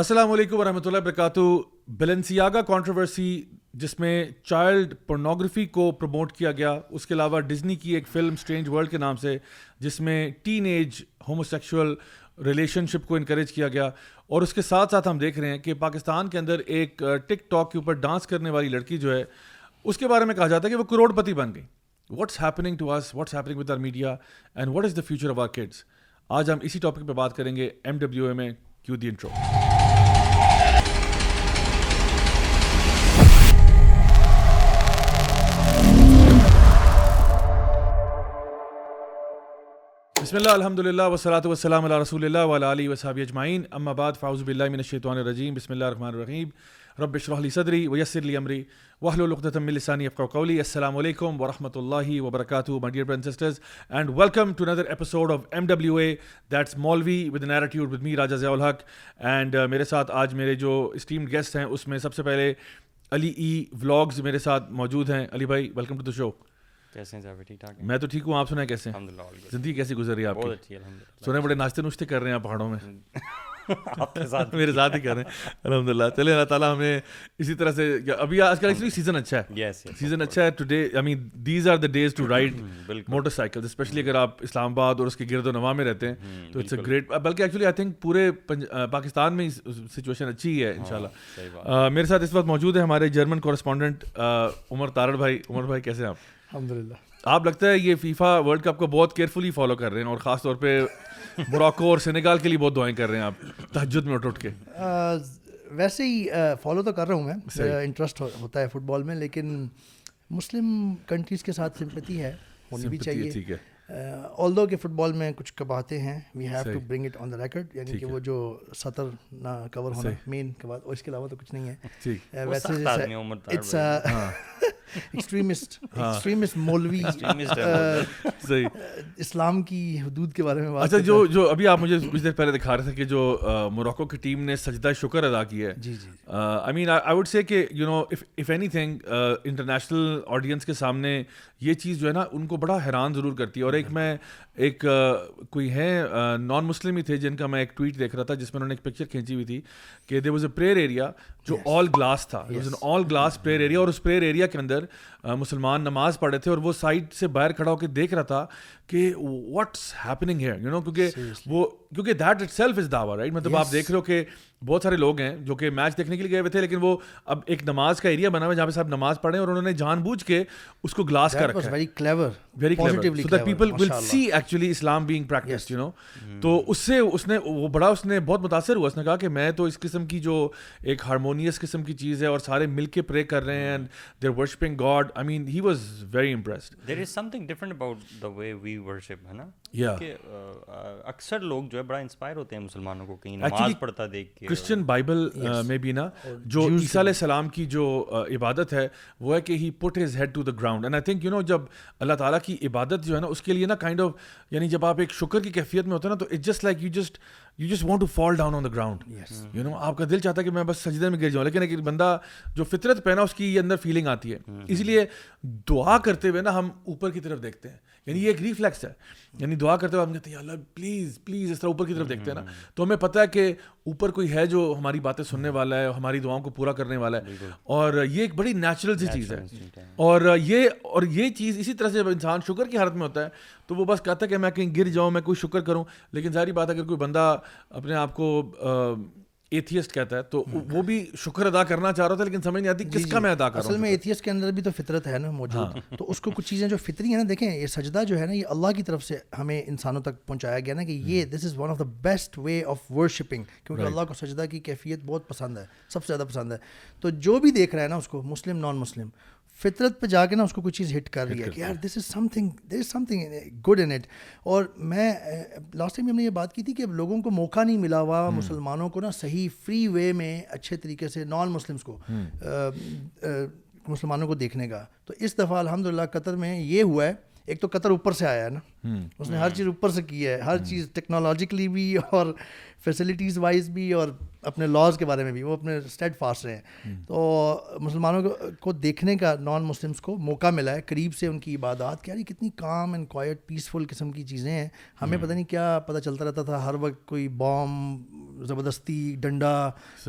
السلام علیکم ورحمۃ اللہ وبرکاتہ بلنسیاگا کانٹروورسی جس میں چائلڈ پورنوگرافی کو پروموٹ کیا گیا اس کے علاوہ ڈزنی کی ایک فلم اسٹرینج ورلڈ کے نام سے جس میں teenage homosexual relationship کو انکریج کیا گیا اور اس کے ساتھ ساتھ ہم دیکھ رہے ہیں کہ پاکستان کے اندر ایک ٹک ٹاک کے اوپر ڈانس کرنے والی لڑکی جو ہے اس کے بارے میں کہا جاتا ہے کہ وہ کروڑ پتی بن گئی what's happening to us what's happening with our media and what is the future of our kids آج ہم اسی ٹاپک پہ بات کریں گے ایم ڈبلیو اے میں کیو دی انٹرو بسم اللہ الحمد للہ وسلات وسلم اللہ رسول اللہ ولا علیہ اجمعین اجعین بعد فاؤز بلّہ من الشیطان الرجیم بسم اللہ رحمان الحیم ربرحلی صدری و عمری وحل القدم السانی اقولی السلام علیکم ورحمۃ اللہ وبرکاتہ and welcome to another episode of M W A that's maulvi with نیراٹیوڈ with me Raja Zia ul Haq and uh, میرے ساتھ آج میرے جو اسٹیم گیسٹ ہیں اس میں سب سے پہلے علی ای e ولاگز میرے ساتھ موجود ہیں علی بھائی ویلکم ٹو دا شو میں تو ٹھیک ہوں آپ سنیں کیسے زندگی کیسی گزر رہی ہے آپ کی سنیں بڑے ناشتے نوشتے کر رہے ہیں پہاڑوں میں میرے ساتھ ہی کر رہے ہیں الحمد للہ چلے اللہ تعالیٰ ہمیں اسی طرح سے ابھی آج کل ایکچولی سیزن اچھا ہے سیزن اچھا ہے today I mean these are the days to ride motorcycle especially اگر آپ اسلام آباد اور اس کے گرد و نما میں رہتے ہیں تو اٹس اے گریٹ بلکہ ایکچولی آئی تھنک پورے پاکستان میں سچویشن اچھی ہے ہاں، ان شاء اللہ میرے ساتھ اس وقت موجود ہے ہمارے جرمن کورسپونڈنٹ عمر تارڑ بھائی عمر بھائی کیسے ہیں آپ الحمد للہ آپ لگتا ہے یہ فیفا ورلڈ کپ کو بہت کیئرفلی فالو کر رہے ہیں اور خاص طور پہ موراکو اور سینیگال کے لیے بہت دعائیں کر رہے ہیں آپ تہجد میں اٹھ اٹھ کے ویسے ہی فالو تو کر رہا ہوں میں انٹرسٹ ہوتا ہے فٹ بال میں لیکن مسلم کنٹریز کے ساتھ سمپتی ہے ہونی بھی چاہیے ٹھیک ہے آل دو کہ فٹ بال میں کچھ کباتیں ہیں we have to bring it on the record یعنی کہ وہ جو سطر نہ کور ہونا مین کبات اور اس کے علاوہ تو کچھ نہیں ہے ویسے ایکسٹریمسٹ ایکسٹریمسٹ مولوی صحیح اسلام کی حدود کے بارے میں اچھا جو جو ابھی آپ مجھے کچھ دیر پہلے دکھا رہے تھے کہ جو موراکو کی ٹیم نے سجدہ شکر ادا کی ہے جی جی آئی مین آئی وڈ سے کہ you know of anything international audience کے سامنے یہ چیز جو ہے نا ان کو بڑا حیران ضرور کرتی ہے اور ایک میں ایک کوئی ہے نان مسلم ہی تھے جن کا میں ایک ٹویٹ دیکھ رہا تھا جس میں انہوں نے ایک پکچر کھینچی ہوئی تھی کہ there was a prayer area جو آل گلاس تھا آل گلاس پریئر ایریا اور اس پریئر ایریا کے اندر مسلمان نماز پڑھ رہے تھے اور وہ سائڈ سے باہر کھڑا ہو کے دیکھ رہا تھا کہ واٹس ہیپننگ ہے یو نو کیونکہ وہ کیونکہ دیٹ اٹ سیلف از داور رائٹ مطلب آپ دیکھ رہے ہو کہ بہت سارے لوگ ہیں جو کہ میچ دیکھنے کے لیے گئے ہوئے تھے لیکن وہ اب ایک نماز کا ایریا بنا ہوا ہے جہاں پہ صاحب نماز پڑھیں اور انہوں نے جان بوجھ کے اس کو گلاس کر رکھا very clever very clever people will see actually Islam being practised you know تو اس سے اس نے وہ بڑا اس نے بہت متاثر ہوا اس نے کہا کہ میں تو اس قسم کی جو ایک ہارمونیس قسم کی چیز ہے اور سارے مل کے پرے کر رہے ہیں and there worshipping God I mean he was very impressed there is something different about the way we worship ہے نا کہ اکثر لوگ جو ہے بڑا انسپائر ہوتے ہیں مسلمانوں کو کہیں نماز پڑھتا دیکھ کے کرسچن بائبل میں بھی نا جو عیسیٰ علیہ السلام کی جو عبادت ہے وہ ہے کہ he put his head to the ground and I think you know جب اللہ تعالیٰ کی عبادت جو ہے نا اس کے لیے نا کائنڈ آف یعنی جب آپ ایک شکر کی کیفیت میں ہوتے ہیں نا تو it just like you just you just want to fall down on the ground you know آپ کا دل چاہتا ہے کہ میں بس سجدے میں گر جاؤں لیکن ایک بندہ جو فطرت پہنا اس کی اندر فیلنگ آتی ہے اسی لیے دعا کرتے ہوئے نا ہم اوپر کی طرف دیکھتے ہیں یعنی یہ ایک ریفلیکس ہے یعنی دعا کرتے ہوئے ہم کہتے ہیں اللہ پلیز پلیز اس طرح اوپر کی طرف دیکھتے ہیں نا تو ہمیں پتہ ہے کہ اوپر کوئی ہے جو ہماری باتیں سننے والا ہے ہماری دعاؤں کو پورا کرنے والا ہے اور یہ ایک بڑی نیچرل سی چیز ہے اور یہ اور یہ چیز اسی طرح سے جب انسان شکر کی حالت میں ہوتا ہے تو وہ بس کہتا ہے کہ میں کہیں گر جاؤں میں کوئی شکر کروں لیکن ظاہری بات ہے اگر کوئی بندہ اپنے آپ کو ایتھیسٹ کہتا ہے تو oh وہ بھی شکر ادا کرنا چاہ رہا تھا لیکن سمجھ نہیں آتی جی، کس جی۔ کا میں ادا کر رہا ہوں اصل میں ایتھیسٹ کے اندر بھی تو فطرت ہے نا موجود ہاں۔ تو اس کو کچھ چیزیں جو فطری ہیں نا دیکھیں یہ سجدہ جو ہے نا یہ اللہ کی طرف سے ہمیں انسانوں تک پہنچایا گیا نا کہ یہ this is one of the best way of worshipping کیونکہ اللہ کو سجدہ کی کیفیت بہت پسند ہے سب سے زیادہ پسند ہے تو جو بھی دیکھ رہا ہے نا اس کو مسلم نان مسلم فطرت پہ جا کے نا اس کو کوئی چیز ہٹ کر رہی ہے کہ یار this is something this is something good in it اور میں لاسٹ ٹائم ہم نے یہ بات کی تھی کہ لوگوں کو موقع نہیں ملا ہوا مسلمانوں کو نا صحیح فری وے میں اچھے طریقے سے نان مسلمس کو مسلمانوں کو دیکھنے کا تو اس دفعہ الحمد للہ قطر میں یہ ہوا ہے ایک تو قطر اوپر سے آیا ہے نا اس نے ہر چیز اوپر سے کی ہے ہر چیز ٹیکنالوجیکلی بھی اور فیسلٹیز وائز بھی اور اپنے لاز کے بارے میں بھی وہ اپنے اسٹیٹ فاسٹ رہے ہیں تو مسلمانوں کو دیکھنے کا نان مسلمس کو موقع ملا ہے قریب سے ان کی عبادات کتنی کام اینڈ کوائٹ پیسفل قسم کی چیزیں ہیں ہمیں پتہ نہیں کیا پتہ چلتا رہتا تھا ہر وقت کوئی بام زبردستی ڈنڈا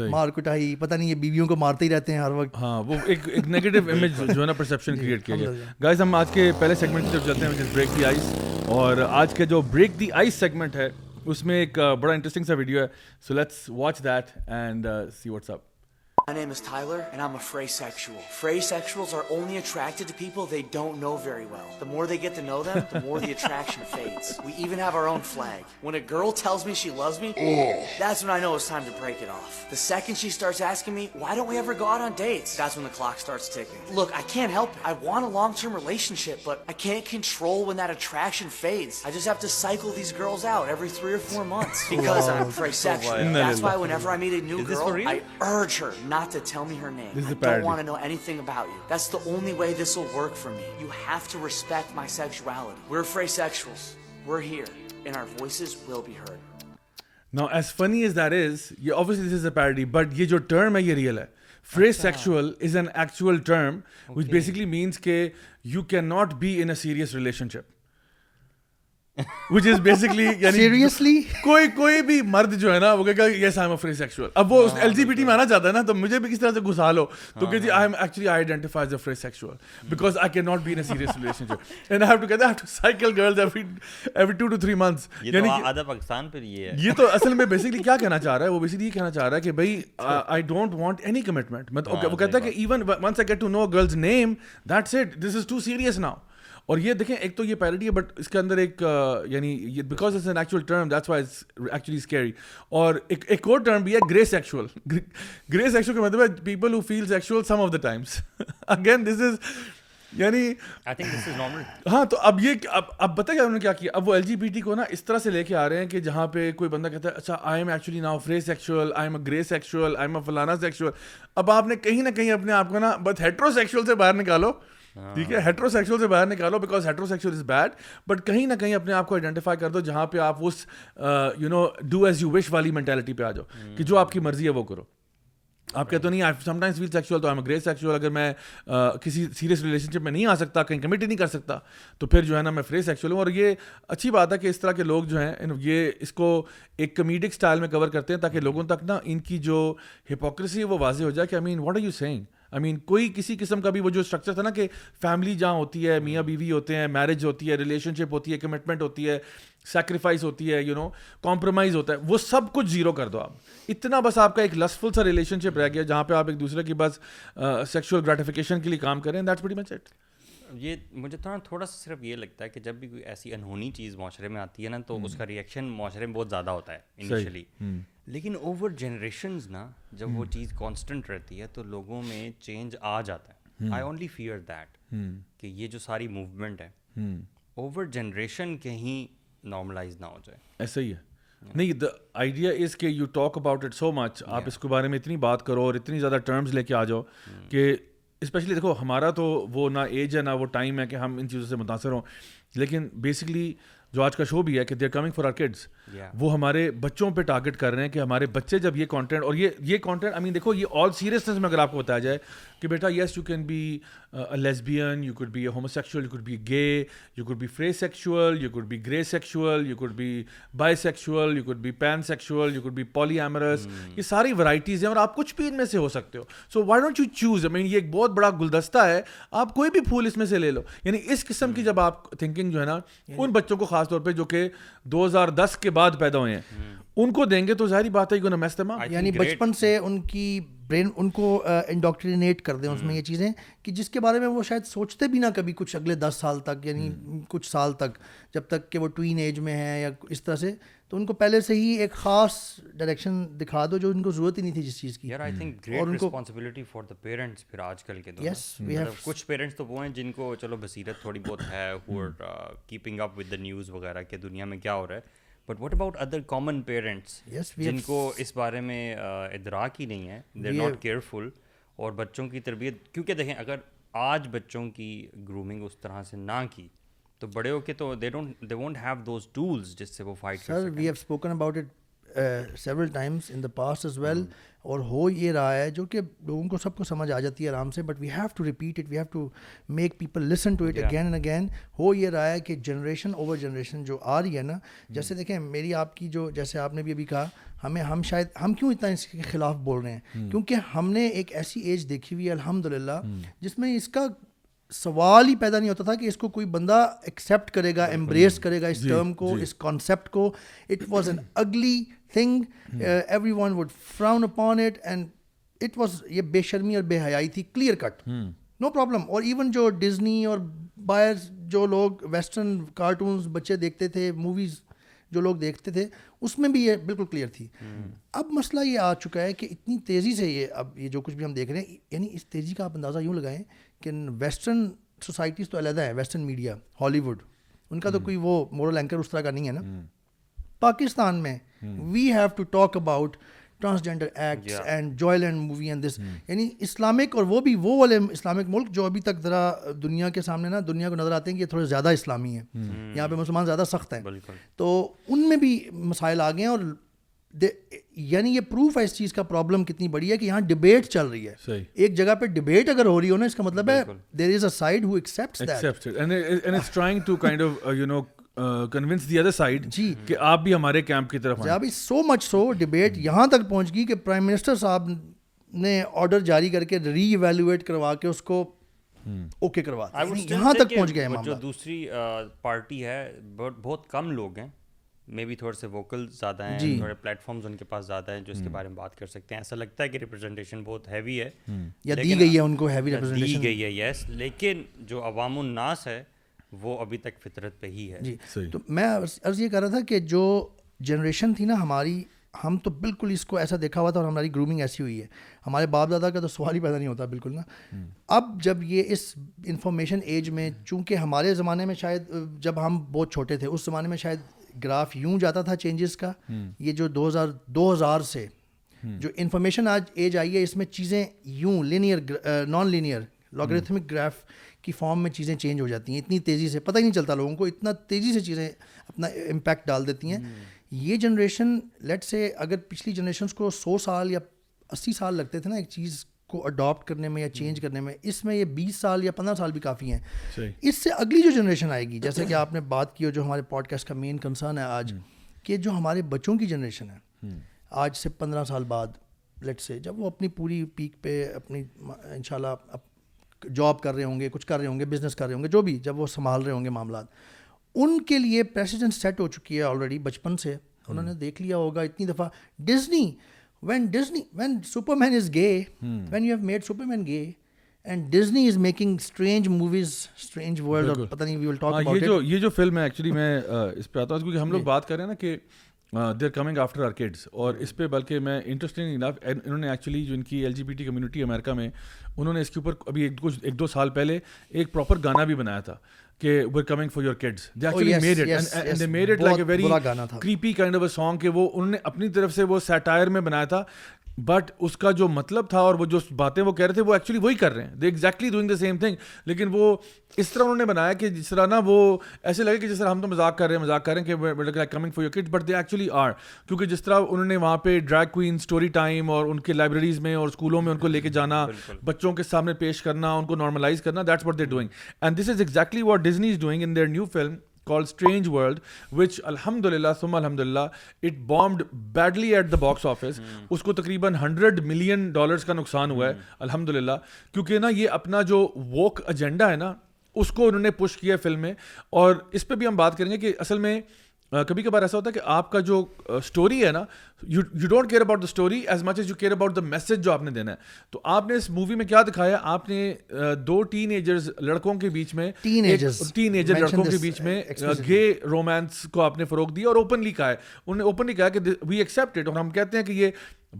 مار کٹائی پتہ نہیں یہ بیویوں کو مارتے ہی رہتے ہیں ہر وقت ہاں وہ ایک نگیٹو امیج جو ہے نا پرسپشن کریٹ کیا گیا گائز ہم آج کے پہلے سیگمنٹ چلتے ہیں بریک دی آئس اور آج کے جو بریک دی آئس سیگمنٹ ہے اس میں ایک بڑا انٹرسٹنگ سا ویڈیو ہے so let's watch that and see what's up My name is Tyler, and I'm a Freysexual. Freysexuals are only attracted to people they don't know very well. The more they get to know them, the more the attraction fades. We even have our own flag. When a girl tells me she loves me, that's when I know it's time to break it off. The second she starts asking me, why don't we ever go out on dates? That's when the clock starts ticking. Look, I can't help it. I want a long-term relationship, but I can't control when that attraction fades. I just have to cycle these girls out every three or four months because I'm Freysexual. That's why whenever I meet a new girl, I urge her parody but یہ جو term ہے یہ real ہے fraysexual is an actual term which basically means کہ you can not be in a serious relationship which is basically یعنی seriously کوئی کوئی بھی مرد جو ہے نا وہ کہے گا یس آئی ایم فری اب وہ ایل جی بی ٹی میں آنا چاہتا ہے نا تو مجھے بھی کس طرح سے گھسا لو تو کہ جی I I I am actually identify as a fray because can not be in serious relationship and have to to to cycle girls every every months یعنی آدھا پاکستان پر یہ ہے یہ تو اصل میں بیسکلی بیسکلی کیا کہنا کہنا چاہ چاہ رہا رہا ہے ہے ہے وہ وہ یہ کہ کہ بھائی I I don't want any commitment کہتا even once get to to know girls name that's it this is serious now اور یہ دیکھیں ایک تو یہ پیرڈی ہے بٹ اس کے اندر ایک یعنی because it's an actual term that's why actually scary اور ایک ایک اور ٹرم بھی ہے گرے سیکچوئل گرے سیکچوئل کا مطلب ہے people who feel sexual some of the times again this is یعنی ہاں تو اب یہ اب بتایا انہوں نے کیا کیا اب وہ ایل جی بی ٹی کو نا اس طرح سے لے کے آ رہے ہیں کہ جہاں پہ کوئی بندہ کہتا ہے اچھا I am actually now fraysexual I am a grey sexual I am a فلانا سیکچوئل اب آپ نے کہیں نہ کہیں اپنے آپ کو نا بس ہیٹرو سیکچوئل سے باہر نکالو ٹھیک ہے ہیٹرو ہاں۔ سیکچوئل سے باہر نکالو because heterosexual is bad but کہیں نہ کہیں اپنے آپ کو آئیڈینٹیفائی کر دو جہاں پہ آپ اس you know do as you wish والی مینٹیلٹی پہ آ جاؤ کہ جو آپ کی مرضی ہے وہ کرو آپ کہتے نہیں سم فیل سیکچوئل تو آئی ایم سیکچوئل اگر میں کسی سیریس ریلیشن شپ میں نہیں آ سکتا کہیں ہی نہیں کر سکتا تو پھر جو ہے نا میں فری سیکچوئل ہوں اور یہ اچھی بات ہے کہ اس طرح کے لوگ جو ہیں یہ اس کو ایک کمیڈک اسٹائل میں کور کرتے ہیں تاکہ لوگوں تک نا ان کی جو ہپوکریسی ہے وہ واضح ہو جائے کہ I mean what are you saying I mean کوئی کسی قسم کا بھی وہ جو اسٹرکچر تھا نا کہ فیملی جہاں ہوتی ہے میاں بیوی ہوتے ہیں میرج ہوتی ہے ریلیشن شپ ہوتی ہے کمٹمنٹ ہوتی ہے سیکریفائس ہوتی ہے یو نو کمپرومائز ہوتا ہے وہ سب کچھ زیرو کر دو آپ اتنا بس آپ کا ایک لسفل سا ریلیشن شپ رہ گیا جہاں پہ آپ ایک دوسرے کی بس سیکشل گریٹیفکیشن کے لیے کام کریں دیٹس ویری مچ ایٹ یہ مجھے تو نا تھوڑا سا صرف یہ لگتا ہے کہ جب بھی کوئی ایسی انہونی چیز معاشرے میں آتی ہے نا تو اس کا ریئیکشن معاشرے میں بہت زیادہ ہوتا ہے انیشلی لیکن اوور جنریشنز نا جب وہ چیز کانسٹنٹ رہتی ہے تو لوگوں میں چینج آ جاتا ہے آئی اونلی فیئر دیٹ کہ یہ جو ساری موومنٹ ہے اوور جنریشن کہیں نارملائز نہ ہو جائے ایسا ہی ہے نہیں دا آئیڈیا از کہ you talk about it so much آپ اس کے بارے میں اتنی بات کرو اور اتنی زیادہ ٹرمز لے کے آ جاؤ کہ اسپیشلی دیکھو ہمارا تو وہ نہ ایج ہے نہ وہ ٹائم ہے کہ ہم ان چیزوں سے متاثر ہوں لیکن بیسکلی جو آج کا شو بھی ہے کہ they are coming for our kids وہ ہمارے بچوں پہ ٹارگٹ کر رہے ہیں کہ ہمارے بچے جب یہ کانٹینٹ اور یہ یہ کانٹینٹ آئی مین دیکھو یہ آل سیریسنیس میں اگر آپ کو بتایا جائے کہ بیٹا yes you can be lesbian you could be a homosexual you could be gay you could be fraysexual you could be grey sexual you could be bisexual you could be pansexual you could be polyamorous یہ ساری varieties ہیں اور آپ کچھ بھی ان میں سے ہو سکتے ہو so why don't you choose I mean یہ ایک بہت بڑا گلدستہ ہے آپ کوئی بھی پھول اس میں سے لے لو یعنی اس قسم کی hmm. جب آپ تھنکنگ جو ہے نا یعنی ان بچوں کو خاص طور پہ جو کہ دو ہزار دس کے بعد پیدا ہوئے ہیں ان کو دیں گے تو ظاہری بات ہے یعنی بچپن سے ان کی برین ان کو انڈاکٹرینیٹ کر دیں اس میں یہ چیزیں کہ جس کے بارے میں وہ شاید سوچتے بھی نہ کبھی کچھ اگلے دس سال تک یعنی کچھ سال تک جب تک کہ وہ ٹوین ایج میں ہیں یا اس طرح سے تو ان کو پہلے سے ہی ایک خاص ڈائریکشن دکھا دو جو ان کو ضرورت ہی نہیں تھی جس چیز کی اور ان کو پیرنٹس پھر آج کل کے یس مطلب کچھ پیرنٹس تو وہ ہیں جن کو چلو بصیرت تھوڑی بہت ہے keeping up with the news وغیرہ کہ دنیا میں کیا ہو رہا ہے but what about other common parents جن کو اس بارے میں ادراک ہی نہیں ہے دے آر ناٹ کیئرفل اور بچوں کی تربیت کیونکہ دیکھیں اگر آج بچوں کی گرومنگ اس طرح سے نہ کی تو بڑے ہو کے تو they don't they won't have those tools جس سے وہ فائٹ کر sir we have spoken about it several times in the past as well اور ہو یہ رہا ہے جو کہ لوگوں کو سب کو سمجھ آ جاتی ہے آرام سے but we have to repeat it we have to make people listen to it again and again ہو یہ رہا ہے کہ جنریشن اوور جنریشن جو آ رہی ہے نا جیسے hmm. دیکھیں میری آپ کی جو جیسے آپ نے بھی ابھی کہا ہمیں ہم شاید ہم کیوں اتنا اس کے خلاف بول رہے ہیں hmm. کیونکہ ہم نے ایک ایسی ایج دیکھی ہوئی ہے الحمد للہ hmm. جس میں اس کا سوال ہی پیدا نہیں ہوتا تھا کہ اس کو کوئی بندہ ایکسیپٹ کرے گا ایمبریس کرے گا اس ٹرم جی، کو جی۔ اس کانسیپٹ کو it was an ugly thing everyone would frown upon it and it was یہ بے شرمی اور بے حیائی تھی کلیئر کٹ نو پرابلم اور ایون جو ڈزنی اور باہر جو لوگ ویسٹرن کارٹونس بچے دیکھتے تھے موویز جو لوگ دیکھتے تھے اس میں بھی یہ بالکل کلیئر تھی اب مسئلہ یہ آ چکا ہے کہ اتنی تیزی سے یہ اب یہ جو کچھ بھی ہم دیکھ رہے ہیں یعنی اس تیزی کا آپ اندازہ یوں لگائیں کہ ویسٹرن سوسائٹیز تو علیحدہ ہیں ویسٹرن میڈیا ہالی ووڈ ان کا تو کوئی وہ مورل اینکر اس طرح کا نہیں ہے نا پاکستان میں we have to talk about transgender act and Joyland and movie and this یعنی اسلامک اور وہ بھی وہ والے اسلامک ملک جو ابھی تک ذرا دنیا کے سامنے نا دنیا کو نظر آتے ہیں کہ یہ تھوڑے زیادہ اسلامی ہیں hmm. Hmm. یہاں پہ مسلمان زیادہ سخت ہیں تو ان میں بھی مسائل آ گئے ہیں اور یعنی یہ پروف ہے اس چیز کا پرابلم کتنی بڑی ہے کہ یہاں ڈبیٹ چل رہی ہے ایک جگہ پہ ڈبیٹ اگر ہو رہی ہو نا اس کا مطلب ہے there is a side who accept accept to kind of you know convince the other side جی کہ آپ بھی ہمارے کیمپ کی طرف جی، ابھی سو مچ سو ڈبیٹ یہاں تک پہنچ گئی کہ پرائم منسٹر صاحب نے آرڈر جاری کر کے ری ایویلویٹ کروا کے اس کو اوکے کروا یعنی یہاں تک پہنچ گئے جو دوسری پارٹی ہے بہت کم لوگ ہیں مے بی تھوڑے سے ووکل زیادہ ہیں جی۔ تھوڑے پلیٹ فارمز ان کے پاس زیادہ ہیں جو اس کے بارے میں بات کر سکتے ہیں ایسا لگتا ہے کہ ریپرزنٹیشن بہت ہیوی ہے یا دی گئی ہے ان کو ہیوی ریپرزنٹیشن دی گئی ہے یس لیکن جو عوام الناس ہے وہ ابھی تک فطرت پہ ہی ہے جی تو میں عرض یہ کر رہا تھا کہ جو جنریشن تھی نا ہماری ہم تو بالکل اس کو ایسا دیکھا ہوا تھا اور ہماری گرومنگ ایسی ہوئی ہے ہمارے باپ دادا کا تو سوال ہی پیدا نہیں ہوتا بالکل نا اب جب یہ اس انفارمیشن ایج میں چونکہ ہمارے زمانے میں شاید جب ہم بہت چھوٹے تھے اس زمانے میں شاید گراف یوں جاتا تھا چینجز کا یہ جو دو ہزار دو ہزار سے جو انفارمیشن آج ایج آئی ہے اس میں چیزیں یوں linear non linear logarithmic graph کی فارم میں چیزیں چینج ہو جاتی ہیں اتنی تیزی سے پتہ ہی نہیں چلتا لوگوں کو اتنا تیزی سے چیزیں اپنا امپیکٹ ڈال دیتی ہیں یہ جنریشن لیٹ سے اگر پچھلی جنریشنس کو سو سال یا اسی سال لگتے تھے نا ایک چیز کو اڈاپٹ کرنے میں یا چینج کرنے میں اس میں یہ بیس سال یا پندرہ سال بھی کافی ہیں اس سے اگلی جو جنریشن آئے گی جیسے کہ آپ نے بات کی جو ہمارے پوڈ کاسٹ کا مین کنسرن ہے آج کہ جو ہمارے بچوں کی جنریشن ہے آج سے پندرہ سال بعد لیٹ سے جب وہ اپنی پوری پیک پہ اپنی ان شاء اللہ جاب کر رہے ہوں گے کچھ کر رہے ہوں گے بزنس کر رہے ہوں گے جو بھی جب وہ سنبھال رہے ہوں گے معاملات ان کے لیے پریسیڈنٹ سیٹ ہو چکی ہے آلریڈی بچپن سے انہوں نے دیکھ لیا ہوگا اتنی دفعہ Disney when Disney when Superman is gay when you have made Superman gay and Disney is making strange movies strange world پتہ نہیں وی ول ٹاک یہ جو یہ جو فلم ہے ایکچولی میں اس پہ آتا ہوں کیونکہ ہم لوگ جی۔ بات کر رہے ہیں نا کہ they're coming after our kids اور اس پہ بلکہ میں انٹرسٹنگ انف انہوں نے ایکچولی جو ان کی L G B T community America میں انہوں نے اس کے اوپر ابھی ایک کچھ ایک دو سال پہلے ایک پراپر گانا بھی بنایا تھا کہ we're coming for your kids like a a very creepy kind of song کہ وہ انہوں نے اپنی طرف سے وہ سیٹائر میں بنایا تھا بٹ اس کا جو مطلب تھا اور وہ جو باتیں وہ کہہ رہے تھے وہ ایکچولی وہی کر رہے ہیں they exactly doing the same thing لیکن وہ اس طرح انہوں نے بنایا کہ جس طرح نا وہ ایسے لگے کہ جس طرح ہم تو مذاق کر رہے ہیں مذاق کر رہے ہیں کہ coming you cut but they actually are کیونکہ جس طرح انہوں نے وہاں پہ ڈرائی کوئن اسٹوری ٹائم اور ان کے لائبریریز میں اور اسکولوں میں ان کو لے کے جانا بچوں کے سامنے پیش کرنا ان کو نارملائز کرنا that's but they doing and this is exactly what Disney is doing in their new film اس کو تقریباً ہنڈریڈ ملین ڈالرس کا نقصان ہوا ہے الحمد للہ کیونکہ نا یہ اپنا جو ووک ایجنڈا ہے نا اس کو انہوں نے پش کیا ہے فلم میں اور اس پہ بھی ہم بات کریں گے کہ اصل میں کبھی کبھار ایسا ہوتا ہے کہ آپ کا جو اسٹوری ہے نا you you don't care about the story as much as you care about the message جو آپ نے دینا ہے تو آپ نے اس مووی میں کیا دکھایا آپ نے دو ٹین ایجرز لڑکوں کے بیچ میں ٹین ایجر لڑکوں کے بیچ میں گے رومانس کو آپ نے فروغ دیا اور اوپنلی کہا ہے انہوں نے اوپنلی کہا کہ وی ایکسیپٹ اور ہم کہتے ہیں کہ یہ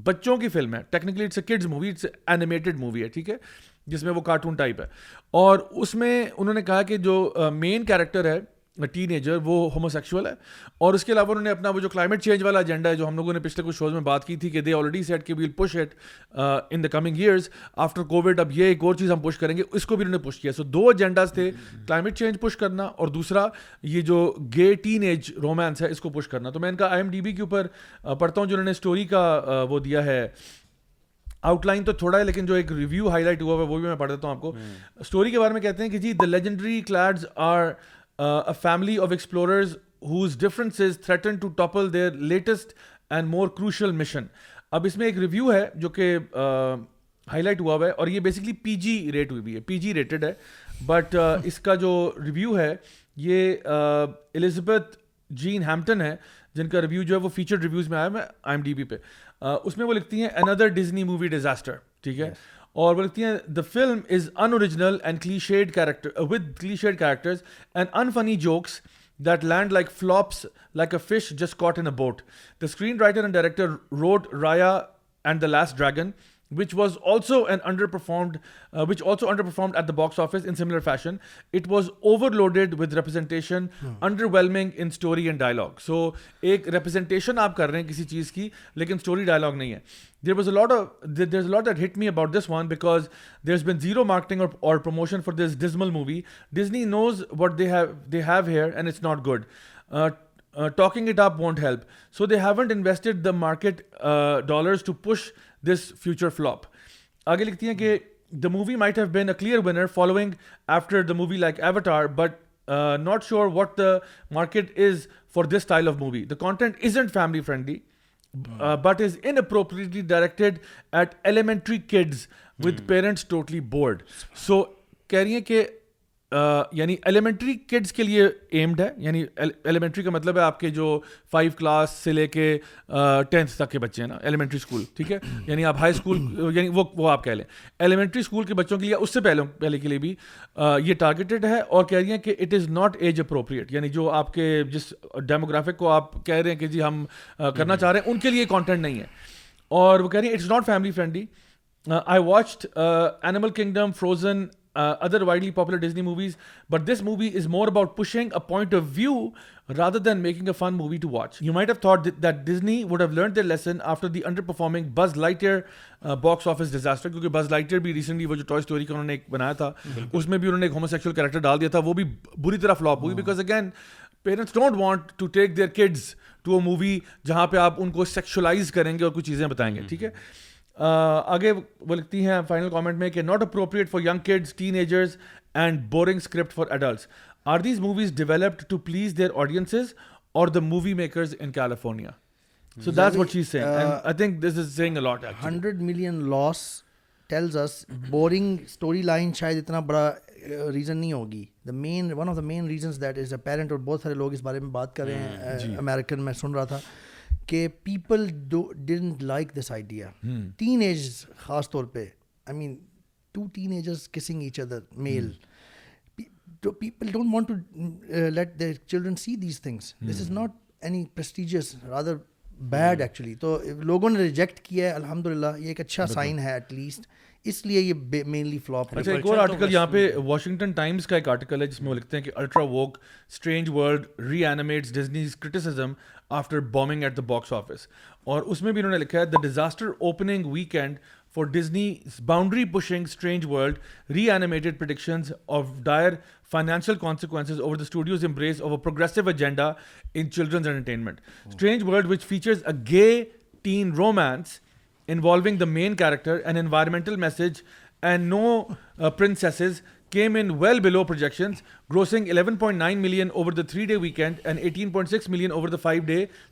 بچوں کی فلم ہے technically it's a kids movie it's animated animated movie ہے ٹھیک ہے جس میں وہ کارٹون ٹائپ ہے اور اس میں انہوں نے کہا کہ جو مین کیریکٹر ہے ٹین ایجر وہ ہومو سیکچول ہے اور اس کے علاوہ انہوں نے اپنا وہ جو کلائمیٹ چینج والا ایجنڈا ہے جو ہم لوگوں نے پچھلے کچھ شوز میں بات کی تھی کہ دے آلریڈی سیٹ کہ we'll push it in the coming years after Covid اب یہ ایک اور چیز ہم پش کریں گے اس کو بھی انہوں نے پش کیا سو so, دو ایجنڈاز تھے کلائمیٹ چینج پش کرنا اور دوسرا یہ جو گے ٹین ایج رومانس ہے اس کو پش کرنا تو میں ان کا آئی ایم ڈی بی کے اوپر uh, پڑھتا ہوں جو انہوں نے اسٹوری کا uh, وہ دیا ہے آؤٹ لائن تو تھوڑا ہے لیکن جو ایک ریویو ہائی لائٹ ہوا ہے وہ بھی میں پڑھ دیتا ہوں آپ کو اسٹوری کے بارے میں کہتے ہیں کہ جی the legendary Clades are family of explorers whose is threaten to topple their latest and more crucial mission اب اس میں ایک ریویو ہے جو کہ ہائی uh, لائٹ ہوا ہوا ہے اور یہ بیسکلی پی جی ریٹ ہوئی ہوئی ہے پی جی ریٹڈ ہے بٹ uh, اس کا جو ریویو ہے یہ الزبتھ جین ہیمپٹن ہے جن کا ریویو جو ہے وہ فیچر ریویوز میں آیا میں آئی ایم ڈی بی پہ uh, اس میں وہ لکھتی ہیں اندر ڈزنی مووی ڈیزاسٹر ٹھیک ہے اور وہ لکھتی ہیں the film is unoriginal and cliched character with cliched characters and unfunny jokes that land like flops like a fish just caught in a boat the screen writer and director wrote Raya and the last dragon which was also an underperformed which also underperform at the box office in similar fashion it was overloaded with representation wailing in story and dialogue so ایک representation آپ کر رہے ہیں کسی چیز کی لیکن story dialogue نہیں ہے there was there is lot at hit me about this one because there is been zero marketing promotion for this dismal movie Disney knows what they have here and it's not good talking it up won't help so they went market this future flop آگے لکھتی ہیں کہ the movie might have been a clear winner following after the movie like Avatar or but not sure what the market is for this style of movie the content is ain't family friendly but is inappropriately directed at elementary kids with parents totally bored so کہہ رہی ہیں کہ یعنی elementary kids کے لیے aimed ہے یعنی elementary کا مطلب ہے آپ کے جو فائیو کلاس سے لے کے ٹینتھ تک کے بچے ہیں نا ایلیمنٹری اسکول ٹھیک ہے یعنی آپ ہائی اسکول یعنی وہ وہ آپ کہہ لیں ایلیمنٹری اسکول کے بچوں کے لیے اس سے پہلے کے لیے بھی یہ ٹارگیٹڈ ہے اور کہہ رہی ہیں کہ it is not age appropriate یعنی جو آپ کے جس ڈیموگرافک کو آپ کہہ رہے ہیں کہ جی ہم کرنا چاہ رہے ہیں ان کے لیے کانٹینٹ نہیں ہے اور وہ کہہ رہی ہیں it's not family friendly I watched animal kingdom Frozen other widely popular Disney movies but this movie is more about pushing a point of view rather than making a fun movie to watch you might have that Disney would would learn lesson after the underperforming Buzz Lightyear box office disaster کیونکہ Buzz Lightyear بھی recently وہ جو Toy Story کا انہوں نے ایک بنایا تھا اس میں بھی انہوں نے ہومو سیکشل کریکٹر ڈال دیا تھا وہ بھی بری طرح فلاپ ہوئی because again parents don't want to take their to a movie جہاں پہ آپ ان کو سیکشلائز کریں گے اور کچھ چیزیں بتائیں گے ٹھیک ہے آگے وہ لکھتی ہیں فائنل میں کہ hundred million loss tells boring storyline شاید اتنا بڑا ریزن نہیں ہوگی اور بہت سارے لوگ اس بارے میں بات کر رہے ہیں میں سن رہا تھا کہ people didn't like this idea teenage خاص طور پہ I mean two ages kissing each other male people don't want to let the children see these things this is not any prestigious other bad actually تو لوگوں نے reject کیا ہے الحمد للہ یہ ایک اچھا سائن ہے ایٹ لیسٹ اس لیے یہ مینلی فلاپ اچھا، ہے اچھا ایک اور آرٹیکل یہاں پہ واشنگٹن ٹائمز کا ایک آرٹیکل ہے جس میں وہ لکھتے ہیں کہ ultra woke Strange World reanimates Disney's criticism after bombing at the box office اور اس میں بھی انہوں نے لکھا ہے the disaster opening weekend for Disney boundary pushing Strange World reanimated predictions of dire financial consequences over the studio's embrace over progressive agenda in children's entertainment Strange World which features a gay teen romance involving the main character and and and environmental message no came in in well below grossing million million over over the the three day day weekend five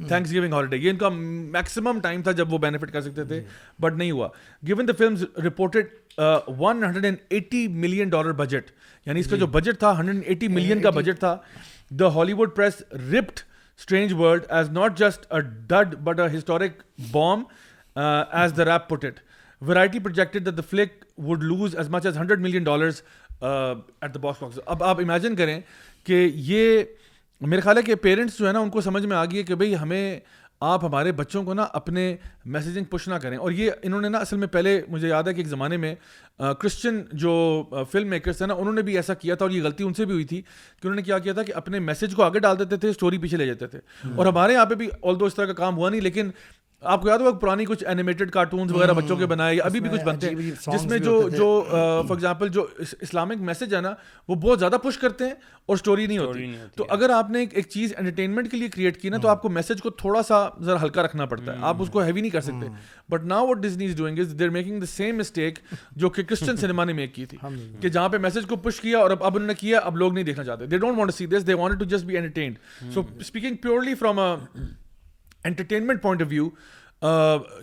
Thanksgiving holiday یہ کا maximum time تھا جب وہ benefit کر سکتے تھے but نہیں ہوا given the film's reported one hundred and eighty million dollar budget یعنی اس کا جو بجٹ تھا ہنڈریڈ اینڈ ایٹی ملین کا بجٹ تھا the Hollywood press ripped Strange World as not just a dud but a historic bomb as the report Variety projected the the flick would lose as much as hundred million dollars at the box box اب آپ imagine کریں کہ یہ میرے خیال ہے کہ parents جو ہے نا ان کو سمجھ میں آ گئی ہے کہ بھائی ہمیں آپ ہمارے بچوں کو نا اپنے میسیجنگ پوچھ نہ کریں اور یہ انہوں نے نا اصل میں پہلے مجھے یاد ہے کہ ایک زمانے میں کرسچن جو فلم میکرس ہیں نا انہوں نے بھی ایسا کیا تھا اور یہ غلطی ان سے بھی ہوئی تھی کہ انہوں نے کیا کیا تھا کہ اپنے میسیج کو آگے ڈال دیتے تھے اسٹوری پیچھے لے جاتے تھے اور ہمارے یہاں پہ بھی آل دو اس طرح کا کام ہوا نہیں لیکن آپ کو یاد ہوگا پرانی کچھ اینیمیٹڈ کارٹونز وغیرہ بچوں کے بنائے ابھی بھی کچھ بنتے ہیں جس میں جو جو فار ایگزامپل جو اسلامک میسج ہے نا وہ بہت زیادہ پش کرتے ہیں اور اسٹوری نہیں ہوتی تو اگر آپ نے ایک چیز انٹرٹینمنٹ کے لیے کریٹ کی نا تو آپ کو میسج کو تھوڑا سا ذرا ہلکا رکھنا پڑتا ہے آپ اس کو ہیوی نہیں کر سکتے but now what Disney is doing is they're making the same mistake جو کہ کرسچن سنیما نے میک کی تھی کہ جہاں پہ میسج کو پش کیا اور اب انہوں نے کیا اب لوگ نہیں دیکھنا چاہتے they don't want see this they want to just be entertained so speaking purely from entertainment point of view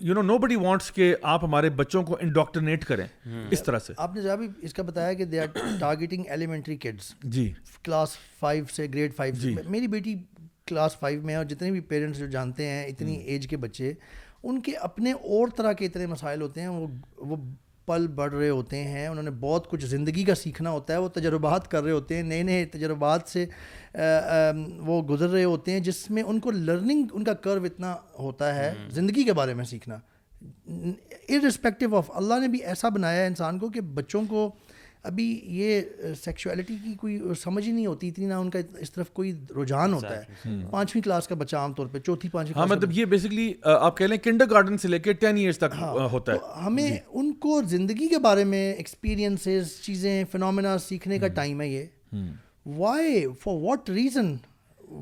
you know nobody wants کہ آپ ہمارے بچوں کو انڈاکٹرنیٹ کریں اس طرح سے آپ نے جب اس کا بتایا کہ they are targeting elementary kids G class five سے گریڈ فائیو جی میری بیٹی کلاس فائیو میں اور جتنے بھی پیرنٹس جو جانتے ہیں اتنی ایج کے بچے ان کے اپنے اور طرح کے اتنے مسائل ہوتے ہیں وہ وہ پل بڑھ رہے ہوتے ہیں انہوں نے بہت کچھ زندگی کا سیکھنا ہوتا ہے وہ تجربات کر رہے ہوتے ہیں نئے نئے تجربات سے وہ گزر رہے ہوتے ہیں جس میں ان کو لرننگ ان کا کرو اتنا ہوتا ہے زندگی کے بارے میں سیکھنا ارسپیکٹیو آف اللہ نے بھی ایسا بنایا ہے انسان کو کہ بچوں کو ابھی یہ سیکچویلٹی کی کوئی سمجھ ہی نہیں ہوتی اتنی نہ ان کا اس طرف کوئی رجحان ہوتا ہے hmm. پانچویں کلاس کا بچہ عام طور پہ چوتھی پانچویں ہاں مطلب یہ بیسکلی آپ کہہ لیں کنڈر گارڈن سے لے کے ٹین ایئرس تک ہاں، ہوتا ہے ہمیں جی۔ ان کو زندگی کے بارے میں ایکسپیرینسز چیزیں فنومنا سیکھنے کا ٹائم hmm. ہے یہ why for what reason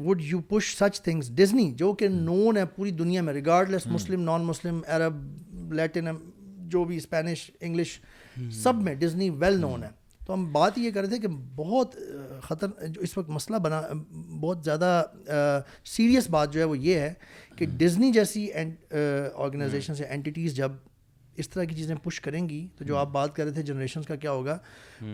would you push such things Disney جو کہ نون hmm. ہے پوری دنیا میں ریگارڈ لیس مسلم نان مسلم عرب لیٹن جو بھی اسپینش انگلش سب میں ڈزنی ویل نون ہے تو ہم بات یہ کر رہے تھے کہ بہت خطر جو اس وقت مسئلہ بنا بہت زیادہ سیریس بات جو ہے وہ یہ ہے کہ ڈزنی جیسی آرگنائزیشنس یا اینٹیز جب اس طرح کی چیزیں پش کریں گی تو جو آپ بات کر رہے تھے جنریشنس کا کیا ہوگا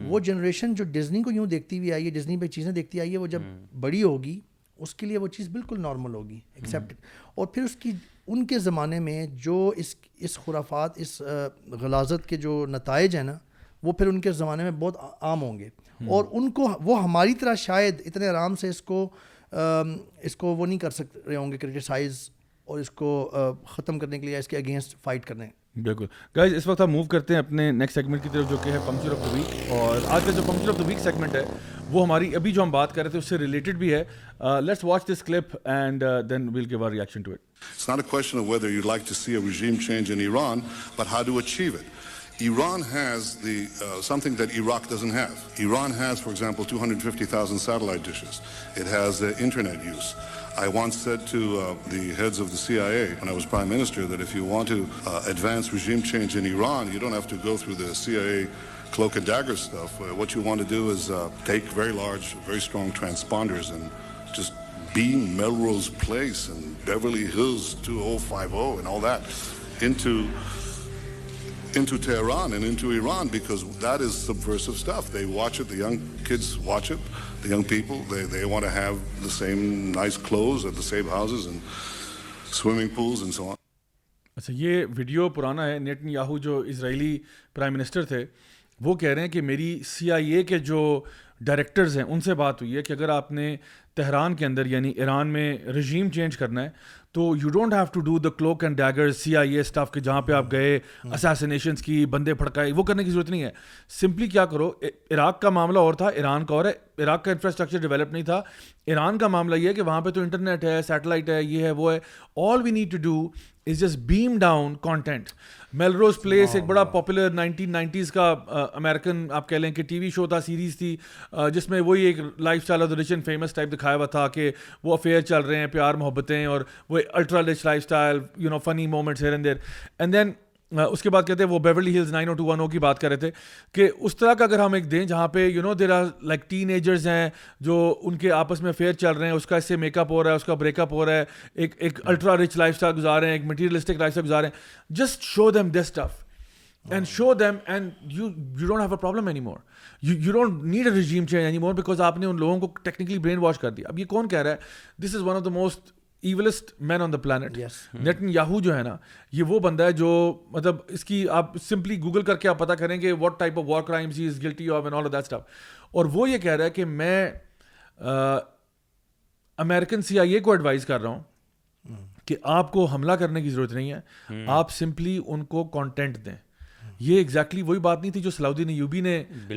وہ جنریشن جو ڈزنی کو یوں دیکھتی ہوئی آئی ہے ڈزنی پہ چیزیں دیکھتی آئی ہے وہ جب بڑی ہوگی اس کے لیے وہ چیز بالکل نارمل ہوگی ایکسیپٹ اور پھر اس کی ان کے زمانے میں جو اس اس خرافات اس غلازت کے جو نتائج ہیں نا وہ پھر ان کے زمانے میں بہت عام ہوں گے اور ان کو وہ ہماری طرح شاید اتنے آرام سے اس کو اس کو وہ نہیں کر سک رہے ہوں گے کرٹیسائز اور اس کو ختم کرنے کے لیے اس کے اگینسٹ فائٹ کرنے بالکل گائز اس وقت ہم موو کرتے ہیں اپنے نیکسٹ سیگمنٹ کی طرف جو کہ ہے پنکچر آف دا ویک اور آج کا جو puncture of the week segment ہے وہ ہماری ابھی جو ہم بات کر رہے تھے اس سے ریلیٹڈ بھی ہے let's watch this clip and then we'll give our reaction to it it's not a question of whether you like to see a regime change in Iran but how do achieve it Iran has the something that Iraq doesn't have Iran has for example two hundred fifty thousand satellite dishes it has internet use I once said to uh, the heads of the CIA when I was prime minister that if you want to uh, advance regime change in Iran, you don't have to go through the CIA cloak and dagger stuff. Uh, what you want to do is uh, take very large, very strong transponders and just be Melrose Place and Beverly Hills 2050 and all that into into Tehran and into Iran because that is subversive stuff. They watch it, the young kids watch it. the young people. They, they want to have the same nice clothes at the same houses and swimming pools and so on. اچھا یہ video پرانا ہے Netanyahu جو Israeli prime minister تھے وہ کہہ رہے ہیں کہ میری سی آئی اے کے جو ڈائریکٹرز ہیں ان سے بات ہوئی ہے کہ اگر آپ نے تہران کے اندر یعنی ایران میں رجیم چینج کرنا ہے تو you don't have to do the cloak and dagger C I A staff کے جہاں پہ آپ گئے اسیسنیشنس کی بندے پھڑکائے وہ کرنے کی ضرورت نہیں ہے سمپلی کیا کرو عراق کا معاملہ اور تھا ایران کا اور ہے عراق کا انفراسٹرکچر ڈیولپ نہیں تھا ایران کا معاملہ یہ ہے کہ وہاں پہ تو انٹرنیٹ ہے سیٹلائٹ ہے یہ ہے وہ ہے all we need to do is just beam down content Melrose Place ایک بڑا پاپولر نائنٹین نائنٹیز کا امیرکن آپ کہہ لیں کہ ٹی وی شو تھا سیریز تھی جس میں وہی ایک لائف اسٹائل آف اور اینڈ فیمس ٹائپ دکھایا ہوا تھا کہ وہ افیئر چل رہے ہیں پیار محبتیں اور وہ ultra rich lifestyle you know funny moments here and there and then اس کے بعد کہتے ہیں وہ Beverly Hills nine O two one O کی بات کر رہے تھے کہ اس طرح کا اگر ہم ایک دیں جہاں پہ you know there are like teenagers ہیں جو ان کے آپس میں فیئر چل رہے ہیں اس کا اس سے میک اپ ہو رہا ہے اس کا بریک اپ ہو رہا ہے ایک ایک الٹرا رچ لائف اسٹائل گزار رہے ہیں ایک مٹیریلسٹک لائف اسٹائل گزار رہے ہیں just show them this stuff and show them and you you don't have a problem anymore you don't need a regime change anymore because آپ نے ان لوگوں کو ٹیکنیکلی برین واش کر دیا اب یہ کون کہہ رہا ہے this is one of the most evilest man on the planet Netanyahu جو ہے نا یہ وہ بندہ ہے جو مطلب اس کی آپ سمپلی گوگل کر کے آپ پتا کریں گے what type of war is guilty of all that اور وہ یہ کہہ رہا ہے کہ میں امیرکن سی آئی اے کو ایڈوائز کر رہا ہوں کہ آپ کو حملہ کرنے کی ضرورت نہیں ہے آپ سمپلی ان کو کانٹینٹ دیں یہ ایگزیکٹلی وہی بات نہیں تھی جو سلاؤدین یوبی نے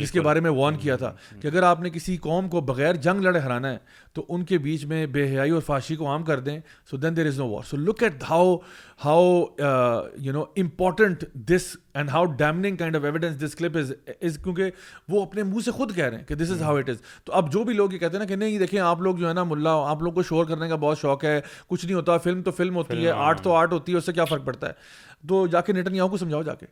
اس کے بارے میں وارن کیا تھا کہ اگر آپ نے کسی قوم کو بغیر جنگ لڑے ہرانا ہے تو ان کے بیچ میں بے حیائی اور فاشی کو عام کر دیں so then there is no war so look at how how you know important this and how damning kind of this clip is is کیونکہ وہ اپنے منہ سے خود کہہ رہے ہیں کہ this is how it is تو اب جو بھی لوگ یہ کہتے ہیں نا کہ نہیں دیکھیں آپ لوگ جو ہے نا ملا آپ لوگ کو شور کرنے کا بہت شوق ہے کچھ نہیں ہوتا فلم تو فلم ہوتی ہے آرٹ ہاں۔ تو آرٹ ہوتی ہے اس سے کیا فرق پڑتا ہے تو جا کے نیٹن یاؤں کو سمجھاؤ جا کے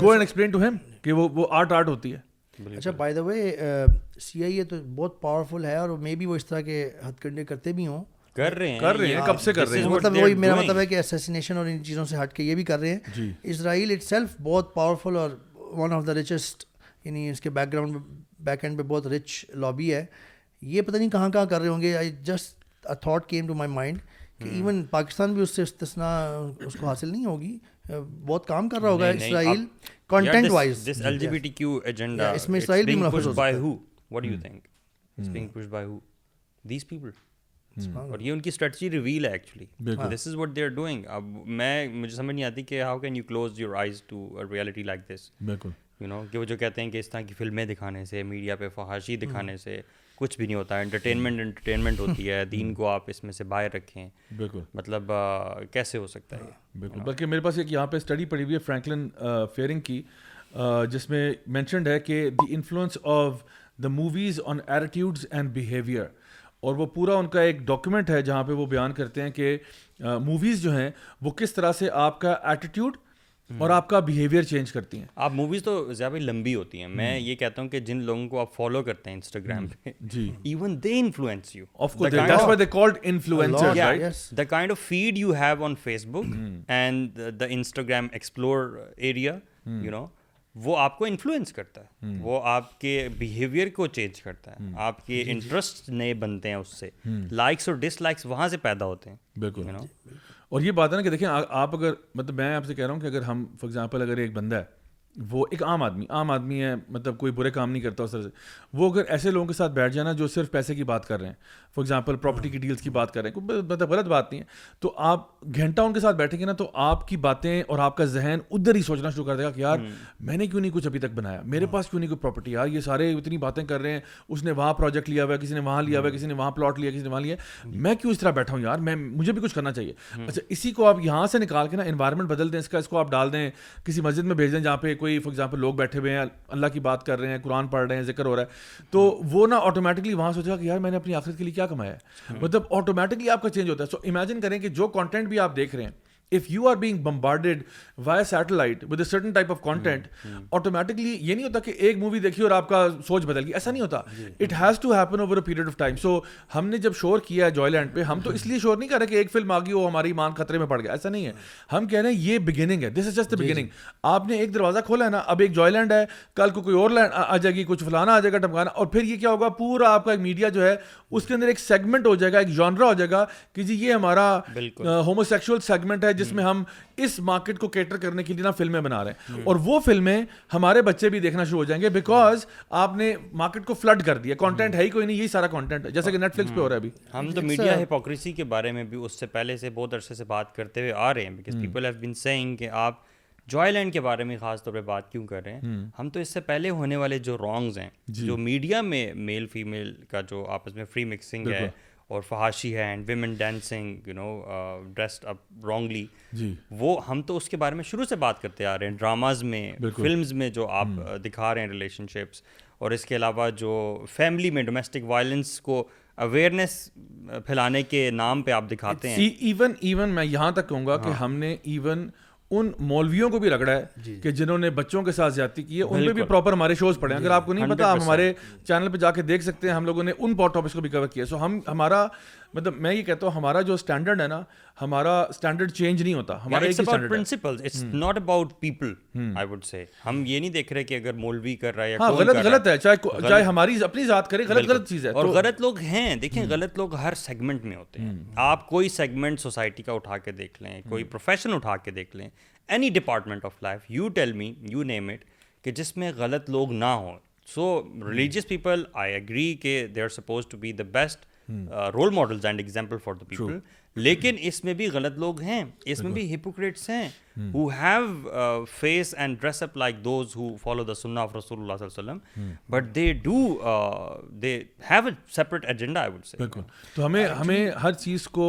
go and explain to him کہ وہ وہ آرٹ آرٹ ہوتی ہے اچھا by the way C I اے تو بہت پاورفل ہے اور مے بی وہ اس طرح کے ہتھ کنڈے کرتے بھی ہوں کر رہے ہیں کر رہے ہیں کب سے کر رہے ہیں مطلب وہی میرا مطلب ہے کہ اسیسنیشن اور ان چیزوں سے ہٹ کے یہ بھی کر رہے ہیں اسرائیل اٹ سیلف بہت پاورفل اور ون آف دا رچسٹ یعنی اس کے بیک گراؤنڈ بیک اینڈ پہ بہت رچ لابی ہے یہ پتہ نہیں کہاں کہاں کر رہے ہوں گے I just thought came to my mind کہ ایون پاکستان بھی اس سے استثنا اس کو حاصل نہیں ہوگی بہت کام کر رہا ہوگا Israel content wise this L G B T Q agenda اس میں اسرائیل بھی منافع ہو by who what do you think it's being push by who these people اور یہ ان کی اسٹریٹجی ریویل ہے actually this is what they are doing اب میں مجھے سمجھ نہیں آتی کہ how can you close your eyes to reality like this بالکل یو نو کہ وہ جو کہتے ہیں کہ اس طرح کی فلمیں دکھانے سے میڈیا پہ فحاشی دکھانے سے کچھ بھی نہیں ہوتا ہے انٹرٹینمنٹ انٹرٹینمنٹ ہوتی ہے دین کو آپ اس میں سے باہر رکھیں بالکل مطلب کیسے ہو سکتا ہے بالکل بلکہ میرے پاس ایک یہاں پہ اسٹڈی پڑی ہوئی ہے فرینکلن فیئرنگ کی جس میں مینشنڈ ہے کہ the influence of the movies on attitudes and behaviour اور وہ پورا ان کا ایک ڈاکیومنٹ ہے جہاں پہ وہ بیان کرتے ہیں کہ موویز جو ہیں وہ کس طرح سے آپ کا ایٹیٹیوڈ اور آپ کا بیہیویئر چینج کرتی ہیں آپ موویز تو زیادہ لمبی ہوتی ہیں میں یہ کہتا ہوں کہ جن لوگوں کو آپ فالو کرتے ہیں انسٹاگرام پہ جی even they influence you you of of course the the kind feed have on Facebook and Instagram explore area you know وہ آپ کو انفلوئنس کرتا ہے وہ آپ کے بیہیویئر کو چینج کرتا ہے آپ کے انٹرسٹ جی۔ نئے بنتے ہیں اس سے لائکس اور ڈس لائکس وہاں سے پیدا ہوتے ہیں بالکل جی، اور یہ بات ہے نا کہ دیکھیں آپ اگر مطلب میں آپ سے کہہ رہا ہوں کہ اگر ہم فار ایگزامپل اگر ایک بندہ ہے وہ ایک عام آدمی عام آدمی ہے مطلب کوئی برے کام نہیں کرتا اس طرح سے وہ اگر ایسے لوگوں کے ساتھ بیٹھ جانا جو صرف پیسے کی بات کر رہے ہیں فار ایگزامپل پراپرٹی کی ڈیلس کی بات کریں مطلب غلط بات نہیں ہے تو آپ گھنٹہ ان کے ساتھ بیٹھیں گے نا تو آپ کی باتیں اور آپ کا ذہن ادھر ہی سوچنا شروع کر دے گا کہ یار میں نے کیوں نہیں کچھ ابھی تک بنایا میرے پاس کیوں نہیں کوئی پراپرٹی یار یہ سارے اتنی باتیں کر رہے ہیں اس نے وہاں پروجیکٹ لیا ہوا ہے کسی نے وہاں لیا ہوا کسی نے وہاں پلاٹ لیا کسی نے وہاں لیا میں کیوں اس طرح بیٹھا ہوں یار میں مجھے بھی کچھ کرنا چاہیے اچھا اسی کو آپ یہاں سے نکال کے نا انوائرمنٹ بدل دیں اس کا اس کو آپ ڈال دیں کسی مسجد میں بھیج دیں جہاں پہ کوئی فار ایگزامپل لوگ بیٹھے ہوئے ہیں اللہ کی بات کر رہے ہیں قرآن پڑھ رہے ہیں ذکر ہو رہا ہے تو وہ نا آٹومیٹکلی وہاں سوچا کہ یار میں نے اپنی آخر کے لیے کیا ہے مطلب آٹومیٹکلی آپ کا چینج ہوتا ہے سو امیجن کریں کہ جو کانٹینٹ بھی آپ دیکھ رہے ہیں if you are being bombarded via satellite with a certain type of content automatically یہ نہیں ہوتا کہ ایک مووی دیکھی اور آپ کا سوچ بدل ایسا نہیں ہوتا it has to happen over a period of time so ہم نے جب شور کیا ہے جوائے لینڈ پہ ہم تو اس لیے شور نہیں کر رہے کہ ایک فلم آ گئی وہ ہماری مان خطرے میں پڑ گیا ایسا نہیں ہے ہم کہہ رہے ہیں یہ بگننگ ہے دس از جسٹ بگننگ آپ نے ایک دروازہ کھولا ہے نا اب ایک جوائے لینڈ ہے کل کو کوئی اور لینڈ آ جائے گی کچھ فلانا آ جائے گا ٹمکانا اور پھر یہ کیا ہوگا پورا آپ کا ایک میڈیا جو ہے اس کے اندر ایک سیگمنٹ ہو جائے گا ایک جانرا ہو جائے گا کہ جی یہ ہمارا ہومو سیکشل سیگمنٹ ہے جس میں ہم اس مارکیٹ کو کیٹر کرنے کے لیے نا فلمیں بنا رہے ہیں اور وہ فلمیں ہمارے بچے بھی دیکھنا شروع ہو جائیں گے بیکاز آپ نے مارکیٹ کو فلڈ کر دیا کانٹینٹ ہے ہی کوئی نہیں یہی سارا کانٹینٹ ہے جیسے کہ نیٹ ہاں۔ فلکس پہ ہو رہا ہے ابھی ہم تو میڈیا ہپوکریسی کے بارے میں بھی اس سے پہلے سے بہت عرصے سے بات کرتے ہوئے آ رہے ہیں because people have been seeing کہ آپ جوائے لینڈ کے بارے میں خاص طور پہ بات کیوں کر رہے ہیں ہم تو اس سے پہلے ہونے والے جو رانگز ہیں جی۔ جو میڈیا میں میل فیمیل کا جو آپس میں فری مکسنگ ہے اور فحاشی ہے and women you know dressed up wrongly جی وہ ہم تو اس کے بارے میں شروع سے بات کرتے آ رہے ہیں ڈراماز میں فلمز میں جو آپ دکھا رہے ہیں ریلیشن شپس اور اس کے علاوہ جو فیملی میں ڈومیسٹک وائلنس کو اویئرنیس پھیلانے کے نام پہ آپ دکھاتے ہیں ایون ایون میں یہاں تک کہوں گا کہ ہاں۔ ہم نے ایون ان مولویوں کو بھی رگڑا ہے جی, جی. کہ جنہوں نے بچوں کے ساتھ زیادتی کی ہے ان میں بھی پراپر ہمارے شوز پڑے ہیں اگر آپ کو نہیں جی, پتا آپ ہمارے چینل پہ جا کے دیکھ سکتے ہیں ہم لوگوں نے ان کو بھی کور کیا سو ہمارا مطلب میں یہ کہتا ہوں ہمارا جو اسٹینڈرڈ ہے نا ہمارا اسٹینڈرڈ چینج نہیں ہوتا ہمارا principle not about people I would say ہم یہ نہیں دیکھ رہے کہ اگر مولوی کر رہا ہے ہاں، ہے غلط غلط غلط غلط چاہے چاہے ہماری اپنی ذات کرے چیز ہے اور غلط لوگ ہیں دیکھیں غلط لوگ ہر سیگمنٹ میں ہوتے ہیں آپ کوئی سیگمنٹ سوسائٹی کا اٹھا کے دیکھ لیں کوئی پروفیشن اٹھا کے دیکھ لیں any department of life you tell me you name it کہ جس میں غلط لوگ نہ ہوں so religious people I agree کہ they are suppose to be the best role models and example for the people لیکن اس میں بھی غلط لوگ ہیں اس میں بھی ہپوکریٹس ہیں who have face and dress up like those who follow the sunnah of رسول اللہ صلی اللہ علیہ وسلم but they do they have a separate agenda I would say بالکل تو ہمیں ہمیں ہر چیز کو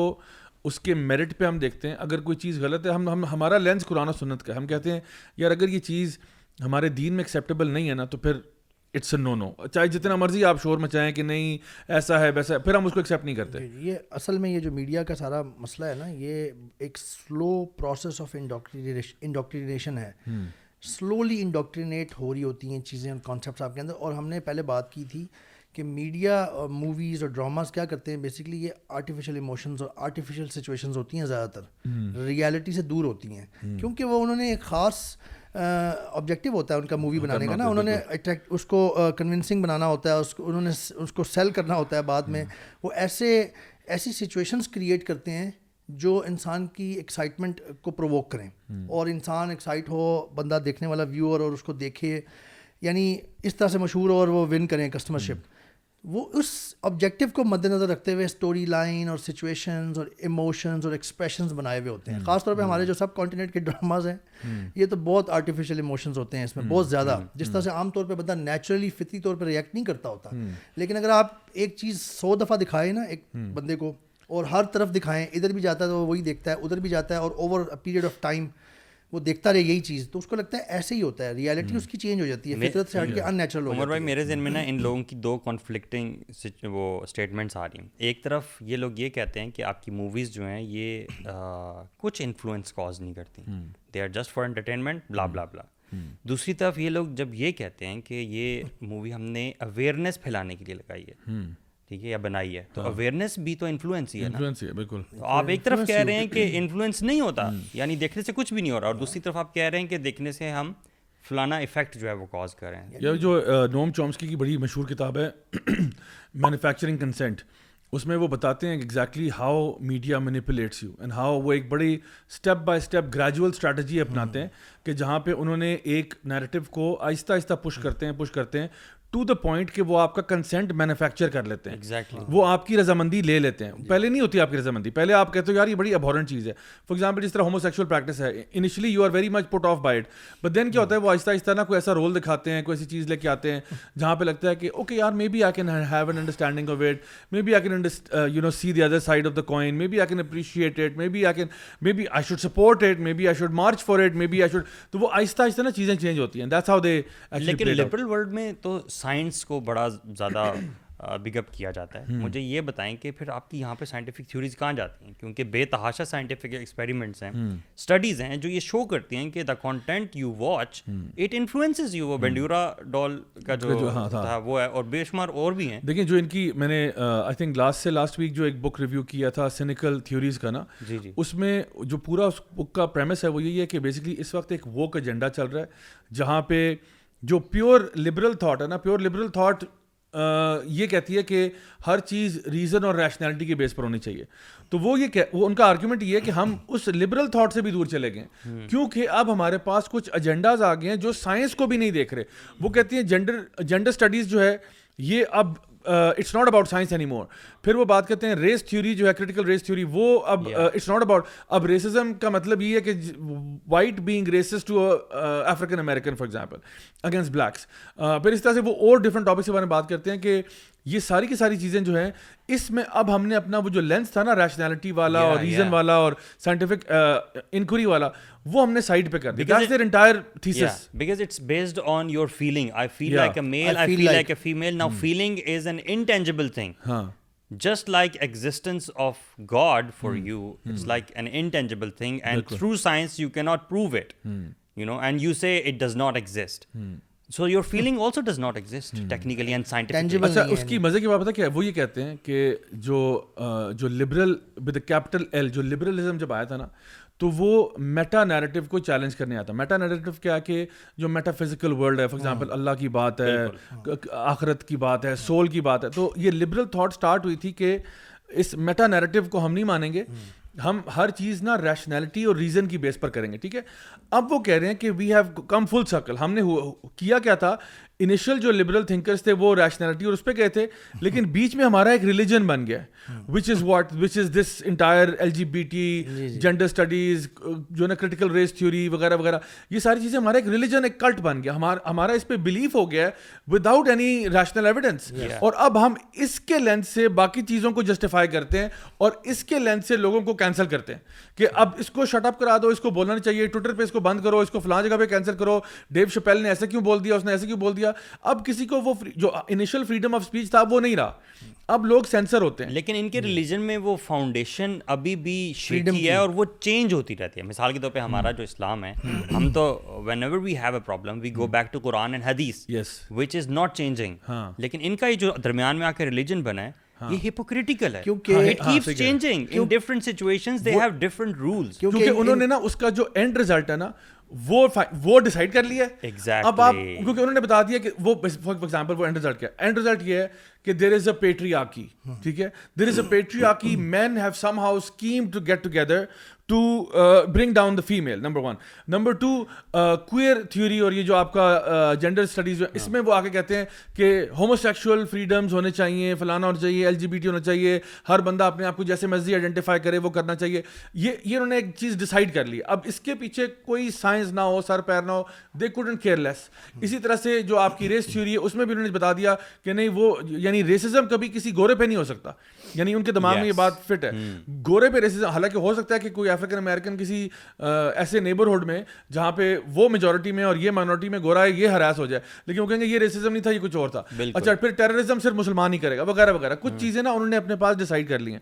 اس کے میرٹ پہ ہم دیکھتے ہیں اگر کوئی چیز غلط ہے ہم ہم ہمارا لینس قرآن و سنت کا ہم کہتے ہیں یار اگر یہ چیز ہمارے دین میں ایکسیپٹیبل نہیں ہے نا تو پھر اٹس اے نو نو چاہے جتنا مرضی آپ شور مچائیں کہ نہیں ایسا ہے ویسا ہے پھر ہم اس کو ایکسیپٹ نہیں کرتے جی، جی، یہ اصل میں یہ جو میڈیا کا سارا مسئلہ ہے نا یہ ایک سلو پروسیس آف انڈاکٹرینیشن ہے سلولی انڈاکٹرینیٹ ہو رہی ہوتی ہیں چیزیں اور کانسیپٹس آپ کے اندر اور ہم نے پہلے بات کی تھی کہ میڈیا اور موویز اور ڈراماز کیا کرتے ہیں بیسکلی یہ آرٹیفیشیل ایموشنز اور آرٹیفیشیل سچویشنز ہوتی ہیں زیادہ تر ریالٹی سے دور ہوتی ہیں کیونکہ وہ انہوں نے ایک خاص آبجیکٹیو ہوتا ہے ان کا مووی بنانے کا نا انہوں نے اس کو کنونسنگ بنانا ہوتا ہے اس کو انہوں نے اس کو سیل کرنا ہوتا ہے بعد میں وہ ایسے ایسی سچویشنس کریٹ کرتے ہیں جو انسان کی ایکسائٹمنٹ کو پرووک کریں اور انسان ایکسائٹ ہو بندہ دیکھنے والا ویور اور اس کو دیکھے یعنی اس طرح سے مشہور ہو اور وہ ون کریں کسٹمر شپ وہ اس آبجیکٹیو کو مد نظر رکھتے ہوئے اسٹوری لائن اور سچویشنز اور ایموشنز اور ایکسپریشنز بنائے ہوئے ہوتے ہیں خاص طور پہ ہمارے جو سب کانٹیننٹ کے ڈراماز ہیں یہ تو بہت آرٹیفیشیل ایموشنز ہوتے ہیں اس میں بہت زیادہ جس طرح سے عام طور پہ بندہ نیچرلی فطری طور پہ ریئیکٹ نہیں کرتا ہوتا لیکن اگر آپ ایک چیز سو دفعہ دکھائیں نا ایک بندے کو اور ہر طرف دکھائیں ادھر بھی جاتا ہے تو وہی دیکھتا ہے ادھر بھی جاتا ہے اور اوور پیریڈ آف ٹائم وہ دیکھتا رہے یہی چیز تو اس کو لگتا ہے ایسے ہی ہوتا ہے ہے ریالٹی اس کی چینج ہو ہو جاتی فطرت سے ہٹ کے ان نیچرل میرے ذہن میں نا ان لوگوں کی دو کانفلکٹنگ وہ اسٹیٹمنٹس آ رہی ہیں ایک طرف یہ لوگ یہ کہتے ہیں کہ آپ کی موویز جو ہیں یہ کچھ انفلوئنس کاز نہیں کرتی they are just for entertainment blah blah blah دوسری طرف یہ لوگ جب یہ کہتے ہیں کہ یہ مووی ہم نے اویئرنیس پھیلانے کے لیے لگائی ہے ٹھیک ہے یا بنائی ہے تو اویئرنیس ہاں۔ بھی تو انفلوئنس ہی ہے بالکل آپ ایک طرف کہہ رہے ہیں کہ انفلوئنس نہیں ہوتا یعنی دیکھنے سے کچھ بھی نہیں ہو رہا اور دوسری طرف آپ کہہ رہے ہیں کہ دیکھنے سے ہم فلانا افیکٹ جو ہے وہ کاز کر رہے ہیں یا جو نوم چومسکی کی بڑی مشہور کتاب ہے مینوفیکچرنگ کنسینٹ اس میں وہ بتاتے ہیں exactly how media manipulates you and how وہ ایک بڑی step by step gradual strategy اپناتے ہیں کہ جہاں پہ انہوں نے ایک نیریٹو کو آہستہ آہستہ پش کرتے ہیں پش کرتے ہیں ٹو دا پوائنٹ کہ وہ آپ کا کنسنٹ مینوفیکچر کر لیتے ہیں exactly. وہ آپ کی رضامندی لے لیتے ہیں yeah. جی۔ پہلے نہیں ہوتی آپ کی رضامندی پہلے آپ کہتے ہو یار یہ بڑی ابورنٹ چیز ہے فار ایگزامپل جس طرح ہومو سیکشل پریکٹس ہے initially you are very much put off by but then کیا ہوتا ہے وہ آہستہ آہستہ نا کوئی ایسا رول دکھاتے ہیں کوئی ایسی چیز لے کے آتے ہیں جہاں پہ لگتا ہے کہ اوکے یار maybe I can have an understanding of it maybe I can you know see the other side of the coin maybe I can appreciate it maybe I can maybe I should support it maybe I should march for it maybe I should تو وہ آہستہ آہستہ نا چیزیں change ہوتی ہیں that's how they لیکن liberal world میں تو سائنس کو بڑا زیادہ بگ اپ کیا جاتا ہے مجھے یہ بتائیں کہ پھر آپ کی یہاں پہ سائنٹیفک تھیوریز کہاں جاتی ہیں کیونکہ بے تحاشا سائنٹیفک ایکسپیریمنٹس ہیں اسٹڈیز ہیں جو یہ شو کرتی ہیں کہ the content you watch it influence you Bandura doll کا جو تھا ہاں، ہاں۔ وہ ہے اور بے شمار اور بھی ہیں دیکھیں جو ان کی میں نے آئی تھنک لاسٹ لاسٹ سے ویک جو ایک بک ریویو کیا تھا سینیکل تھیوریز کا نا جی جی اس میں جو پورا اس بک کا پریمس ہے وہ یہی ہے کہ بیسکلی اس وقت ایک ووک ایجنڈا چل رہا ہے جہاں پہ جو پیور لبرل تھاٹ ہے نا پیور لبرل تھاٹ یہ کہتی ہے کہ ہر چیز ریزن اور ریشنلٹی کے بیس پر ہونی چاہیے تو وہ یہ ان کا آرگیومنٹ یہ ہے کہ ہم اس لبرل تھاٹ سے بھی دور چلے گئے کیونکہ اب ہمارے پاس کچھ ایجنڈاز آ گئے ہیں جو سائنس کو بھی نہیں دیکھ رہے وہ کہتی ہیں جینڈر جینڈر اسٹڈیز جو ہے یہ اب it's not about science anymore پھر وہ بات کرتے ہیں ریس تھیوری جو ہے کرٹیکل ریس تھیوری وہ اب اٹس ناٹ اباؤٹ اب ریسزم کا مطلب یہ ہے کہ white being racist to African American for example against blacks پھر اس طرح سے وہ اور ڈفرنٹ ٹاپکس کے بارے میں بات کرتے ہیں کہ یہ ساری کی ساری چیزیں جو ہیں اس میں اب ہم نے اپنا وہ جو لینس تھا نا ریشنلٹی والا اور ریزن والا اور سائنٹیفک انکوری uh, والا وہ ہم نے سائڈ پہ کر دیا because their entire thesis because it's based in your feeling I feel like a male I feel like a female now feeling is an intangible thing ہاں just like existence of God for you it's like an intangible thing and through science you can not prove it you know and you see it does not exist so your feeling also does not exist technically and scientific اس کی مزے کی بات ہے کہ وہ یہ کہتے ہیں کہ جو جو لبرل ود کیپٹل ایل جو لبرلزم جب آیا تھا نا تو وہ میٹا نیریٹو کو چیلنج کرنے آتا ہے میٹا نیریٹو کیا کہ جو میٹا فزیکل ورلڈ ہے فار ہاں۔ ایگزامپل اللہ کی بات ہے آخرت کی بات ہے سول کی بات ہے تو یہ لبرل تھاٹ اسٹارٹ ہوئی تھی کہ اس میٹا نیریٹو کو ہم نہیں مانیں گے ہاں۔ ہم ہر چیز نا ریشنلٹی اور ریزن کی بیس پر کریں گے ٹھیک ہے اب وہ کہہ رہے ہیں کہ we have come full circle ہم نے کیا کیا تھا انیشیل جو لبرل تھنکرس تھے وہ ریشنلٹی اور اس پہ گئے تھے لیکن بیچ میں ہمارا ایک ریلیجن بن گیا which is what which is this entire L G B T gender studies جو نا کرٹیکل ریس تھیوری وغیرہ وغیرہ یہ ساری چیزیں ہمارا ایک ریلیجن ایک کلٹ بن گیا ہمارا ہمارا اس پہ بلیو ہو گیا without any rational evidence اور اب ہم اس کے لینس سے باقی چیزوں کو جسٹیفائی کرتے ہیں اور اس کے لینس سے لوگوں کو کینسل کرتے ہیں کہ اب اس کو شٹ اپ کرا دو اس کو بولنا چاہیے ٹویٹر پہ اس کو بند کرو اس کو فلاں جگہ پہ کینسل کرو ڈیو شپیل نے ایسا کیوں بول دیا اس نے ایسے کیوں بول دیا اب کسی کو وہ جو انیشل فریڈم آف اسپیچ تھا وہ نہیں رہا اب لوگ سینسر ہوتے ہیں لیکن ان کے ریلیجن میں وہ فاؤنڈیشن ابھی بھی فریڈم ہے اور وہ چینج ہوتی رہتی ہے مثال کے طور پہ ہمارا جو اسلام ہے ہم تو whenever we have a problem we go back to Quran and hadith yes which is not changing لیکن ان کا یہ جو درمیان میں آ کے ریلیجن بنا ہے ہاں۔ یہ ہپوکریٹیکل ہے کیونکہ it keeps changing in different situations they have different rules کیونکہ انہوں نے نا اس کا جو اینڈ رزلٹ ہے نا وہ ڈیسائڈ کر لیا ہے اب آپ کیونکہ انہوں نے بتا دیا کہ وہ فار ایگزامپل وہ اینڈ ریزلٹ یہ ہے کہ there is a patriarchy ٹھیک ہے there is a patriarchy men have somehow scheme to get together to to bring down the number number one queer theory اور یہ جو آپ کا جینڈر uh, اسٹڈیز اس میں وہ آ کے کہتے ہیں کہ ہوموسیکشل فریڈمس ہونے چاہیے فلانا ہونا چاہیے ایل جی بی ٹی ہونا چاہیے ہر بندہ اپنے آپ کو جیسے مرضی آئیڈینٹیفائی کرے وہ کرنا چاہیے یہ یہ انہوں نے ایک چیز ڈسائڈ کر لی اب اس کے پیچھے کوئی سائنس نہ ہو سر پیر نہ ہو دے کوڈنٹ کیئر لیس اسی طرح سے جو آپ کی ریس تھیوری ہے اس میں بھی انہوں نے بتا دیا کہ نہیں وہ یعنی ریسزم کبھی کسی گورے پہ نہیں ہو سکتا یعنی ان کے دماغ yes. میں یہ بات فٹ ہے hmm. گورے پہ ریسزم حالانکہ ہو سکتا ہے کہ کوئی افریقن امریکن کسی ایسے نیبرہڈ میں جہاں پہ وہ میجورٹی میں اور یہ مائنورٹی میں گورا ہے یہ ہراس ہو جائے لیکن وہ کہیں گے یہ ریسزم نہیں تھا یہ کچھ اور تھا اچھا پھر ٹیررزم صرف مسلمان ہی کرے گا وغیرہ وغیرہ کچھ hmm. چیزیں نا انہوں نے اپنے پاس ڈیسائڈ کر لی ہیں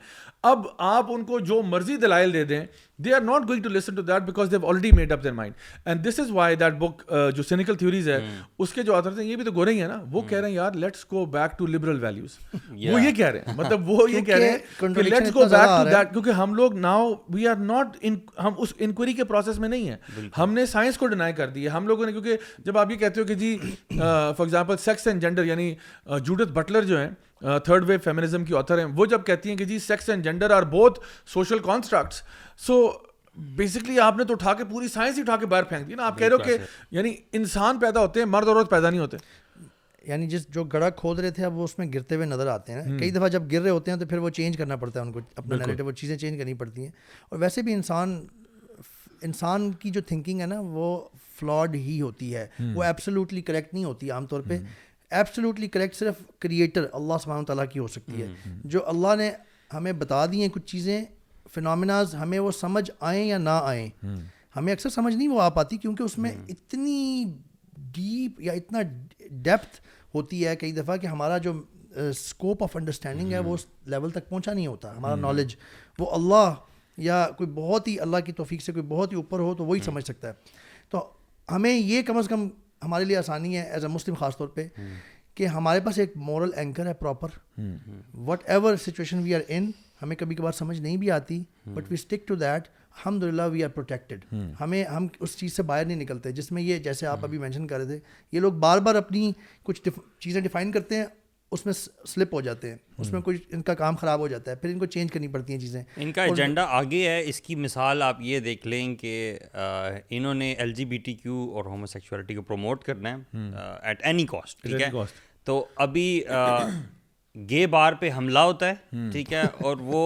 اب آپ ان کو جو مرضی دلائل دے دیں they are not going to to listen that because they've already made up their mind and this is why that book جو سینیکل تھیوریز ہے اس کے جو آتھر ہیں یہ بھی تو ہی ہیں نا وہ کہہ رہے ہیں یار let's go back to liberal values وہ یہ کہہ رہے ہیں مطلب وہ یہ کہہ رہے ہیں کہ let's go back to that کیونکہ ہم لوگ ناؤ وی آر ناٹ ہم اس انکوائری کے پروسیس میں نہیں ہیں ہم نے سائنس کو ڈینائی کر دی ہے ہم لوگوں نے کیونکہ جب آپ یہ کہتے ہو کہ جی for example sex and gender یعنی جوڈت بٹلر جو ہیں تھرڈ ویو فیمنزم کی آتھر ہیں وہ جب کہتی ہیں کہ جی sex and gender are both social constructs so basically آپ نے تو اٹھا کے پوری سائنس ہی اٹھا کے باہر پھینک دی نا آپ کہہ رہے ہو کہ یعنی انسان پیدا ہوتے ہیں مرد عورت پیدا نہیں ہوتے یعنی جس جو گڑا کھود رہے تھے اب وہ اس میں گرتے ہوئے نظر آتے ہیں کئی دفعہ جب گر رہے ہوتے ہیں تو پھر وہ چینج کرنا پڑتا ہے ان کو اپنا نیگیٹو وہ چیزیں چینج کرنی پڑتی ہیں اور ویسے بھی انسان انسان کی جو تھنکنگ ہے نا وہ فلاڈ ہی ہوتی ہے وہ ایبسلیوٹلی کریکٹ نہیں ہوتی عام طور پہ ایبسلیوٹلی کریکٹ صرف کریٹر اللہ سبحانہ تعالیٰ کی ہو سکتی ہے جو اللہ نے ہمیں بتا دی ہیں کچھ چیزیں فنامناز ہمیں وہ سمجھ آئیں یا نہ آئیں ہمیں اکثر سمجھ نہیں وہ آ پاتی کیونکہ اس میں اتنی ڈیپ یا اتنا ڈیپتھ ہوتی ہے کئی دفعہ کہ ہمارا جو اسکوپ آف انڈرسٹینڈنگ ہے وہ اس لیول تک پہنچا نہیں ہوتا ہمارا نالج وہ اللہ یا کوئی بہت ہی اللہ کی توفیق سے کوئی بہت ہی اوپر ہو تو وہی سمجھ سکتا ہے تو ہمیں یہ کم از کم ہمارے لیے آسانی ہے ایز اے مسلم خاص طور پہ کہ ہمارے پاس ایک مورل اینکر ہے proper whatever situation we are in ہمیں کبھی کبھار سمجھ نہیں بھی آتی but we stick to that الحمد للہ وی آر پروٹیکٹیڈ ہمیں ہم اس چیز سے باہر نہیں نکلتے جس میں یہ جیسے آپ ابھی مینشن کر رہے تھے یہ لوگ بار بار اپنی کچھ چیزیں ڈیفائن کرتے ہیں اس میں سلپ ہو جاتے ہیں اس میں کچھ ان کا کام خراب ہو جاتا ہے پھر ان کو چینج کرنی پڑتی ہیں چیزیں ان کا ایجنڈا آگے ہے اس کی مثال آپ یہ دیکھ لیں کہ انہوں نے L G B T Q اور ہومو سیکچولیٹی کو پروموٹ کرنا ہے ایٹ اینی کاسٹ ٹھیک ہے تو ابھی گے بار پہ حملہ ہوتا ہے ٹھیک ہے اور وہ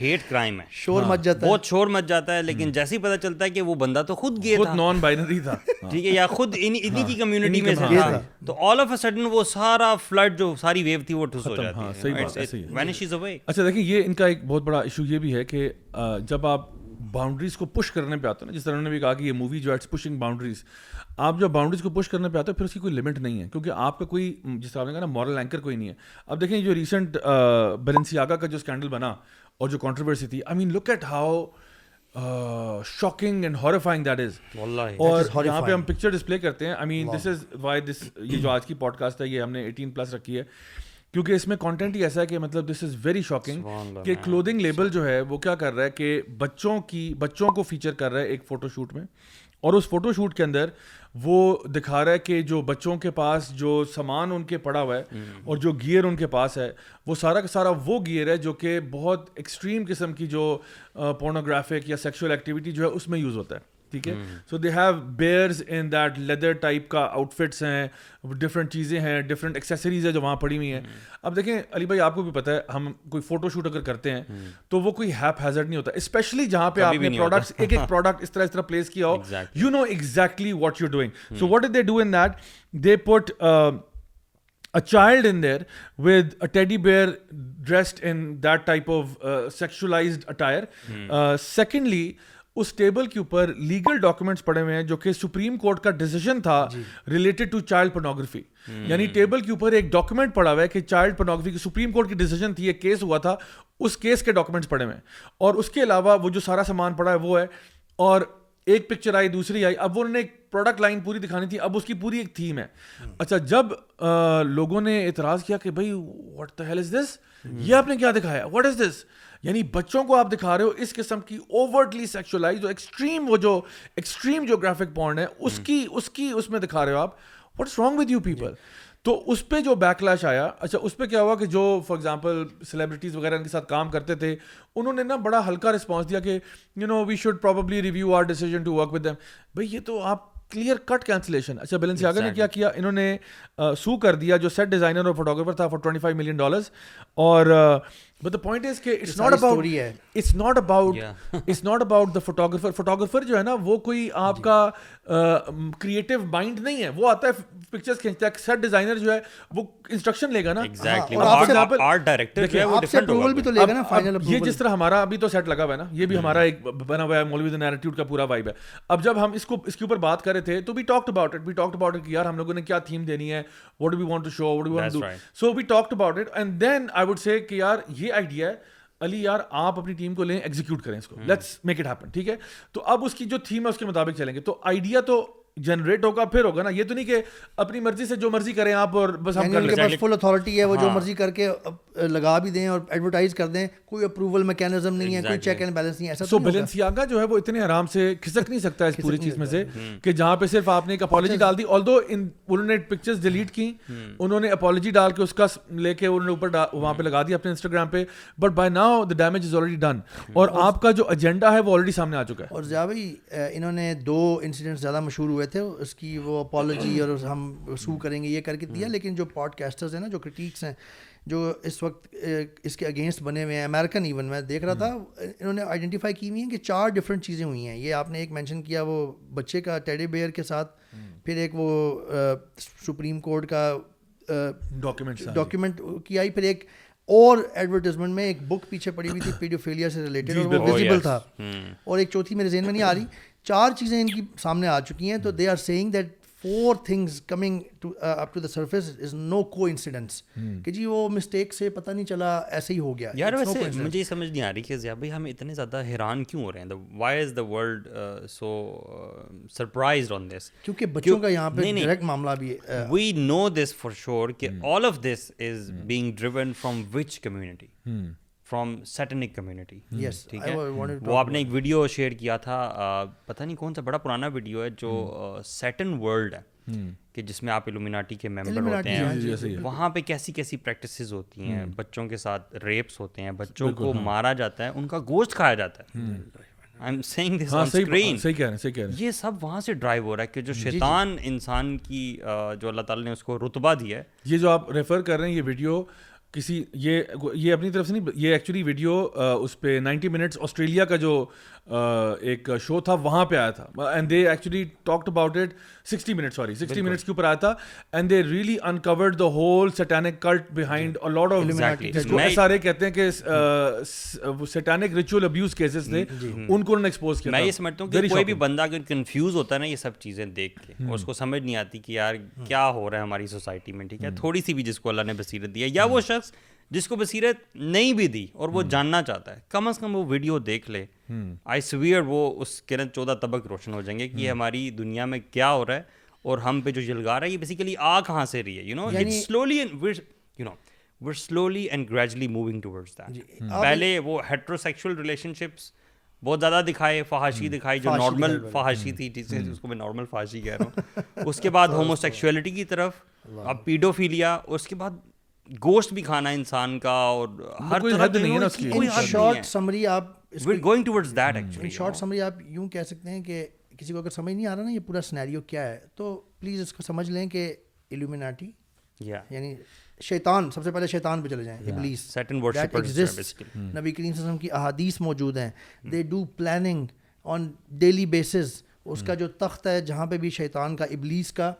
ہیٹ کرائم ہے شور مچ جاتا ہے بہت شور مچ جاتا ہے لیکن جیسے ہی پتہ چلتا ہے کہ وہ بندہ تو خود گے تھا نان بائنری تھا ٹھیک ہے یا خود انہی کی کمیونٹی ہاں، میں سے ہاں، تھا تو آل آف اے سڈن وہ سارا فلڈ جو ساری ویو تھی وہ ٹھس ہو جاتی ہاں، ہے صحیح بات ہے وینش از اوے اچھا دیکھیں یہ ان کا ایک بہت بڑا ایشو یہ بھی ہے کہ جب آپ باؤنڈریز کو پش کرنے پہ آتے ہیں جس طرح انہوں نے بھی کہا کہ یہ مووی جو ہے پشنگ باؤنڈریز آپ جب باؤنڈریز کو پش کرنے پہ آتے ہو پھر اس کی کوئی لمٹ نہیں ہے کیونکہ آپ کا کوئی جس طرح نے کہا نا مورل اینکر کوئی نہیں ہے اب دیکھیں جو ریسنٹ بیلنسی آگا کا جو اسکینڈل بنا اور جو کانٹروورسی تھی I mean look at how shocking and horrifying that is اور یہاں پہ ہم پکچر ڈسپلے کرتے ہیں I mean this is why this یہ جو آج کی پوڈ کاسٹ ہے یہ ہم نے ایٹین پلس رکھی ہے کیونکہ اس میں کانٹینٹ ہی ایسا ہے کہ مطلب دس از ویری شاکنگ کہ کلودنگ لیبل جو ہے وہ کیا کر رہا ہے کہ بچوں کی بچوں کو فیچر کر رہا ہے ایک فوٹو شوٹ میں اور اس فوٹو شوٹ کے اندر وہ دکھا رہا ہے کہ جو بچوں کے پاس جو سامان ان کے پڑا ہوا ہے اور جو گیئر ان کے پاس ہے وہ سارا کا سارا وہ گیئر ہے جو کہ بہت ایکسٹریم قسم کی جو پورنوگرافک یا سیکشل ایکٹیویٹی جو ہے اس میں یوز ہوتا ہے ٹھیک ہے so they have bears in that leather type کا آؤٹ فٹس ہیں ڈفرینٹ چیزیں ہیں ڈفرینٹ ایکسیسریز ہیں جو وہاں پڑی ہوئی ہیں اب دیکھیں علی بھائی آپ کو بھی پتہ ہے ہم کوئی فوٹو شوٹ اگر کرتے ہیں تو وہ کوئی ہیپ ہیزرڈ نہیں ہوتا اسپیشلی جہاں پہ آپ نے پروڈکٹس ایک ایک پروڈکٹ اس طرح اس طرح پلیس کیا ہو you know exactly what you doing so what is they do in that they put child in there with teddy bear dressed in that type of sexualized attire secondly اس table کے اوپر legal documents پڑے ہوئے ہیں جو کہ supreme court کا decision تھا ریلیٹڈ ٹو چائلڈ پورنوگرافی یعنی ٹیبل کے اوپر ایک ڈاکومنٹ پڑا ہوا ہے کہ چائلڈ پورنوگرافی کی سپریم کورٹ کی ڈیسیزن تھی ایک کیس ہوا تھا اس کیس کے ڈاکومنٹس پڑے ہوئے ہیں اور اس کے علاوہ وہ جو سارا سامان پڑا ہے وہ ہے اور ایک پکچر آئی دوسری آئی اب وہ انہوں نے ایک پروڈکٹ لائن پوری دکھانی تھی اب اس کی پوری ایک تھیم ہے اچھا جب لوگوں نے اعتراض کیا کہ بھائی what the hell is this یہ آپ نے کیا دکھایا واٹ از دس یعنی بچوں کو آپ دکھا رہے ہو اس قسم کی سیکچولائز سیکچولاز ایکسٹریم وہ جو ایکسٹریم جو گرافک پورن ہے اس کی اس کی اس میں دکھا رہے ہو آپ what's wrong with you people تو اس پہ جو بیک لیش آیا اچھا اس پہ کیا ہوا کہ جو فار ایگزامپل سیلیبریٹیز وغیرہ ان کے ساتھ کام کرتے تھے انہوں نے نا بڑا ہلکا رسپانس دیا کہ you know we should probably review our decision to work with them بھائی یہ تو آپ کلیئر کٹ کینسلیشن اچھا بیلنس یاگر نے کیا انہوں نے سو کر دیا جو سیٹ ڈیزائنر اور فوٹوگرافر تھا four twenty five million dollars اور بٹ دا پوائنٹ از کہ it's not about it's not about it's not about the photographer photographer جو ہے نا وہ کوئی آپ کا کریٹو مائنڈ نہیں ہے وہ آتا ہے پکچرس کھینچتا ہے سیٹ ڈیزائنر جو ہے وہ انسٹرکشن لے گا نا یہ جس طرح ہمارا ابھی تو سیٹ لگا ہوا ہے نا یہ بھی ہمارا ایک بنا ہوا ہے مولوی دا نیرٹیوڈ کا پورا وائب ہے اب جب ہم اس کو اس کے اوپر بات کر رہے تھے تو we talked about it we talked about it یار ہم لوگوں نے کیا تھیم دینی ہے what we want to show what we want so we talked about it and then I would say کہ یار یہ آئیڈیا ہے علی یار آپ اپنی ٹیم کو لیں ایگزیکیوٹ کریں اس کو لیٹس میک اٹ ہیپن ٹھیک ہے تو اب اس کی جو تھیم ہے اس کے مطابق چلیں گے تو آئیڈیا تو جنریٹ ہوگا پھر ہوگا نا یہ تو نہیں کہ اپنی مرضی سے جو مرضی کریں آپ اور بس ہم یعنی کر لیں پاس فل اتھارٹی ہے وہ جو ہاں۔ مرضی کر کے لگا بھی دیں اور ایڈورٹائز کر دیں کوئی اپروول میکینزم نہیں ہے کوئی چیک اینڈ بیلنس نہیں ہے سو بیلنس یاگا جو ہے وہ اتنے آرام سے کھسک نہیں سکتا اس پوری چیز میں سے ہاں۔ ہاں۔ کہ جہاں پہ صرف آپ نے ایک اپالوجی اچھا۔ ڈال دی آل دو انہوں نے پکچرز ڈیلیٹ کی انہوں نے اپالوجی ڈال کے اس کا لے کے انہوں نے اوپر وہاں پہ لگا دیا اپنے انسٹاگرام پہ but by now the damage is already done اور آپ کا جو ایجنڈا ہے وہ آلریڈی سامنے آ چکا ہے اور زیادہ انہوں نے دو انسیڈنٹ زیادہ مشہور ہوئے تھے اس کی وہ اپالوجی اور ہم سو کریں گے یہ کر کے دیا لیکن جو پوڈ کاسٹرز ہیں نا جو کرٹیکس ہیں جو اس وقت اس کے اگینسٹ بنے ہوئے ہیں امیرکن ایون میں دیکھ رہا تھا انہوں نے آئیڈینٹیفائی کی ہوئی ہیں کہ چار ڈفرینٹ چیزیں ہوئی ہیں یہ آپ نے ایک مینشن کیا وہ بچے کا ٹیڈی بیئر کے ساتھ پھر ایک وہ سپریم کورٹ کا ڈاکیومنٹ ڈاکیومنٹ کی آئی پھر ایک اور ایڈورٹیزمنٹ میں ایک بک پیچھے پڑی ہوئی تھی پیڈیوفیلیا سے ریلیٹڈ جی، اور وہ ویزیبل oh, تھا اور ایک چوتھی میرے ذہن میں نہیں آ رہی چار چیزیں ان کی سامنے آ چکی ہیں تو they are seeing that four things coming up to the surface is no coincidence کہ جی وہ مسٹیک سے پتہ نہیں چلا ایسے ہی ہو گیا یار ویسے مجھے یہ سمجھ نہیں آ رہی کہ ضیاء بھائی ہم اتنے زیادہ حیران کیوں ہو رہے ہیں why is the world so surprised on this کیونکہ بچوں کا یہاں پہ ڈائریکٹ معاملہ بھی ہے we know this for sure کہ all of this is being driven from which community from satanic community yes ٹھیک ہے وہ آپ نے ایک ویڈیو شیئر کیا تھا پتہ نہیں کون سا بڑا پرانا ویڈیو ہے جو سیٹن hmm. ورلڈ ہے hmm. کہ جس میں آپ الومیناٹی کے ممبر ہوتے ہیں ہاں جی، وہاں پہ کیسی کیسی پریکٹسز ہوتی ہیں hmm. بچوں کے ساتھ ریپس ہوتے ہیں بچوں کو ہاں۔ مارا جاتا ہے ان کا گوشت کھایا جاتا ہے ہاں، یہ سب وہاں سے ڈرائیو ہو رہا ہے کہ جو جی، جی۔ شیطان انسان کی جو اللہ تعالیٰ نے اس کو رتبہ دیا ہے یہ جو آپ ریفر کر رہے ہیں یہ ویڈیو کسی یہ یہ اپنی طرف سے نہیں یہ ایکچولی ویڈیو اس پہ نائنٹی منٹس آسٹریلیا کا جو ایک شو تھا وہاں پہ آیا تھا and they actually talked about it sixty minute sorry sixty minutes کے اوپر آیا تھا and they really uncovered the whole satanic cult behind lot of S R A کہتے ہیں کہ سیٹینک ریچول ابیوز کیسز تھے ان کو انہوں نے ایکسپوز کیا میں یہ سمجھتا ہوں کہ کوئی بھی بندہ اگر کنفیوز ہوتا ہے نا یہ سب چیزیں دیکھ کے اس کو سمجھ نہیں آتی کہ یار کیا ہو رہا ہے ہماری سوسائٹی میں ٹھیک ہے تھوڑی سی بھی جس کو اللہ نے بصیرت دی ہے یا وہ شخص جس کو بصیرت نہیں بھی دی اور وہ جاننا چاہتا ہے کم از کم وہ ویڈیو دیکھ لے آئی سویئر وہ اس کرن چودہ طبق روشن ہو جائیں گے کہ ہماری دنیا میں کیا ہو رہا ہے اور ہم پہ جو جلگا رہا ہے یہ بیسیکلی آ کہاں سے رہی ہے you know slowly you know we're slowly and gradually moving that پہلے وہ سیکشل ریلیشن شپس بہت زیادہ دکھائے فحاشی دکھائی جو نارمل فحاشی تھی جسے اس کو میں نارمل فحاشی کہہ رہا ہوں اس کے بعد ہومو سیکشولیٹی کی طرف اب پیڈوفیلیا اس کے بعد گوشت بھی کھانا انسان کا اور ہر طرح نہیں ہے نا شارٹ سمری آپ we going towards that actually short summary آپ یوں کہہ سکتے ہیں کہ کسی کو اگر سمجھ نہیں آ رہا نا یہ پورا سنیریو کیا ہے تو پلیز اس کو سمجھ لیں کہ الومیناٹی یعنی شیطان سب سے پہلے شیطان پہ چلے جائیں ابلیس سیٹن ورشپرز نبی کریم صلی اللہ علیہ وسلم کی احادیث موجود ہیں they do planning on daily basis اس کا جو تخت ہے جہاں پہ بھی شیطان کا ابلیس کا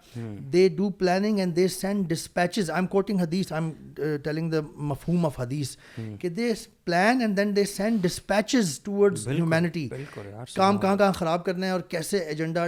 they do planning and they send dispatches I am quoting hadith I am telling the مفہوم آف حدیث کہ they plan and then they send dispatches humanity کام کہاں کہاں خراب کرنا ہے اور کیسے ایجنڈا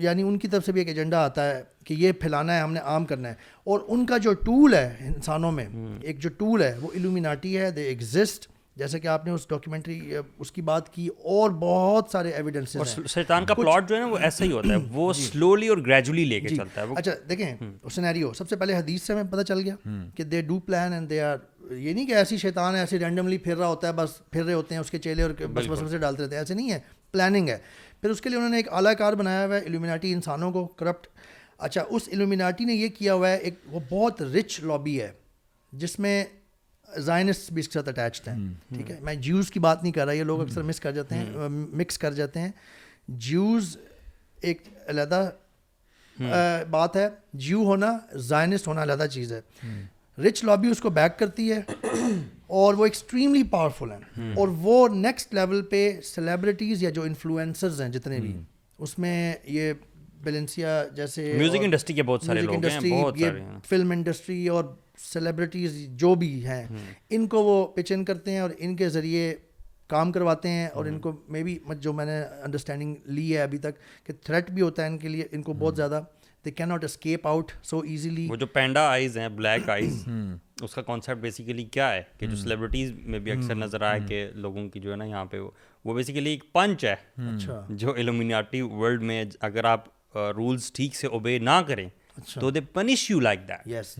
یعنی ان کی طرف سے بھی ایک ایجنڈا آتا ہے کہ یہ پھیلانا ہے ہم نے عام کرنا ہے اور ان کا جو ٹول ہے انسانوں میں ایک جو ٹول ہے وہ الومیناٹی ہے دے ایگزسٹ جیسے کہ آپ نے اس ڈاکیومنٹری اس کی بات کی اور بہت سارے ایویڈنس ہیں شیطان کا پلاٹ جو ہے نا وہ ایسا ہی ہوتا ہے وہ سلولی جی۔ اور گریجولی لے کے جی۔ چلتا ہے اچھا دیکھیں سینیریو سب سے پہلے حدیث سے ہمیں پتہ چل گیا کہ they do plan and they are یہ نہیں کہ ایسی شیطان ہے ایسے رینڈملی پھر رہا ہوتا ہے بس پھر رہے ہوتے ہیں اس کے چیلے اور بس بس سے ڈالتے رہتے ہیں ایسے نہیں ہے پلاننگ ہے پھر اس کے لیے انہوں نے ایک اعلیٰ کار بنایا ہوا ہے الومیناٹی انسانوں کو کرپٹ اچھا اس الومیناٹی نے یہ کیا ہوا ہے ایک وہ بہت رچ لابی ہے جس میں زائنس بھی اس کے ساتھ اٹیچڈ ہیں ٹھیک ہے میں جیوز کی بات نہیں کر رہا یہ لوگ اکثر مس کر جاتے ہیں مکس کر جاتے ہیں جیوز ایک علیحدہ بات ہے جیو ہونا زائنسٹ ہونا علیحدہ چیز ہے رچ لابی اس کو بیک کرتی ہے اور وہ ایکسٹریملی پاورفل ہیں اور وہ نیکسٹ لیول پہ سیلیبریٹیز یا جو انفلوئنسرز ہیں جتنے بھی اس میں یہ بیلنسیا جیسے میوزک انڈسٹری کے بہت سارے لوگ ہیں بہت سارے فلم انڈسٹری اور سیلیبریٹیز جو بھی ہیں ان کو وہ پچ ان کرتے ہیں اور ان کے ذریعے کام کرواتے ہیں اور ان کو مے بی جو میں نے انڈرسٹینڈنگ لی ہے ابھی تک کہ تھریٹ بھی ہوتا ہے ان کے لیے ان کو بہت زیادہ they can not escape out so easily وہ جو پینڈا آئیز ہیں بلیک آئیز اس کا کانسیپٹ بیسیکلی کیا ہے کہ جو سیلیبریٹیز میں بھی اکثر نظر آئے کہ لوگوں کی جو ہے نا یہاں پہ وہ بیسیکلی ایک پنچ ہے اچھا جو الومینٹی ورلڈ میں اگر آپ رولس ٹھیک سے اوبے نہ کریں اچھا۔ تو they punish you like that yes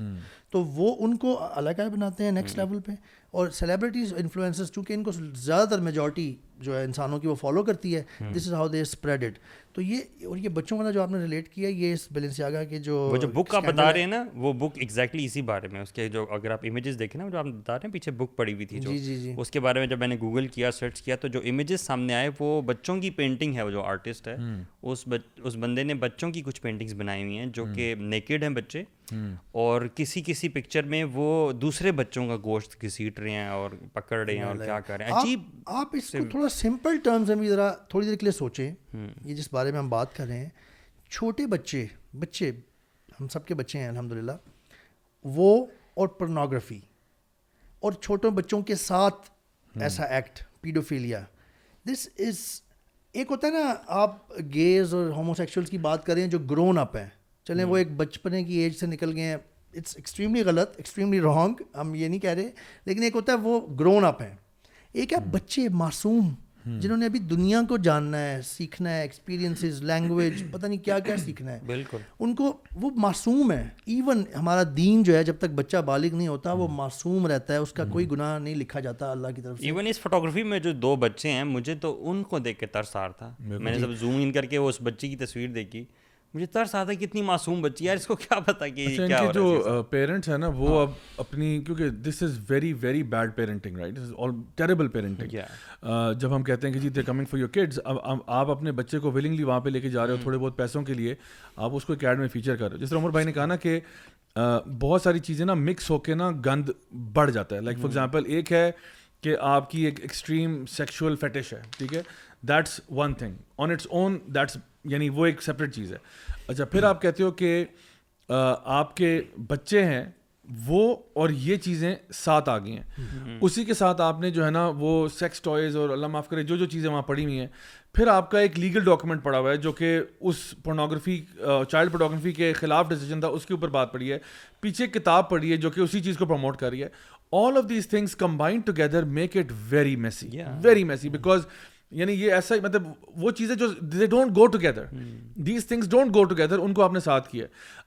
تو وہ ان کو الگائے بناتے ہیں نیکسٹ لیول پہ اور سیلیبریٹیز انفلوئنسز چونکہ ان کو زیادہ تر میجورٹی جو ہے انسانوں کی وہ فالو کرتی ہے this is how they spread it تو یہ اور یہ بچوں والا جو آپ نے ریلیٹ کیا یہ اس بیلنس آگا کہ جو جو بک آپ بتا رہے ہیں نا وہ بک ایگزیکٹلی اسی بارے میں اس کے جو اگر آپ امیجز دیکھیں نا جو آپ بتا رہے ہیں پیچھے بک پڑی ہوئی تھی جی جی جی اس کے بارے میں جب میں نے گوگل کیا سرچ کیا تو جو امیجز سامنے آئے وہ بچوں کی پینٹنگ ہے وہ جو آرٹسٹ ہے اس اس بندے نے بچوں کی کچھ پینٹنگس بنائی ہوئی ہیں جو کہ نیکڈ ہیں بچے اور کسی کسی پکچر میں وہ دوسرے بچوں کا گوشت گھسیٹ رہے ہیں اور پکڑ رہے ہیں اور کیا کر رہے ہیں عجیب آپ اس کو تھوڑا سمپل ٹرمز میں بھی ذرا تھوڑی دیر کے لیے سوچیں یہ جس بارے میں ہم بات کر رہے ہیں چھوٹے بچے بچے ہم سب کے بچے ہیں الحمد للہ وہ اور پرنوگرافی اور چھوٹے بچوں کے ساتھ ایسا ایکٹ پیڈوفیلیا دس از ایک ہوتا ہے نا آپ گیز اور ہوموسیکچوئلس کی بات کریں جو گرون اپ ہیں چلیں وہ ایک بچپنے کی ایج سے نکل گئے ہیں اٹس ایکسٹریملی ایکسٹریملی غلط رانگ ہم یہ نہیں کہہ رہے لیکن ایک ہوتا ہے وہ گرون اپ ہیں ایک ہے بچے معصوم جنہوں نے ابھی دنیا کو جاننا ہے سیکھنا ہے ایکسپیرینسز لینگویج پتا نہیں کیا کیا سیکھنا ہے بالکل ان کو وہ معصوم ہے ایون ہمارا دین جو ہے جب تک بچہ بالغ نہیں ہوتا وہ معصوم رہتا ہے اس کا کوئی گناہ نہیں لکھا جاتا اللہ کی طرف ایون اس فوٹوگرافی میں جو دو بچے ہیں مجھے تو ان کو دیکھ کے ترس آ رہا تھا میں نے جب زوم ان کر کے وہ اس بچے کی تصویر دیکھی مجھے ترس آتا ہے کتنی معصوم بچی یار اس کو کیا پتا کہ اچھا، جو پیرنٹس ہیں نا وہ ہاں۔ اب اپنی کیونکہ this is very very bad parenting right terrible parenting جب ہم کہتے ہیں کہ جی they coming for your kids اب آپ اپنے بچے کو ولنگلی وہاں پہ لے کے جا رہے ہو ہاں۔ تھوڑے بہت پیسوں کے لیے آپ اس کو اکیڈ میں فیچر کر رہے ہو جس طرح عمر بھائی نے کہا نا کہ بہت ساری چیزیں نا مکس ہو کے نا گند بڑھ جاتا ہے لائک فار ایگزامپل ایک ہے کہ آپ کی ایک ایکسٹریم سیکشول فیٹش ہے ٹھیک ہے that's one thing on its own that's یعنی وہ ایک سپریٹ چیز ہے اچھا پھر آپ کہتے ہو کہ آپ کے بچے ہیں وہ اور یہ چیزیں ساتھ آ گئی ہیں اسی کے ساتھ آپ نے جو ہے نا وہ سیکس ٹوائز اور اللہ معاف کرے جو جو چیزیں وہاں پڑھی ہوئی ہیں پھر آپ کا ایک لیگل ڈاکیومنٹ پڑا ہوا ہے جو کہ اس پورنوگرافی چائلڈ پورنوگرافی کے خلاف ڈیسیجن تھا اس کے اوپر بات پڑھی ہے پیچھے کتاب پڑھی ہے جو کہ اسی چیز کو پروموٹ کر رہی ہے all of these things combined together make it very messy very messy because یعنی یہ ایسا مطلب وہ چیزیں جو they don't go together these things don't go together ان کو آپ نے ساتھ کیا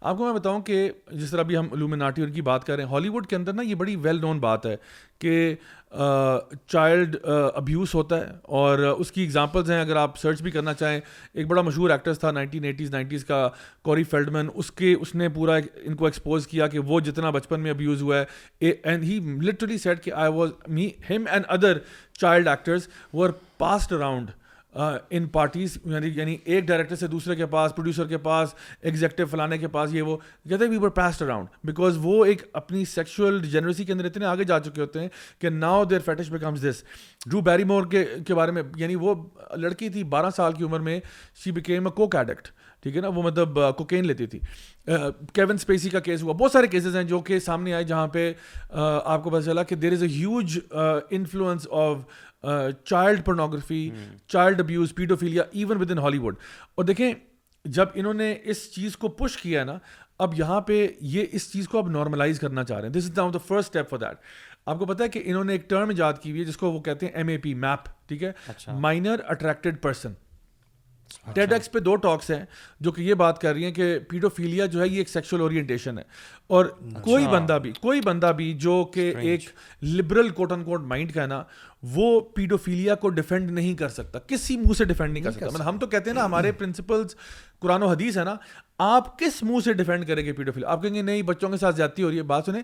آپ کو میں بتاؤں کہ جس طرح بھی ہم ان کی بات کر رہے ہیں ہالی ووڈ کے اندر نا یہ بڑی ویل نون بات ہے کہ چائلڈ ابیوز ہوتا ہے اور اس کی ایگزامپلز ہیں اگر آپ سرچ بھی کرنا چاہیں ایک بڑا مشہور ایکٹرس تھا نائنٹین ایٹیز نائنٹیز کا کوری مین اس کے اس نے پورا ان کو ایکسپوز کیا کہ وہ جتنا بچپن میں ابیوز ہوا ہے اینڈ ہی لٹرلی سیٹ کہ آئی واز می ہم اینڈ ادر چائلڈ ایکٹرز وہ آر اراؤنڈ ان پارٹیز یعنی یعنی ایک ڈائریکٹر سے دوسرے کے پاس پروڈیوسر کے پاس ایگزیکٹو فلانے کے پاس یہ وہ کہتے ہیں we were passed around because وہ ایک اپنی سیکشوئل جنریسی کے اندر اتنے آگے جا چکے ہوتے ہیں کہ ناؤ دیر فیٹش بیکمز دس ڈرو بیری مور کے بارے میں یعنی وہ لڑکی تھی بارہ سال کی عمر میں شی بکیم اے کوک ایڈکٹ ٹھیک ہے نا وہ مطلب کوکین لیتی تھی کیون اسپیسی کا کیس ہوا بہت سارے کیسز ہیں جو کہ سامنے آئے جہاں پہ آپ کو پتا چلا کہ there is a huge influence of child pornography child abuse paedophilia even within Hollywood اور دیکھیں جب انہوں نے اس چیز کو پش کیا ہے نا اب یہاں پہ یہ اس چیز کو اب نارملائز کرنا چاہ رہے ہیں this is now the first step for that آپ کو پتا ہے کہ انہوں نے ایک ٹرم ایجاد کی ہوئی ہے جس کو وہ کہتے ہیں ایم اے پی میپ ٹھیک ہے مائنر اٹریکٹڈ پرسن ٹیڈ اچھا۔ ایکس پہ دو ٹاکس ہیں جو کہ یہ بات کر رہی ہیں کہ پیڈوفیلیا جو ہے یہ ایک سیکشل اورینٹیشن ہے اور اچھا۔ کوئی بندہ بھی کوئی بندہ بھی جو کہ ایک liberal quote unquote mind کا ہے نا وہ پیڈوفیلیا کو ڈیفینڈ نہیں کر سکتا کسی منہ سے ڈیفینڈ نہیں کر سکتا ہم تو کہتے ہیں نا ہمارے پرنسپلز قرآن و حدیث ہے نا آپ کس منہ سے ڈیفینڈ کریں گے پیڈوفیل آپ کہیں گے نہیں بچوں کے ساتھ جاتی ہو رہی ہے بات سنیں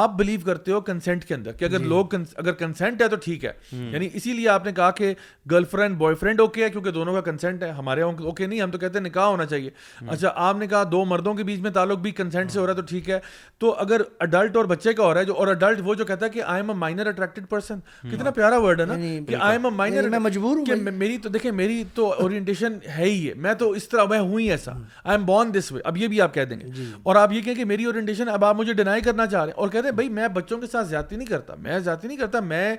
آپ بلیو کرتے ہو کنسینٹ کے اندر کہ اگر جی۔ لوگ اگر کنسینٹ ہے تو ٹھیک ہے یعنی اسی لیے آپ نے کہا کہ girlfriend boyfriend okay ہے کیونکہ دونوں کا کنسینٹ ہے ہمارے یہاں اوکے نہیں ہم تو کہتے ہیں نکاح ہونا چاہیے اچھا آپ نے کہا دو مردوں کے بیچ میں تعلق بھی کنسینٹ سے ہو رہا ہے تو ٹھیک ہے تو اگر اڈلٹ اور بچے کا ہو رہا ہے جو اور اڈلٹ وہ جو کہتا ہے کہ I am a minor attracted person کتنا پیارا ورڈ ہے نا کہ آئی ایم اے مائنر میں مجبور ہوں میری تو دیکھیں میری تو اورینٹیشن ہے ہی ہے میں تو اس طرح میں ہوں ہی ایسا I am born done this way اب یہ بھی آپ کہہ دیں گے جی. اور آپ یہ کہیں کہ میری اورینٹیشن اب آپ مجھے ڈینائی کرنا چاہ رہے ہیں اور کہتے ہیں بھائی میں بچوں کے ساتھ زیادتی نہیں کرتا میں زیادتی نہیں کرتا میں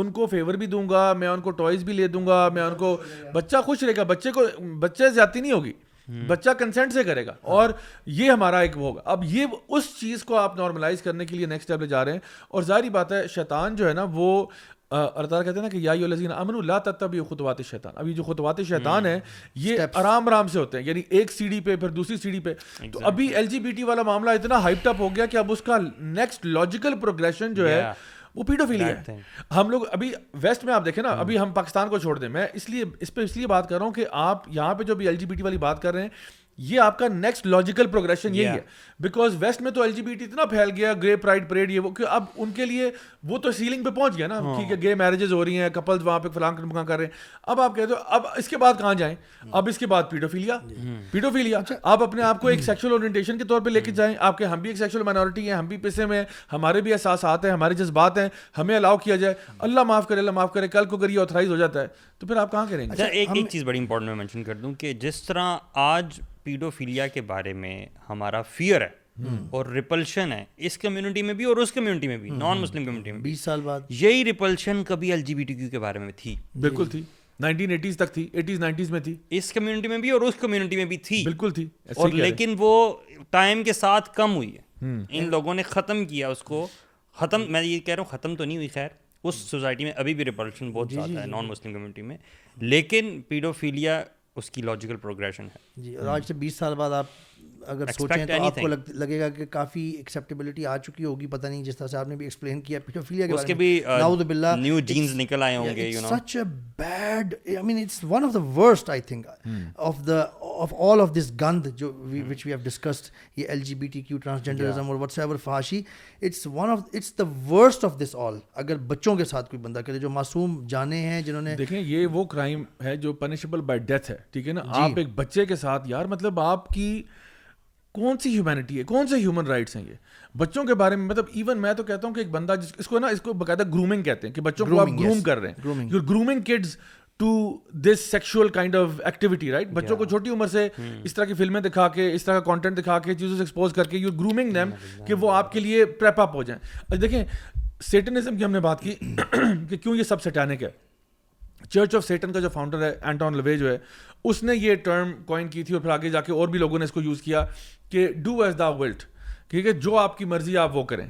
ان کو فیور بھی دوں گا میں ان کو ٹوائز بھی لے دوں گا میں ان کو بچہ خوش رہے گا بچے کو بچے زیادتی نہیں ہوگی بچہ کنسنٹ سے کرے گا ہاں. اور یہ ہمارا ایک وہ ہوگا اب یہ اس چیز کو آپ نارملائز کرنے کے لیے نیکسٹ اسٹیپ لے جا رہے ہیں اور ظاہری بات ہے شیطان جو ہے نا وہ اللہ تعالیٰ کہتے ہیں نا کہ یا الزین امن اللہ تب یہ خطوات شیطان ابھی جو خطوات شیطان ہیں یہ آرام آرام سے ہوتے ہیں یعنی ایک سیڑھی پہ پھر دوسری سیڑھی پہ تو ابھی ایل جی بی ٹی والا معاملہ اتنا ہائپ ٹپ ہو گیا کہ اب اس کا نیکسٹ لاجیکل پروگریشن جو ہے وہ فیلی ہے ہم لوگ ابھی ویسٹ میں آپ دیکھیں نا ابھی ہم پاکستان کو چھوڑ دیں میں اس لیے اس پہ اس لیے بات کر رہا ہوں کہ آپ یہاں پہ جو ابھی ایل جی بی ٹی والی بات کر رہے ہیں یہ آپ کا نیکسٹ لاجیکل پروگرشن یہی ہے بیکاز ویسٹ میں تو ایل جی بی ٹی اتنا پھیل گیا گرے پرائڈ پریڈ یہ وہ کہ اب ان کے لیے وہ تو سیلنگ پہ پہنچ گیا نا ہاں۔ ٹھیک ہے گرے میرجز ہو رہی ہیں کپل وہاں پہ فلاں کر رہے ہیں اب آپ کہتے ہو اب اس کے بعد کہاں جائیں اب اس کے بعد پیٹوفیلیا ہاں۔ اچھا۔ پیٹوفیلیا آپ اپنے آپ کو ایک سیکشل اورینٹیشن کے طور پہ لے کے جائیں آپ کے ہم بھی ایک سیکشل مائنورٹی ہیں ہم بھی پیسے میں ہمارے بھی احساسات ہیں ہمارے جذبات ہیں ہمیں الاؤ کیا جائے اللہ معاف کرے اللہ معاف کرے کل کو اگر یہ آتھرائز ہو جاتا ہے تو پھر آپ کہاں کریں گے اچھا، ایک چیز بڑی امپورٹنٹ میں مینشن کر دوں کہ جس طرح آج لیکن وہ ٹائم کے ساتھ کم لوگوں نے ختم کیا اس کو ختم میں یہ کہہ رہا ہوں ختم تو نہیں ہوئی خیر اس سوسائٹی جی، جی، جی۔ میں لیکن پیڈوفیلیا اس کی لاجیکل پروگریشن ہے جی اور آج سے بیس سال بعد آپ اگر سوچیں تو آپ کو لگے گا کہ کافی ایکسیپٹیبلٹی آ چکی ہوگی پتہ نہیں جس طرح سے آپ نے بھی ایکسپلین کیا پیٹوفیلیا کے اس کے بھی ناؤد نیو جینز نکل آئے ہوں گے such a bad I mean it's one of the worst I think of the of all of this گند جو وچ وی ہیو ڈسکسڈ یہ L G B T Q transgenderism اور واٹس ایور فحاشی it's one of it's the worst of this all اگر بچوں کے ساتھ کوئی بندہ کرے جو معصوم جانے ہیں جنہوں نے دیکھیں یہ وہ کرائم ہے جو پنشبل بائی ڈیتھ ہے ٹھیک ہے نا جی۔ آپ ایک بچے کے ساتھ یار مطلب آپ کی کون سی ہیومینٹی ہے کون سے ہیومن رائٹس ہیں یہ بچوں کے بارے میں مطلب ایون میں تو کہتا ہوں کہ ایک بندہ جس اس کو نا اس کو باقاعدہ گرومنگ کہتے ہیں کہ بچوں کو آپ گروم کر رہے ہیں you grooming kids to this sexual kind of activity right بچوں کو چھوٹی عمر سے hmm. اس طرح کی فلمیں دکھا کے اس طرح کا کانٹینٹ دکھا کے چیزوں سے ایکسپوز کر کے یو گرومنگ دیم کہ وہ آپ کے لیے پریپ اپ ہو جائیں دیکھیں سیٹنزم کی ہم نے بات کی کہ کیوں یہ سب سٹانک ہے چرچ آف سیٹن کا جو فاؤنڈر ہے اس کو یوز کیا کہ ڈو ایز دا ہے جو کریں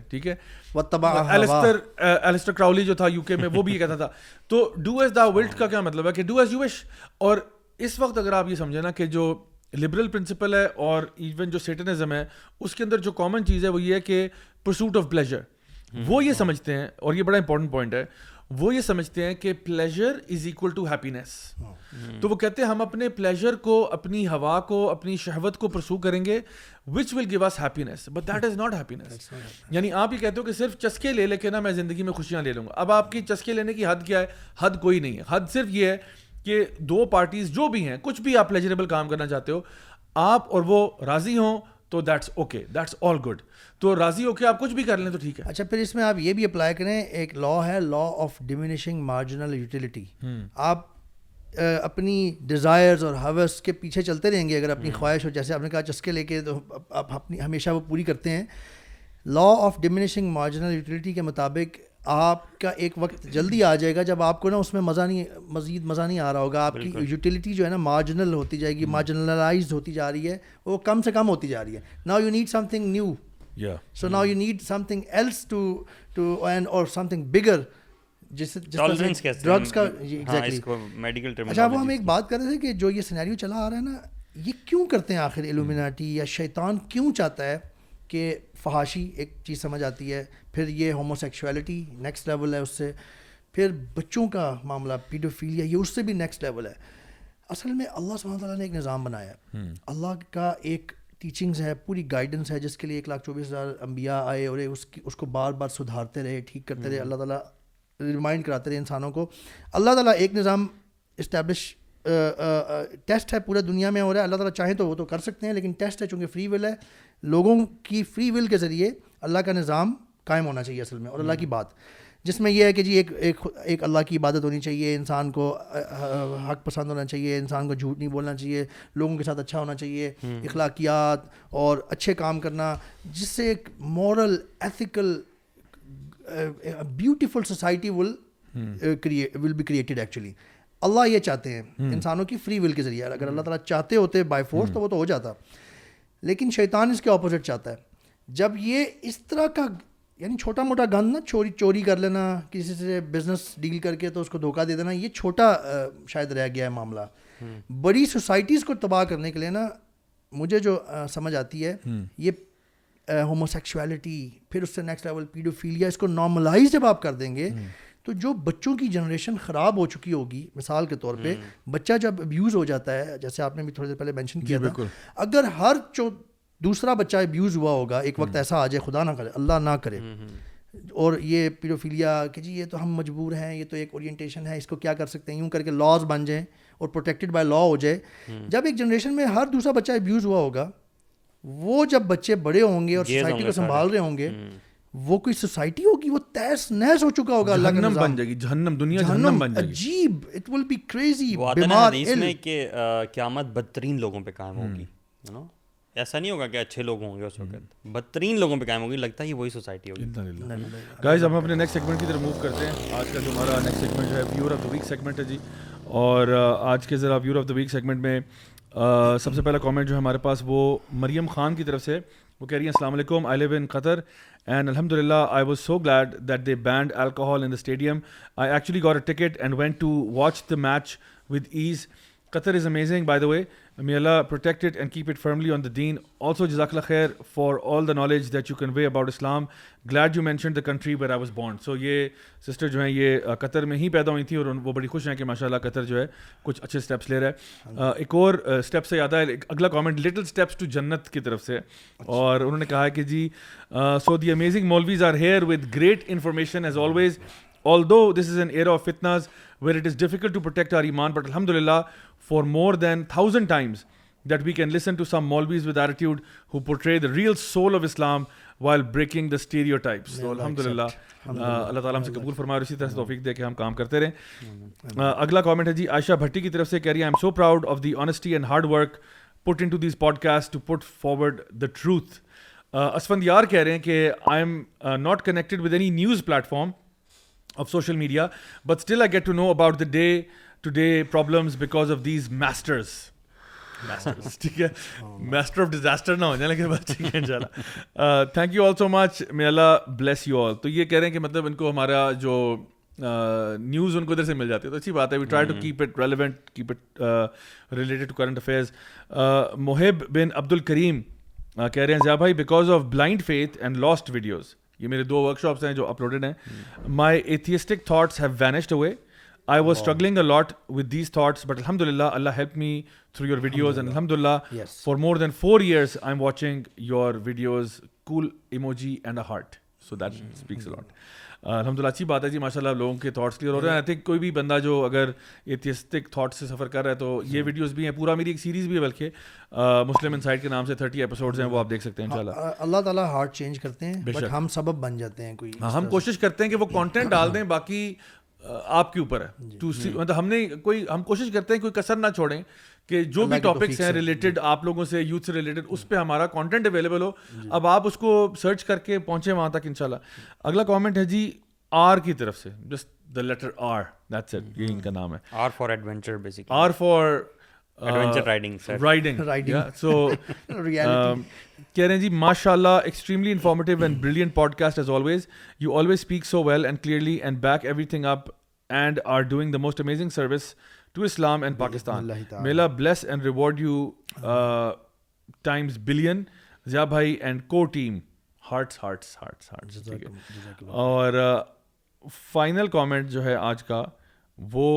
تو ڈو ایز دا ولٹ کا کیا مطلب اور اس وقت اگر آپ یہ سمجھیں نا کہ جو لبرل پرنسپل ہے اور ایون جو سیٹنزم ہے اس کے اندر جو کامن چیز ہے وہ یہ کہ پرسوٹ آف پلیجر وہ یہ سمجھتے ہیں اور یہ بڑا امپورٹنٹ پوائنٹ ہے وہ یہ سمجھتے ہیں کہ pleasure is equal to happiness تو وہ کہتے ہیں ہم اپنے پلیجر کو اپنی ہوا کو اپنی شہوت کو پرسو کریں گے which will give us happiness but that is not happiness یعنی آپ یہ کہتے ہو کہ صرف چسکے لے لے کے نا میں زندگی میں خوشیاں لے لوں گا اب آپ کی چسکے لینے کی حد کیا ہے حد کوئی نہیں ہے حد صرف یہ ہے کہ دو پارٹیز جو بھی ہیں کچھ بھی آپ پلیجریبل کام کرنا چاہتے ہو آپ اور وہ راضی ہوں تو that's okay that's all good تو راضی ہو کے آپ کچھ بھی کر لیں تو ٹھیک ہے اچھا پھر اس میں آپ یہ بھی اپلائی کریں ایک لا ہے law of diminishing marginal utility آپ اپنی ڈیزائرز اور ہوس کے پیچھے چلتے رہیں گے اگر اپنی خواہش ہو جیسے آپ نے کہا چسکے لے کے تو آپ اپنی ہمیشہ وہ پوری کرتے ہیں law of diminishing marginal utility کے مطابق آپ کا ایک وقت جلدی آ جائے گا جب آپ کو نا اس میں مزہ نہیں مزید مزہ نہیں آ رہا ہوگا آپ کی یوٹیلیٹی جو ہے نا مارجنل ہوتی جائے گی مارجنلائز ہوتی جا رہی ہے وہ کم سے کم ہوتی جا رہی ہے نا you need something new so نا you need something else to to اور سم تھنگ بگر جس ڈرگس کا ہاں، جی، اچھا وہ ہم ایک بات کر رہے تھے کہ جو یہ سینیریو چلا آ رہا ہے نا یہ کیوں کرتے ہیں آخر الومیناٹی یا شیطان کیوں چاہتا ہے کہ فحاشی ایک چیز سمجھ آتی ہے پھر یہ ہومو سیکشویلٹی نیکسٹ لیول ہے اس سے پھر بچوں کا معاملہ پیڈوفیلیا یہ اس سے بھی نیکسٹ لیول ہے اصل میں اللہ سبحانہ تعالیٰ نے ایک نظام بنایا ہے اللہ کا ایک ٹیچنگز ہے پوری گائیڈنس ہے جس کے لیے ایک لاکھ چوبیس ہزار امبیا آئے اور اس کی اس کو بار بار سدھارتے رہے ٹھیک کرتے رہے اللہ تعالیٰ ریمائنڈ کراتے رہے انسانوں کو اللہ تعالیٰ ایک نظام اسٹیبلش ٹیسٹ ہے پورے دنیا میں ہو رہا ہے اللہ تعالیٰ چاہیں تو وہ تو کر سکتے ہیں لیکن ٹیسٹ ہے چونکہ فری ول ہے لوگوں کی فری ول کے ذریعے اللہ کا نظام قائم ہونا چاہیے اصل میں اور اللہ کی بات جس میں یہ ہے کہ جی ایک ایک ایک اللہ کی عبادت ہونی چاہیے انسان کو حق پسند ہونا چاہیے انسان کو جھوٹ نہیں بولنا چاہیے لوگوں کے ساتھ اچھا ہونا چاہیے اخلاقیات اور اچھے کام کرنا جس سے ایک moral ethical beautiful society will create will be created actually اللہ یہ چاہتے ہیں انسانوں کی فری ول کے ذریعے اگر اللہ تعالیٰ چاہتے ہوتے بائی فورس تو وہ تو ہو جاتا لیکن شیطان اس کے اپوزٹ چاہتا ہے جب یہ اس طرح کا یعنی چھوٹا موٹا گند نا چوری چوری کر لینا کسی سے بزنس ڈیل کر کے تو اس کو دھوکہ دے دینا یہ چھوٹا شاید رہ گیا ہے معاملہ بڑی سوسائٹیز کو تباہ کرنے کے لیے نا مجھے جو سمجھ آتی ہے یہ ہومو پھر اس سے نیکسٹ لیول پیڈوفیلیا اس کو نارملائز جب آپ کر دیں گے تو جو بچوں کی جنریشن خراب ہو چکی ہوگی مثال کے طور پہ بچہ جب ابیوز ہو جاتا ہے جیسے آپ نے بھی تھوڑی دیر پہلے مینشن جی، کیا بالکل اگر ہر جو دوسرا بچہ ابیوز ہوا ہوگا ایک وقت ایسا آ جائے خدا نہ کرے اللہ نہ کرے اور یہ پیروفیلیا کہ جی یہ تو ہم مجبور ہیں یہ تو ایک اورینٹیشن ہے اس کو کیا کر سکتے ہیں یوں کر کے لاز بن جائیں اور پروٹیکٹیڈ بائی لا ہو جائے جب ایک جنریشن میں ہر دوسرا بچہ ابیوز ہوا ہوگا وہ جب بچے بڑے ہوں گے اور سوسائٹی کو سنبھال رہے ہوں گے وہ کوئی سوسائٹی ہوگی وہ تیس نیس ہو چکا ہوگا جہنم بن جائے گی جہنم دنیا جہنم بن جائے گی عجیب it will be crazy وہ آتا ہے حدیث میں کہ قیامت بدترین لوگوں پہ قائم ہوگی ایسا نہیں ہوگا کہ اچھے لوگ ہوں گے اس وقت بدترین لوگوں پہ قائم ہوگی لگتا ہے وہی سوسائٹی ہوگی اتنا لیلہ گائز ہم اپنے نیکس سیگمنٹ کی طرح موو کرتے ہیں آج کا ہمارا نیکس سیگمنٹ جو ہے viewer of the week segment ہے جی اور آج کے ذرا viewer of the week segment میں سب سے پہلا کامنٹ جو ہے ہمارے پاس وہ مریم خان کی طرف سے وہ کہہ رہی ہیں السلام علیکم I live in Qatar And Alhamdulillah, I was so glad that they banned alcohol in the stadium. I actually got a ticket and went to watch the match with ease. Qatar is amazing, by the way. میلا protect and keep it firmly on the then also جزاک خیر for all the knowledge that you convey about Islam glad to mention the country where I was bond so یہ sister جو ہیں یہ قطر میں ہی پیدا ہوئی تھیں اور وہ بڑی خوش ہیں کہ ماشاء اللہ قطر جو ہے کچھ اچھے اسٹیپس لے رہا رہے ایک اور اسٹیپ سے یاد ہے اگلا کامنٹ لٹل اسٹیپس ٹو جنت کی طرف سے اور انہوں نے کہا کہ جی so the amazing maulvis are here with great information as always although this is an era فتناز where it is difficult to protect our ایمان بٹ الحمد للہ for more than thousand times that we can listen to some maulvis with who portray the the real soul of Islam while breaking stereotypes الحمد للہ اللہ تعالیٰ ہم سے قبول اسی طرح سے توفیق دے کے ہم کام کرتے رہیں اگلا کامنٹ ہے جی عائشہ بھٹی کی طرف سے کہہ رہی ہے I am so proud of the and hard work put into these podcast to put forward the truth Asfand Yar کہہ رہے ہیں کہ I am not connected with any news platform of social media but still I get to know about the day day to problem of these masters ٹھیک ہے master of disaster نہ ہو لیکن بس ٹھیک ہے ان شاء اللہ thank you all so much may Allah bless you all تو یہ کہہ رہے ہیں کہ مطلب ان کو ہمارا جو نیوز ان کو ادھر سے مل جاتی ہے تو اچھی بات ہے we try to keep it relevant keep it related to current affairs Muhib bin Abdul Karim کہہ رہے ہیں ضیاء بھائی because of blind faith and lost videos یہ میرے دو ورک شاپس ہیں جو اپلوڈیڈ ہیں my atheistic thoughts have vanished ہوئے I was struggling a lot with these thoughts but الحمد للہ اللہ help me through your videos and الحمد للہ for more than four years I am watching your videos cool emoji and a heart so that speaks lot الحمد للہ اچھی بات ہے جی ماشاء اللہ لوگوں کے تھاٹس کلیئر ہو رہے ہیں آئی تھنک کوئی بھی بندہ جو اگر ایتھیسٹک تھاٹس سے سفر کر رہا ہے تو یہ ویڈیوز ہاں۔ بھی ہیں پورا میری ایک سیریز بھی ہے بلکہ مسلم ان سائڈ کے نام سے تھرٹی ایپیسوڈز ہیں وہ آپ دیکھ سکتے ہیں ہاں، اللہ تعالیٰ ہارٹ چینج کرتے ہیں ہم سبب بن جاتے ہیں کوئی ہاں، ہم کوشش کرتے ہیں کہ وہ کانٹینٹ ڈال دیں باقی آپ کے اوپر ہے جی، جی۔ مطلب ہم نے کوئی ہم کوشش کرتے ہیں کوئی کسر نہ چھوڑیں کہ جو بھی ٹاپکس ہیں ریلیٹڈ جی۔ آپ لوگوں سے یوتھ سے ریلیٹڈ اس پہ ہمارا کانٹینٹ اویلیبل ہو اب آپ اس کو سرچ کر کے پہنچے وہاں تک ان شاء اللہ اگلا کامنٹ ہے جی آر کی طرف سے just the letter R that's ان کا نام ہے R for adventure R for کہہ رہے ہیں جی ماشاء اللہ extremely informative and and and and and and brilliant podcast as always always you you speak so well clearly back everything up are doing the most amazing service to Islam Pakistan may Allah bless reward times billion Zia بھائی and co team hearts hearts hearts hearts اور final comment جو ہے آج کا وہ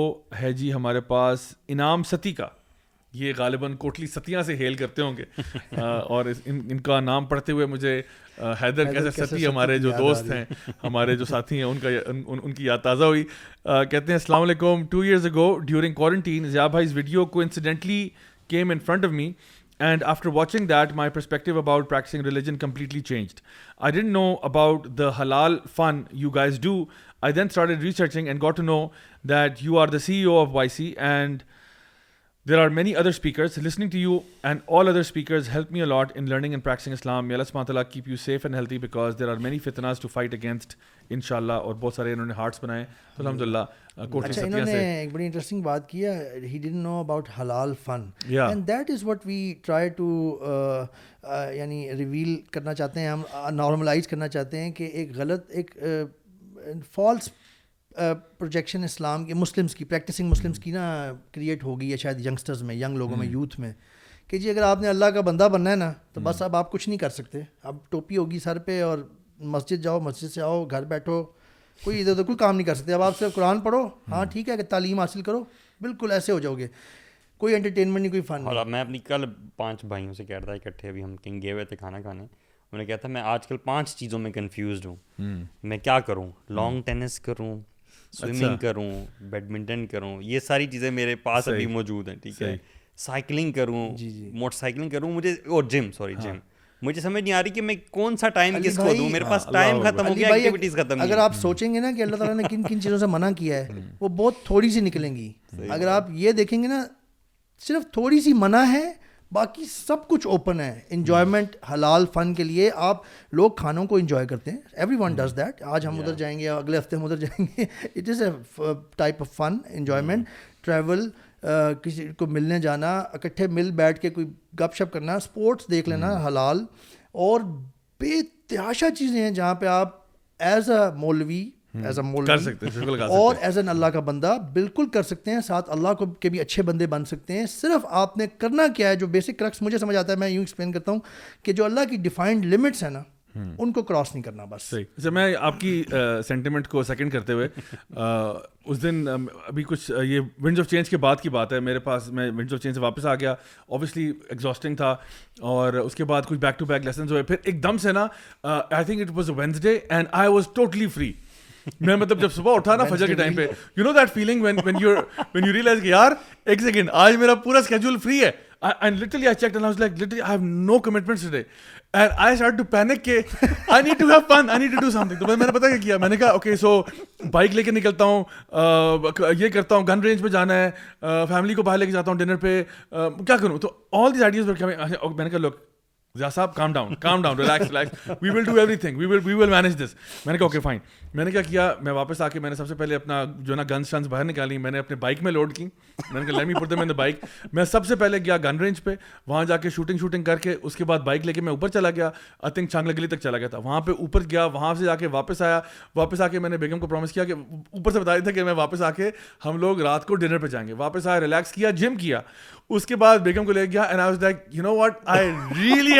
ہے جی ہمارے پاس انعام ستی کا یہ غالباً کوٹلی ستیاں سے ہیل کرتے ہوں گے اور ان کا نام پڑھتے ہوئے مجھے حیدر کیسے ستی ہمارے جو دوست ہیں ہمارے جو ساتھی ہیں ان کا ان کی یاد تازہ ہوئی کہتے ہیں السلام علیکم two years ago during quarantine Zia بھائی اس ویڈیو کو incidentally came in front of me and after watching that my perspective about practicing religion completely changed I didn't know about the حلال fun you guys do I then start researching and got to know that you are the C O of Y C and there are are many many other other listening to to you you and and and all speakers help me a lot in in learning practising Islam یا تعالیٰ keep safe healthy because they're فتناز fight against شاء اللہ اور بہت سارے انہوں نے hearts بنائے الحمد للہ ریویل کرنا کرنا چاہتے ہیں ہم نارملائز چاہتے ہیں کہ ایک غلط ایک فالس پروجیکشن اسلام کی مسلمس کی پریکٹسنگ مسلمس کی نا کریٹ ہو گئی ہے شاید ینگسٹرز میں ینگ لوگوں میں یوتھ میں کہ جی اگر آپ نے اللہ کا بندہ بننا ہے نا تو بس اب آپ کچھ نہیں کر سکتے اب ٹوپی ہوگی سر پہ اور مسجد جاؤ مسجد سے آؤ گھر بیٹھو کوئی ادھر ادھر کوئی کام نہیں کر سکتے اب آپ صرف قرآن پڑھو ہاں ٹھیک ہے کہ تعلیم حاصل کرو بالکل ایسے ہو جاؤ گے کوئی انٹرٹینمنٹ نہیں کوئی فن اور میں اپنی کل پانچ بھائیوں سے کہہ رہا تھا اکٹھے ابھی ہم کہیں گئے ہوئے تھے کھانا کھانے انہوں نے کہا تھا میں آج کل پانچ چیزوں میں کنفیوزڈ ہوں میں کیا کروں لانگ ٹینس کروں سوئمنگ اچھا۔ کروں بیڈمنٹن کروں یہ ساری چیزیں میرے پاس ابھی موجود ہیں ٹھیک ہے سائیکلنگ کروں جی، جی۔ موٹر سائیکلنگ کروں مجھے اور جم سوری جم مجھے سمجھ نہیں آ رہی کہ میں کون سا ٹائم کس کو دوں میرے ہاں، پاس ٹائم ختم ہو گیا ایکٹیویٹیز ختم اگر آپ سوچیں گے نا کہ اللہ تعالیٰ نے کن کن چیزوں سے منع کیا ہے وہ بہت تھوڑی سی نکلیں گی اگر آپ یہ دیکھیں گے نا صرف تھوڑی سی منع ہے باقی سب کچھ اوپن ہے انجوائمنٹ حلال فن کے لیے آپ لوگ کھانوں کو انجوائے کرتے ہیں ایوری ون ڈز دیٹ آج ہم ادھر جائیں گے اگلے ہفتے ہم ادھر جائیں گے it is a type of fun enjoyment travel کسی کو ملنے جانا اکٹھے مل بیٹھ کے کوئی گپ شپ کرنا اسپورٹس دیکھ لینا mm. حلال اور بے تحاشا چیزیں ہیں جہاں پہ آپ ایز اے مولوی ایز اے مول کر سکتے ہیں اور ایز این اللہ کا بندہ بالکل کر سکتے ہیں ساتھ اللہ کو کے بھی اچھے بندے بن سکتے ہیں صرف آپ نے کرنا کیا ہے جو بیسک کرکس مجھے سمجھ آتا ہے میں یوں ایکسپلین کرتا ہوں کہ جو اللہ کی ڈیفائنڈ لمٹس ہیں نا hmm. ان کو کراس نہیں کرنا بس صحیح اچھا، میں آپ کی سینٹیمنٹ کو سیکنڈ کرتے ہوئے اس دن ابھی کچھ یہ ونڈز آف چینج کے بعد کی بات ہے میرے پاس میں ونڈز آف چینج سے واپس آ گیا اوبیسلی ایگزاسٹنگ تھا اور اس کے بعد کچھ بیک ٹو بیک لیسنز ہوئے پھر ایک دم سے نا I think it was a Wednesday and I was totally free میں مطلب جب صبح نے بائک لے کے نکلتا ہوں یہ کرتا ہوں گن رینج پہ جانا ہے فیملی کو باہر لے کے جاتا ہوں ڈنر پہ کیا کروں تو آل دیز آئیڈیاز میں نے کہا سب سے پہلے گیا گن رینج پہ چانگلہ گلی تک چلا گیا تھا وہاں پہ اوپر گیا وہاں سے پرومس کیا بتایا تھا کہ میں واپس آ کے ہم لوگ رات کو ڈنر پہ جائیں گے جم کیا اس کے بعد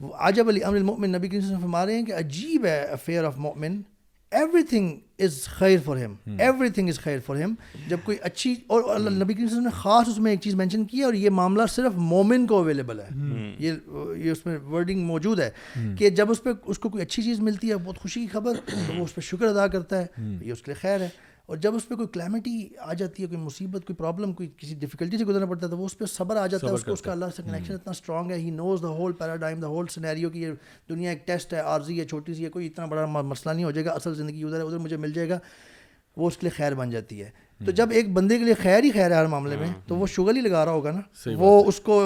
وہ علی علی المؤمن نبی وسلم فرما رہے ہیں کہ عجیب ہے افیئر آف مومن ایوری تھنگ از خیر فار ہم ایوری تھنگ از خیر فار ہم جب کوئی اچھی اور اللہ نبی کریم وسلم نے خاص اس میں ایک چیز مینشن کی ہے اور یہ معاملہ صرف مومن کو اویلیبل ہے hmm. یہ یہ اس میں ورڈنگ موجود ہے hmm. کہ جب اس پہ اس کو کوئی اچھی چیز ملتی ہے بہت خوشی کی خبر وہ اس پہ شکر ادا کرتا ہے hmm. یہ اس کے لیے خیر ہے اور جب اس پہ کوئی کلیمٹی آ جاتی ہے کوئی مصیبت کوئی پرابلم کوئی کسی ڈفیکلٹی سے گزرنا پڑتا ہے تو وہ اس پہ صبر آ جاتا ہے اس اس کو کا اللہ سے کنیکشن اتنا اسٹرانگ ہے ہی knows the the whole whole paradigm یہ دنیا ایک ٹیسٹ ہے عارضی ہے چھوٹی سی ہے کوئی اتنا بڑا مسئلہ نہیں ہو جائے گا اصل زندگی ادھر ہے ادھر مجھے مل جائے گا وہ اس کے لیے خیر بن جاتی ہے تو جب ایک بندے کے لیے خیر ہی خیر ہے ہر معاملے میں تو وہ شوگر ہی لگا رہا ہوگا نا وہ اس کو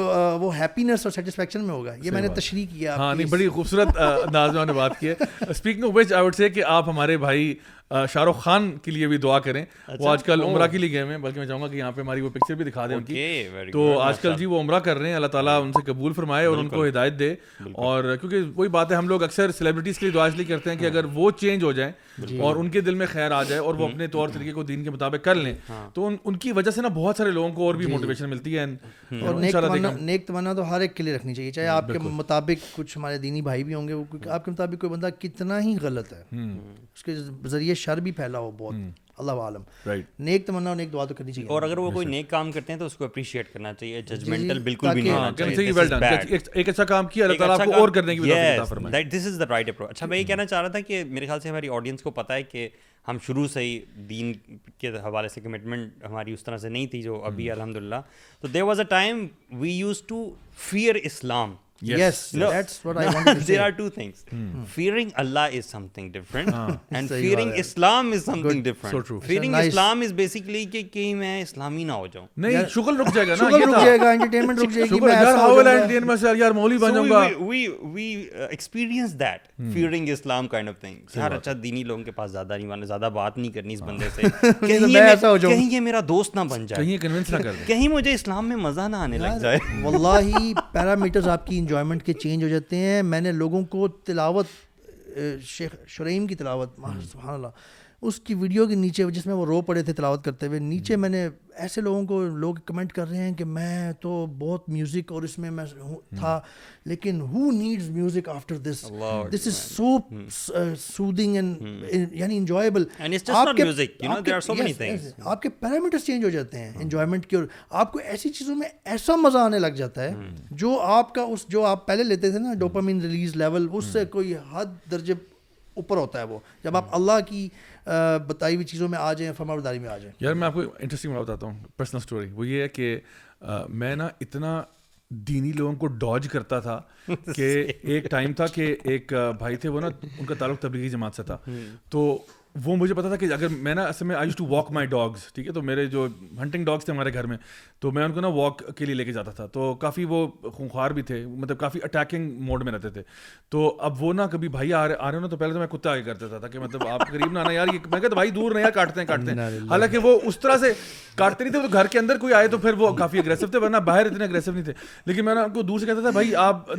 وہ ہیپینس اور سیٹسفیکشن میں ہوگا یہ میں نے تشریح کیا ہاں بڑی خوبصورت انداز میں نے بات کی ہے speaking of which I would say کہ آپ ہمارے بھائی شاہ رخ خان کے لیے بھی دعا کریں وہ اچھا، آج کل عمرہ کے لیے گئے ہیں بلکہ میں چاہوں گا کہ یہاں پہ ہماری وہ پکچر بھی دکھا دیں ان کی تو آج کل جی وہ عمرہ کر رہے ہیں اللہ تعالیٰ ان سے قبول فرمائے اور ان کو ہدایت دے اور کیونکہ وہی بات ہے ہم لوگ اکثر سیلیبریٹیز کے لیے دعا اس لیے کرتے ہیں کہ ہاں۔ اگر وہ چینج ہو جائیں اور ان کے دل میں خیر آ جائے اور وہ اپنے طور طریقے کو دین کے مطابق کر لیں ہاں۔ تو ان کی وجہ سے نا بہت سارے لوگوں کو اور بھی موٹیویشن جی۔ ملتی ہے اور نیک تمنا تو ہر ایک کے لیے رکھنی چاہیے چاہے آپ کے مطابق کچھ ہمارے دینی بھائی بھی ہوں گے آپ کے مطابق کوئی بندہ کتنا ہی غلط ہے اس کے ذریعے شر بھی پھیلا ہو بہت اللہ عالم نیک تمنا اور نیک دعا تو کرنی چاہیے اور اگر وہ کوئی نیک کام کرتے ہیں تو اس کو اپریشیٹ کرنا چاہیے ججمنٹل جی، جی، بالکل بھی نہیں ہونا چاہیے ایک اچھا کام کیا اللہ تعالیٰ اچھا آپ کو اور کرنے کی عطا فرمائے this is the right approach اچھا میں یہ کہنا چاہ رہا تھا کہ میرے خیال سے ہماری آڈینس کو پتہ ہے کہ ہم شروع سے ہی دین کے حوالے سے کمٹمنٹ ہماری اس طرح سے نہیں تھی جو ابھی الحمد للہ تو there was a time we used to fear Islam Yes, no, no, that's what I wanted to There say. are two things. Hmm. Fearing fearing Fearing fearing Allah is is is something something different, different. ah. and Islam Islam Islam Good. so true. nice. basically kind of thing اچھا دینی لوگوں کے پاس زیادہ نہیں ماننا زیادہ بات نہیں کرنی اس بندے سے کہیں یہ میرا دوست نہ بن جائے کہیں مجھے اسلام میں مزہ نہ آنے لگ جائے انجوائمنٹ کے چینج ہو جاتے ہیں میں نے لوگوں کو تلاوت شیخ شرعیم کی تلاوت سبحان اللہ اس کی ویڈیو کے نیچے جس میں وہ رو پڑے تھے تلاوت کرتے ہوئے نیچے میں نے ایسے لوگوں کو لوگ کمنٹ کر رہے ہیں کہ میں تو بہت میوزک میوزک اور اس میں میں تھا لیکن who needs after this this is so soothing and یعنی انجوائبل آپ کے پیرامیٹرس چینج ہو جاتے ہیں انجوائمنٹ اور آپ کو ایسی چیزوں میں ایسا مزہ آنے لگ جاتا ہے جو آپ کا اس جو آپ پہلے لیتے تھے نا ڈوپامین ریلیز لیول اس سے کوئی حد درجے اوپر ہوتا ہے وہ جب آپ اللہ کی بتائی ہوئی چیزوں میں آ جائیں فرما برداری میں آ جائیں یار میں آپ کو انٹرسٹنگ بات بتاتا ہوں پرسنل اسٹوری وہ یہ ہے کہ میں نا اتنا دینی لوگوں کو ڈاج کرتا تھا کہ ایک ٹائم تھا کہ ایک بھائی تھے وہ نا ان کا تعلق تبلیغی جماعت سے تھا تو وہ مجھے پتا تھا کہ اگر میں نا اصل میں I used to walk my dogs ٹھیک ہے تو میرے جو ہنٹنگ ڈاگس تھے ہمارے گھر میں تو میں ان کو نا واک کے لیے لے کے جاتا تھا تو کافی وہ خونخوار بھی تھے مطلب کافی اٹیکنگ موڈ میں رہتے تھے تو اب وہ نا کبھی بھائی آ رہے آ رہے ہو نا تو پہلے تو میں کتا آگے کرتا تھا کہ مطلب آپ قریب نہ آنا یار میں کہتا بھائی دور نہیں یار کاٹتے ہیں کاٹتے ہیں حالانکہ وہ اس طرح سے کاٹتے نہیں تھے تو گھر کے اندر کوئی آئے تو پھر وہ کافی اگریسو تھے ورنہ باہر اتنے اگریسو نہیں تھے لیکن میں نا ان کو دور سے کہتا تھا بھائی آپ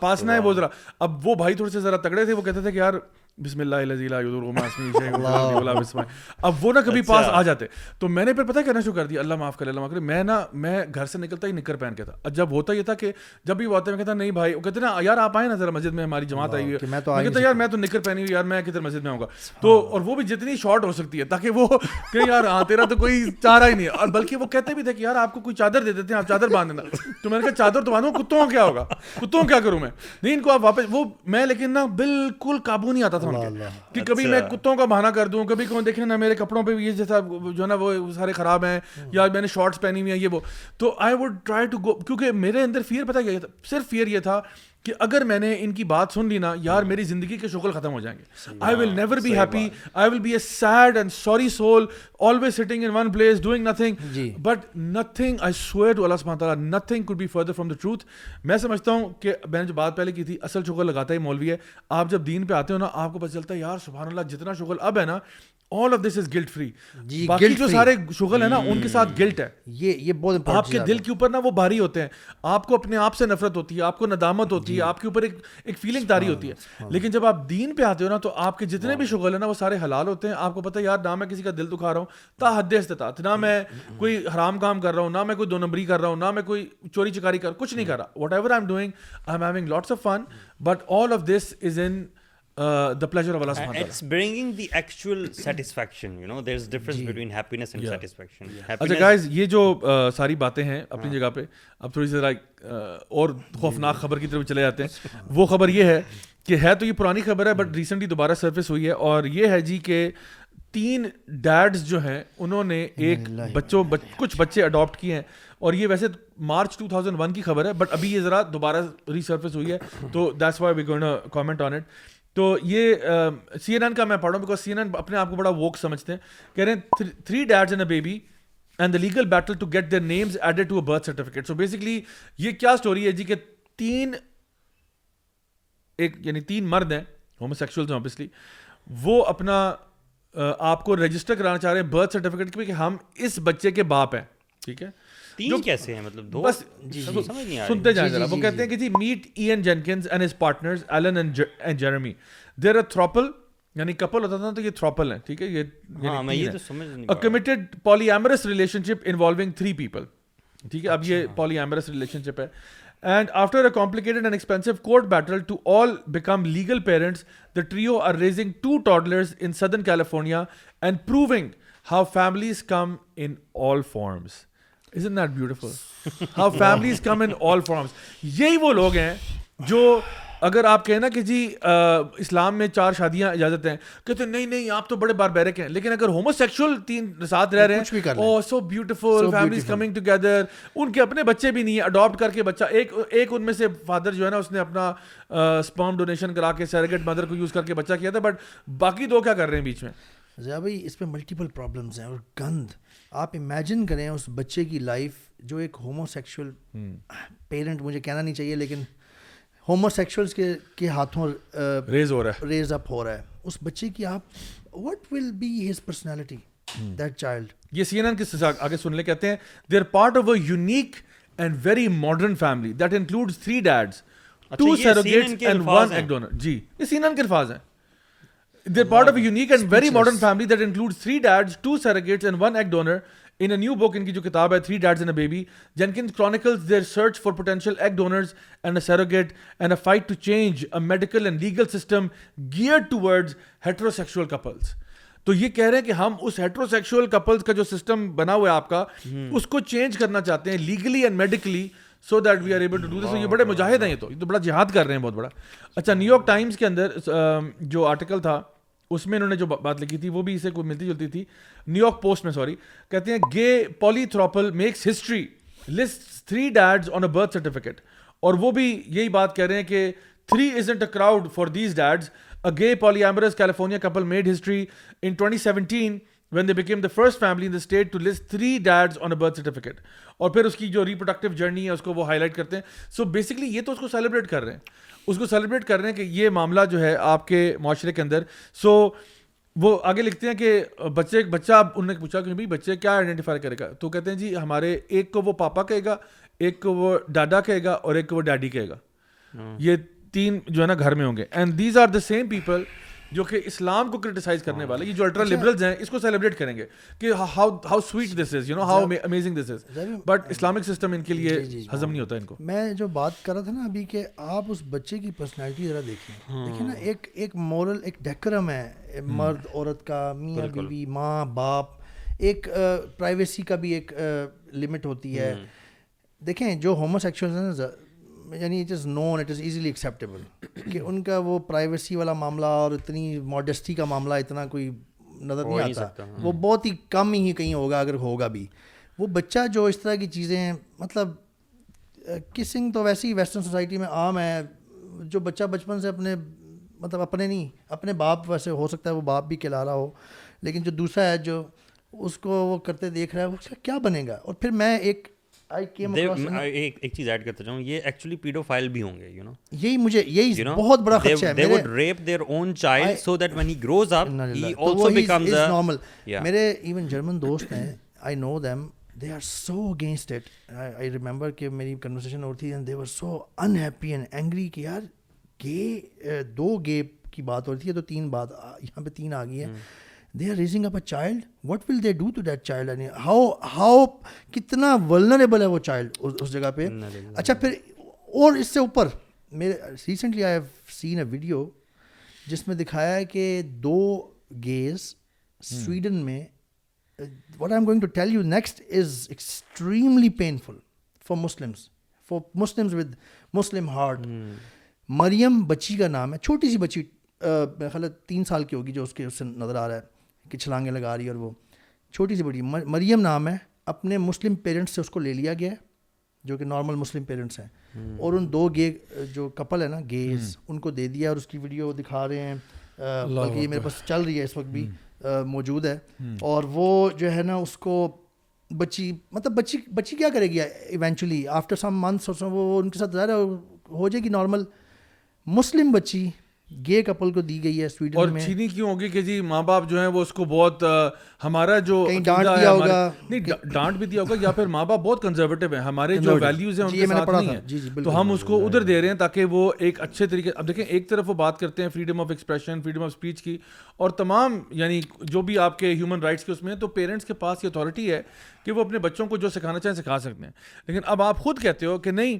پاس نہ ہے وہ ذرا اب وہ بھائی تھوڑے سے ذرا تگڑے تھے وہ کہتے تھے کہ یار بسم اللہ اب وہ نہ کبھی پاس اچھا۔ آ جاتے تو میں نے پھر پتا کہنا شروع کر دیا اللہ معاف کرے اللہ معاف کرے میں نا میں گھر سے نکلتا ہی نکر پہن کے تھا جب ہوتا یہ تھا کہ جب بھی وہ آتے میں کہتا نہیں بھائی وہ کہتے نا یار آپ آئے نا ذرا مسجد میں ہماری جماعت آئی میں تو یار میں تو نکر پہنی ہوئی یار میں کدھر مسجد میں گا تو اور وہ بھی جتنی شارٹ ہو سکتی ہے تاکہ وہ کہ یار ہاں تیرا تو کوئی چارہ ہی نہیں ہے اور بلکہ وہ کہتے بھی تھے کہ یار آپ کو کوئی چادر دے دیتے ہیں آپ چادر باندھ دینا تو میں نے کہا چادر تو باندھوں کتوں کیا ہوگا کتوں کیا کروں میں نہیں ان کو آپ واپس وہ میں لیکن نا بالکل قابو نہیں آتا تھا کبھی اچھا۔ میں کتوں کا بہانا کر دوں کبھی نا میرے کپڑوں پہ جیسا جو نا وہ سارے خراب ہیں یا میں نے شارٹس پہنی ہوئی ہیں یہ وہ تو I would try to go کیونکہ میرے اندر فیئر پتا کیا صرف فیئر یہ تھا کہ اگر میں نے ان کی بات سن لی نا یار میری زندگی کے شکل ختم ہو جائیں گے I will never be happy I will be a sad and sorry soul always sitting in one place doing nothing but nothing I swear to اللہ سبحانہ تعالیٰ nothing could be further from the truth میں سمجھتا ہوں کہ میں نے جو بات پہلے کی تھی اصل شکل لگاتا ہی مولوی ہے آپ جب دین پہ آتے ہو نا آپ کو پتہ چلتا ہے یار سبحان اللہ جتنا شکل اب ہے نا all of this is guilt free جو سارے نا ان کے ساتھ گلٹ جی۔ ہے یہ یہ بہت آپ کے دل کے اوپر نا وہ بھاری ہوتے ہیں آپ کو اپنے آپ سے نفرت ہوتی ہے آپ کو ندامت ہوتی ہے جی۔ آپ کے اوپر ایک فیلنگ ہوتی ہے لیکن جب آپ دین پہ آتے ہو نا تو آپ کے جتنے بھی شگل ہیں نا وہ سارے حلال ہوتے ہیں آپ کو پتا یار نہ میں کسی کا دل دکھا رہا ہوں تا حد استطاعت نہ میں کوئی حرام کام کر رہا ہوں نہ میں کوئی دو نمبری کر رہا ہوں نہ میں کوئی چوری چکاری کر کچھ نہیں جی۔ کر رہا whatever I I am am doing having lots of of fun but all this is in the pleasure of اللہ اچھا گائز یہ جو ساری باتیں ہیں اپنی جگہ پہ اب تھوڑی سی لائک اور خوفناک خبر کی طرف چلے جاتے ہیں وہ خبر یہ ہے کہ ہے تو یہ پرانی خبر ہے بٹ ریسنٹلی دوبارہ سرفس ہوئی ہے اور یہ ہے جی کہ تین ڈیڈس جو ہیں انہوں نے ایک بچوں کچھ بچے اڈاپٹ کیے ہیں اور یہ ویسے مارچ ٹو تھاؤزینڈ ون کی خبر ہے بٹ ابھی یہ ذرا دوبارہ ریسرفس ہوئی ہے تو that's why we on it تو یہ سی این این کا میں پڑھ رہا ہوں بیکاز سی این این اپنے آپ کو بڑا ووک سمجھتے ہیں کہہ رہے ہیں three dads and a baby and the legal battle to get their names added to a birth certificate so basically یہ کیا اسٹوری ہے جی کہ تین ایک یعنی تین مرد ہیں ہومو سیکچولز ہیں اوبیسلی وہ اپنا آپ کو رجسٹر کرانا چاہ رہے ہیں برتھ سرٹیفکیٹ پہ کہ ہم اس بچے کے باپ ہیں ٹھیک ہے مطلب ریلیشن اب یہ پالی ایمرس ریلیشن ہے and parents the trio are raising two toddlers in Southern California and proving how families come in all forms Isn't that beautiful? How families come in all forms. یہی وہ لوگ ہیں جو اگر آپ کہیں نا کہ جی اسلام میں چار شادیاں اجازت ہیں کہتے ہیں نہیں نہیں آپ تو بڑے بار بیرک ہیں لیکن اگر ہومو سیکشل تین ساتھ رہ رہے ہیں او so beautiful families coming together ان کے اپنے بچے بھی نہیں ہیں اڈاپٹ کر کے بچہ ایک ایک ان میں سے فادر جو ہے نا اس نے اپنا اسپرم ڈونیشن کرا کے سیرگیٹ مدر کو یوز کر کے بچہ کیا تھا بٹ باقی دو کیا کر رہے ہیں بیچ میں ضیاء بھائی اس پہ ملٹیپل پرابلمس ہیں اور گند آپ امیجن کریں اس بچے کی لائف جو ایک ہومو سیکشل پیرنٹ مجھے کہنا نہیں چاہیے لیکن ہومو کے ہاتھوں ریز ہو رہا ہے ریز اپ ہو رہا ہے اس بچے کی آپ what will of a unique and very modern کے They're part of a unique and very modern family that includes three dads, two surrogates, and one egg donor. In a new book, ان کی جو کتاب ہے three dads and a baby Jenkins chronicles their search for potential egg donors and a surrogate and a fight to change a medical and legal system gear towards heterosexual couples تو یہ کہہ رہے ہیں کہ ہم اس ہیٹروسیکشول کپلس کا جو سسٹم بنا ہوا ہے آپ کا اس کو چینج کرنا چاہتے ہیں legally and medically so that we are able to do this یہ بڑے مجاہد ہیں یہ تو یہ تو بڑا جہاد کر رہے ہیں بہت بڑا اچھا نیو یارک ٹائمس کے اندر جو آرٹیکل تھا اس میں انہوں نے جو بات لکھی تھی وہ بھی اسے ملتی جلتی تھی نیو یارک پوسٹ میں سوری کہتے ہیں gay poly throuple makes history list three dad on a birth certificate اور وہ بھی یہی بات کہہ رہے ہیں کہ three is it a crowd for these dads a gay polyamorous California couple made history in twenty seventeen when they became the first family in the state to list three dads on a birth certificate اور پھر اس کی جو reproductive journey ہے اس کو وہ high light کرتے ہیں سو so بیسکلی یہ تو اس کو سیلیبریٹ کر رہے ہیں اس کو سیلیبریٹ کر رہے ہیں کہ یہ معاملہ جو ہے آپ کے معاشرے کے اندر سو so وہ آگے لکھتے ہیں کہ بچے بچہ انہوں نے پوچھا کہ بھائی بچے کیا آئیڈینٹیفائی کرے گا تو کہتے ہیں جی ہمارے ایک کو وہ پاپا کہے گا ایک کو وہ ڈاڈا کہے گا اور ایک کو وہ ڈیڈی کہے گا ہاں۔ یہ تین جو ہے نا گھر میں ہوں گے and these are the same people جو کہ اسلام کو کرٹیسائز کرنے ہاں. والے یہ جو الٹرا اچھا. لبرلز ہیں اس کو سیلیبریٹ کریں گے کہ how how sweet this is you know how amazing this is but Islamic system ان کے لیے ہضم نہیں ہوتا ان کو میں جو بات کر رہا تھا نا ابھی کہ آپ اس بچے کی پرسنالٹی ذرا دیکھیں ہاں. دیکھیں نا ایک ایک مورل ایک ڈیکرم ہے ہاں. مرد عورت کا میاں بیوی ماں باپ ایک پرائیویسی کا بھی ایک لمٹ ہوتی ہے دیکھیں جو ہومو سیکچوئل ہیں یعنی it is known it is easily acceptable کہ ان کا وہ پرائیویسی والا معاملہ اور اتنی ماڈیسٹی کا معاملہ اتنا کوئی نظر نہیں آتا ہاں۔ وہ بہت ہی کم ہی کہیں ہوگا اگر ہوگا بھی وہ بچہ جو اس طرح کی چیزیں مطلب کسنگ تو ویسے ہی ویسٹرن سوسائٹی میں عام ہے جو بچہ بچپن سے اپنے مطلب اپنے نہیں اپنے باپ ویسے ہو سکتا ہے وہ باپ بھی کھلا رہا ہو لیکن جو دوسرا ہے جو اس کو وہ کرتے دیکھ رہا ہے وہ کیا بنے گا اور پھر میں ایک دو گے کی بات بات ہو رہی تو تین تین یہاں پہ آ گئی ہے they are raising up a child what will they do to that child یعنی ہاؤ ہاؤ کتنا ولنریبل ہے وہ چائلڈ اس جگہ پہ اچھا پھر اور اس سے اوپر میرے recently I seen a video جس میں دکھایا ہے کہ دو گیز سویڈن میں what I am going to tell you next is extremely painful for Muslims for Muslims with Muslim heart Maryam بچی کا نام ہے چھوٹی سی بچی غلط تین سال کی ہوگی جو اس کے اس سے نظر آ رہا ہے کہ چھلانگیں لگا رہی ہے اور وہ چھوٹی سی بڑی مریم نام ہے اپنے مسلم پیرنٹس سے اس کو لے لیا گیا ہے جو کہ نارمل مسلم پیرنٹس ہیں اور ان دو گے جو کپل ہے نا گیز ان کو دے دیا اور اس کی ویڈیو دکھا رہے ہیں بلکہ یہ میرے پاس چل رہی ہے اس وقت بھی موجود ہے اور وہ جو ہے نا اس کو بچی مطلب بچی بچی کیا کرے گی ایونچولی آفٹر سم منتھس وہ ان کے ساتھ ظاہر ہو جائے گی نارمل مسلم بچی گے کپل کو دی گئی ہے سویڈن اور میں چھینی کیوں ہوگی کہ جی ماں باپ جو ہیں وہ اس کو بہت ہمارا جو ڈانٹ دیا ہوگا نہیں ڈانٹ بھی دیا ہوگا یا پھر ماں باپ بہت کنزرویٹو ہیں ہمارے جو ویلیوز ہیں ان جی، کے ساتھ نہیں ہیں جی، جی، تو ہم اس کو ادھر دے رہے ہیں تاکہ وہ ایک اچھے طریقے اب دیکھیں ایک طرف وہ بات کرتے ہیں freedom of expression freedom of speech کی اور تمام یعنی جو بھی آپ کے ہیومن رائٹس کے اس میں ہیں تو پیرنٹس کے پاس یہ اتھارٹی ہے کہ وہ اپنے بچوں کو جو سکھانا چاہیں سکھا سکتے ہیں لیکن اب آپ خود کہتے ہو کہ نہیں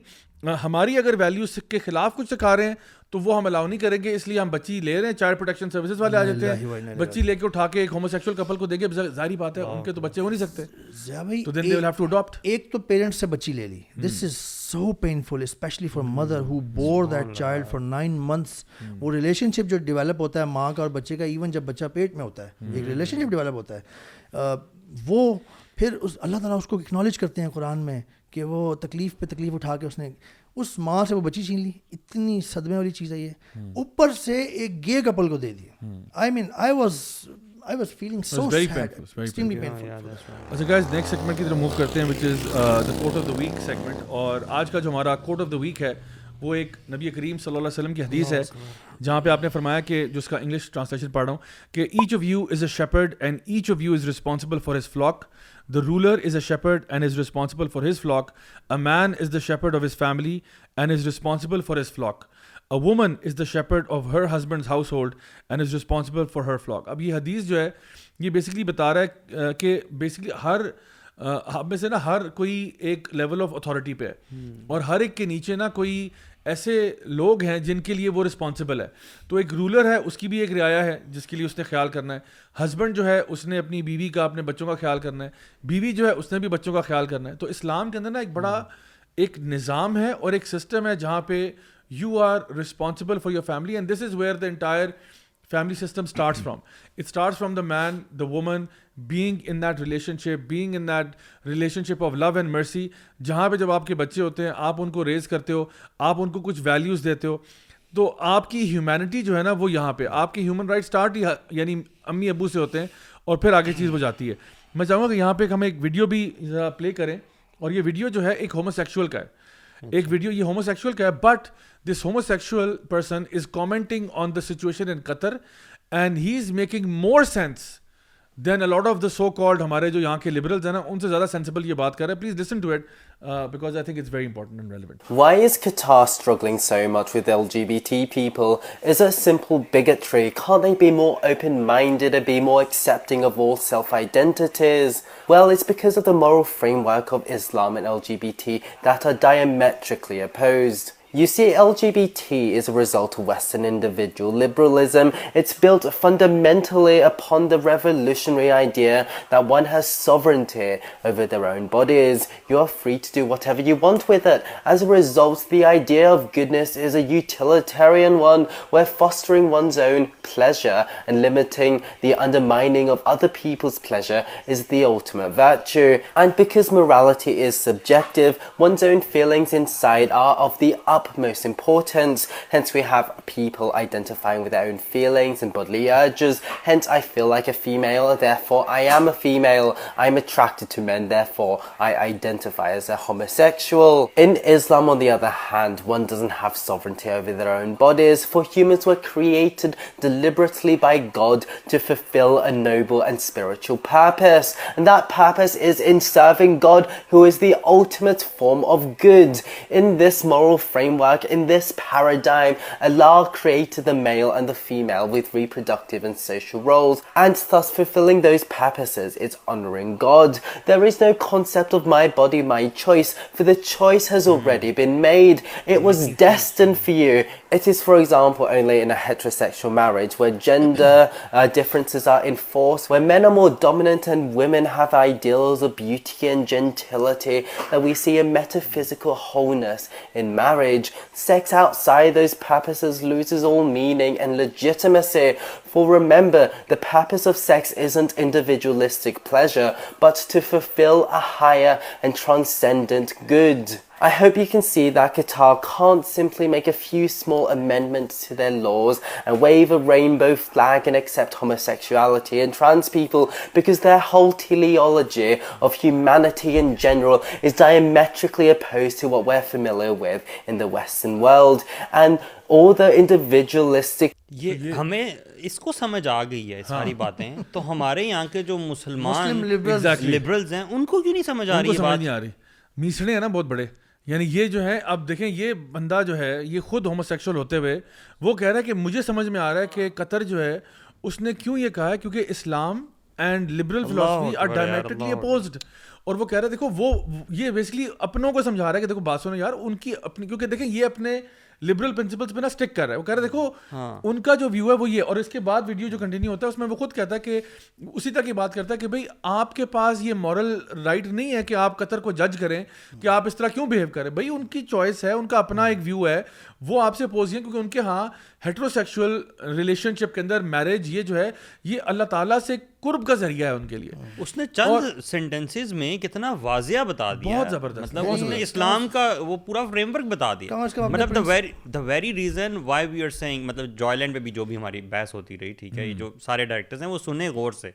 ہماری اگر ویلیو سکھ کے خلاف کچھ سکھا رہے ہیں تو وہ ہم الاؤ نہیں کریں گے اس لیے ہم بچی لے رہے ہیں چائلڈ پروٹیکشن سروسز والے آ جاتے ہیں بچی لے کے اٹھا کے ایک ایک کپل کو دیں گے ظاہری بات ہے ہاں۔ ان کے تو تو بچے ہو نہیں سکتے سے بچی لے لی this is so painful especially for mother who bore that child for nine months وہ ریلیشن شپ جو ڈیولپ ہوتا ہے ماں کا اور بچے کا ایون جب بچہ پیٹ میں ہوتا ہے ایک ریلیشن شپ ڈیولپ ہوتا ہے وہ پھر اس اللہ تعالیٰ اس کو اکنالج کرتے ہیں قرآن میں کہ وہ تکلیف پہ تکلیف اٹھا کے اس نے اس ماں سے وہ بچی چھین لی اتنی صدمے والی چیز ہے یہ اوپر سے ایک گے کپل کو دے دیا I mean I was I was feeling so extremely painful اچھا گائز نیکسٹ سیگمنٹ کی طرف موو کرتے ہیں which is the quote of the week segment اور آج کا جو ہمارا کوٹ آف دا ویک ہے وہ ایک نبی کریم صلی اللہ علیہ وسلم کی حدیث ہے جہاں پہ آپ نے فرمایا کہ جس کا انگلش ٹرانسلیشن پڑھ رہا ہوں کہ each of you is a shepherd and each of you is responsible for his flock the ruler is is a shepherd and responsible for his flock man is the shepherd of his family and is responsible for his flock a woman is the shepherd of her household and is responsible for her flock اب یہ حدیث جو ہے یہ basically بتا رہا ہے کہ بیسکلی ہر ہم میں سے نا ہر کوئی ایک لیول آف اتھارٹی پہ ہے اور ہر ایک کے نیچے نا کوئی ایسے لوگ ہیں جن کے لیے وہ رسپانسبل ہے تو ایک رولر ہے اس کی بھی ایک رعایا ہے جس کے لیے اس نے خیال کرنا ہے ہسبینڈ جو ہے اس نے اپنی بیوی کا اپنے بچوں کا خیال کرنا ہے بیوی جو ہے اس نے بھی بچوں کا خیال کرنا ہے تو اسلام کے اندر نا ایک بڑا ایک نظام ہے اور ایک سسٹم ہے جہاں پہ you are responsible for your family and this is where the entire family system starts from it starts from the man the woman being in that relationship being in that relationship of love and mercy جہاں پہ جب آپ کے بچے ہوتے ہیں آپ ان کو ریز کرتے ہو آپ ان کو کچھ ویلیوز دیتے ہو تو آپ کی ہیومینٹی جو ہے نا وہ یہاں پہ آپ کی ہیومن رائٹ اسٹارٹ ہی یعنی امی ابو سے ہوتے ہیں اور پھر آگے چیز ہو جاتی ہے میں چاہوں گا کہ یہاں پہ ہم ایک ویڈیو بھی پلے کریں اور یہ ویڈیو جو ہے ایک ہومو سیکچوئل کا ہے اچھا۔ ایک ویڈیو یہ ہومو سیکچوئل کا ہے but this homosexual person is commenting on the situation in Qatar and he is making more sense than a lot of the so called ہمارے جو یہاں کے لبرلز ہیں نا ان سے زیادہ سینسیبل یہ بات کر رہے ہیں please listen to it because I think it's very important and relevant why is Qatar struggling so much with L G B T people is a simple bigotry how they be more open minded be more accepting of whole self identities well it's because of the more framework of Islam and L G B T that are diametrically opposed You see, LGBT is a result of Western individual liberalism. It's built fundamentally upon the revolutionary idea that one has sovereignty over their own bodies. You are free to do whatever you want with it. As a result, the idea of goodness is a utilitarian one, where fostering one's own pleasure and limiting the undermining of other people's pleasure is the ultimate virtue. And because morality is subjective, one's own feelings inside are of the utmost importance. Hence, we have people identifying with their own feelings and bodily urges. Hence, I feel like a female, therefore, I am a female. I'm attracted to men, therefore, I identify as a homosexual. In Islam, on the other hand, one doesn't have sovereignty over their own bodies, for humans were created deliberately by God to fulfill a noble and spiritual purpose. And that purpose is in serving God, who is the ultimate form of good. In this moral framework, وک انسائم allow کر male and female with reproductives god there is despite of my body my choice choice already been made it was destined fair It is, for example, only in a heterosexual marriage where gender uh, differences are enforced, where men are more dominant and women have ideals of beauty and gentility, that we see a metaphysical wholeness in marriage. Sex outside those purposes loses all meaning and legitimacy. For remember, the purpose of sex isn't individualistic pleasure, but to fulfill a higher and transcendent good. I hope you can see that Qatar can't simply make a few small amendments to their laws and wave a rainbow flag and accept homosexuality and trans people because their whole teleology of humanity in general is diametrically opposed to what we're familiar with in the Western world and all the individualistic. اسکو سمجھ آ گئی ہے ساری باتیں تو ہمارے یہاں کے جو مسلمان لبرلز ہیں ان کو کیوں نہیں سمجھ آ رہی ہے بات نہیں آ رہی میسڑے ہیں نا بہت بڑے یعنی یہ جو ہے اب دیکھیں یہ بندہ جو ہے یہ خود ہومو سیکسل ہوتے ہوئے وہ کہہ رہا ہے کہ مجھے سمجھ میں آ رہا ہے کہ قطر جو ہے اس نے کیوں یہ کہا ہے کیونکہ Islam and liberal philosophy are opposed اور وہ کہہ رہا ہے دیکھو وہ یہ بیسکلی اپنوں کو سمجھا رہا ہے کہ دیکھو باسو نے یار ان کی اپنی کیونکہ دیکھیں یہ اپنے لبرل پرنسپلس پہ نا اسٹک کر رہا ہے وہ کہہ رہے دیکھو ہاں۔ ان کا جو ویو ہے وہ یہ اور اس کے بعد ویڈیو جو کنٹینیو ہوتا ہے اس میں وہ خود کہتا ہے کہ اسی طرح کی بات کرتا ہے کہ بھائی آپ کے پاس یہ مورل رائٹ نہیں ہے کہ آپ قطر کو جج کریں کہ آپ اس طرح کیوں بہیو کریں بھائی ان کی چوائس ہے ان کا اپنا ایک ویو ہے وہ آپ سے پوز ہیں کیونکہ ان کے ہاں ہیٹرو ہیٹروسکس ریلیشن شپ کے اندر میرج یہ جو ہے یہ اللہ تعالیٰ سے قرب کا ذریعہ ہے ان کے لیے ہاں۔ اس نے چند سینٹنسز میں کتنا واضح بتا دیا بہت زبردست مطلب اس نے اسلام کا وہ پورا فریم ورک بتا دیا مطلب the very the very reason why بھی جو بھی ہماری بحث ہوتی رہی ٹھیک ہے یہ جو سارے ڈائریکٹرس ہیں وہ سنیں غور سے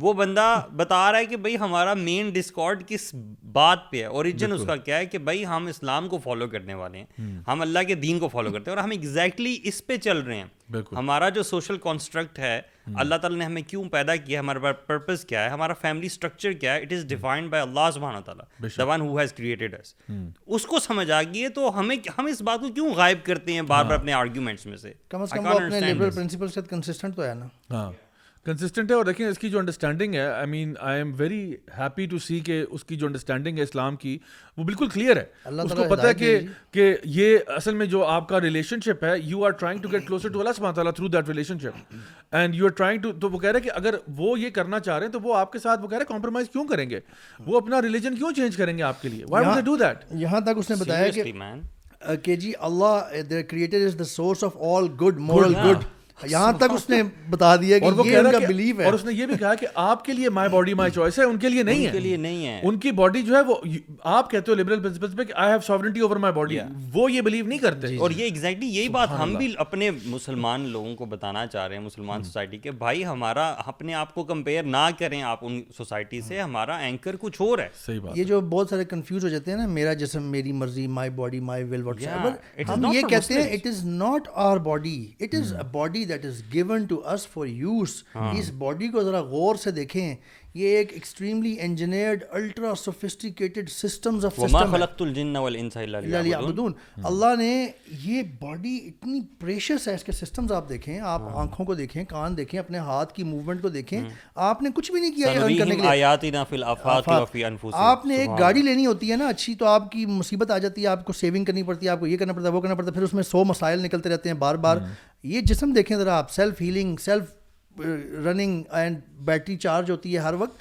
وہ بندہ بتا رہا ہے کہ بھائی ہمارا مین ڈسکارڈ کس بات پہ ہے اوریجن اس کا کیا ہے کہ بھائی ہم اسلام کو فالو کرنے والے ہیں ہم اللہ کے دین کو فالو کرتے ہیں اور ہم ایگزیکٹلی اس پہ چل رہے ہیں ہمارا جو سوشل کانسٹرکٹ ہے اللہ تعالیٰ نے ہمیں کیوں پیدا کیا ہے ہمارا پرپز کیا ہے ہمارا فیملی اسٹرکچر کیا ہے it is defined by Allah سبحانہ تعالیٰ دوان ہو ہیز کریٹڈ اس اس کو سمجھ آ گئی ہے تو ہمیں ہم اس بات کو کیوں غائب کرتے ہیں بار بار ہاں۔ اپنے آرگیومنٹس میں سے کم از کم وہ اپنے لیبرل پرنسپل سے کنسسٹنٹ تو ہے نا ہاں کنسسٹنٹ ہے اور دیکھیں اس کی جو انڈرسٹینڈنگ ہے I mean I am very happy to see کہ اس کی جو انڈرسٹینڈنگ ہے اسلام کی وہ بالکل کلیئر ہے اس کو پتہ ہے کہ کہ یہ اصل میں جو آپ کا ریلیشن شپ ہے you are trying to get closer to Allah سما تعالیٰ through that relationship and you are trying to تو وہ کہہ رہے کہ اگر وہ یہ کرنا چاہ رہے ہیں تو وہ آپ کے ساتھ وہ کہہ رہے کمپرومائز کیوں کریں گے وہ اپنا ریلیجن کیوں چینج کریں گے آپ کے لیے وائی ڈو ڈو دیٹ یہاں تک اس نے بتایا کہ جی Allah the creator is the source of all good moral good یہاں تک اس نے بتا دیا کہ وہ کہہ رہا بلیو ہے اور اس نے یہ بھی کہا کہ آپ کے لیے مائی باڈی مائی چوائس ہے ان کے لیے نہیں ہے ان کے لیے نہیں ہے ان کی باڈی جو ہے وہ آپ کہتے ہو لبرل پرنسپلس پہ کہ I have sovereignty over my body وہ یہ بلیو نہیں کرتے اور یہ ایگزیکٹلی یہی بات ہم بھی اپنے مسلمان لوگوں کو بتانا چاہ رہے ہیں مسلمان سوسائٹی کے بھائی ہمارا اپنے آپ کو کمپیئر نہ کریں آپ ان سوسائٹی سے ہمارا اینکر کچھ اور ہے صحیح بات یہ جو بہت سارے کنفیوز ہو جاتے ہیں نا میرا جسم میری مرضی my body my will whatever ہم یہ کہتے ہیں it is not our body it is body that is given to us for use us body کو ذرا غور سے دیکھیں یہ ایک extremely engineered ultra sophisticated systems of system ما خلقت الجن والانس الا ليعبدون اللہ نے یہ باڈی اتنی پریشس ہے اس کے سسٹمز اپ دیکھیں اپ آنکھوں کو دیکھیں کان دیکھیں اپنے ہاتھ کی موومنٹ کو دیکھیں اپ نے کچھ بھی نہیں کیا ہے کرنے کے لیے آیاتنا فی الافات وفی انفسہ اپ نے ایک گاڑی لینی ہوتی ہے نا اچھی تو اپ کی مصیبت آ جاتی ہے اپ کو سیونگ کرنی پڑتی ہے اپ کو یہ کرنا پڑتا ہے وہ کرنا پڑتا ہے پھر اس میں 100 مسائل نکلتے رہتے ہیں بار بار یہ جسم دیکھیں ذرا آپ self healing self running and battery charge ہوتی ہے ہر وقت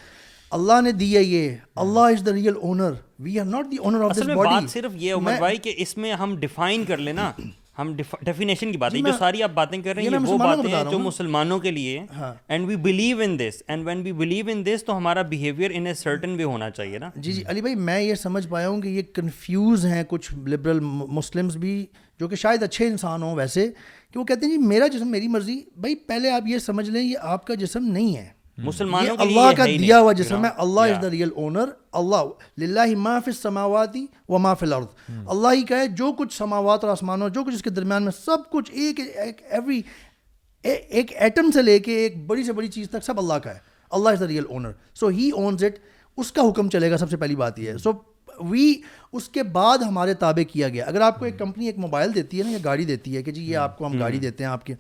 اللہ نے دیا یہ Allah is the real owner we are not the owner of this body صرف یہ عمر بھائی کہ اس میں ہم ڈیفائن کر لینا ہم ڈیفینیشن کی بات ہے جی، جو ساری آپ باتیں کر رہے ہیں وہ باتیں ہیں جو مسلمانوں کے لیے and we believe in this and when we believe in this تو ہمارا behaviour in a certain way ہونا چاہیے نا جی جی علی بھائی میں یہ سمجھ پایا ہوں کہ یہ کنفیوز ہیں کچھ لبرل مسلمس بھی جو کہ شاید اچھے انسان ہوں ویسے کہ وہ کہتے ہیں جی میرا جسم میری مرضی بھائی پہلے آپ یہ سمجھ لیں یہ آپ کا جسم نہیں ہے مسلمانوں اللہ کا دیا ہوا جسم ہے اللہ از دا ریئل اونر اللہ للہ ما فی السماوات و ما فی الارض اللہ ہی کہے جو کچھ سماوات اور آسمانوں جو کچھ اس کے درمیان میں سب کچھ ایک ایوری ایک ایٹم سے لے کے ایک بڑی سے بڑی چیز تک سب اللہ کا ہے Allah is the real owner so he owns it اس کا حکم چلے گا سب سے پہلی بات یہ ہے سو وی اس کے بعد ہمارے تابع کیا گیا اگر آپ کو ایک کمپنی ایک موبائل دیتی ہے نا یا گاڑی دیتی ہے کہ جی یہ آپ کو ہم گاڑی دیتے ہیں آپ کے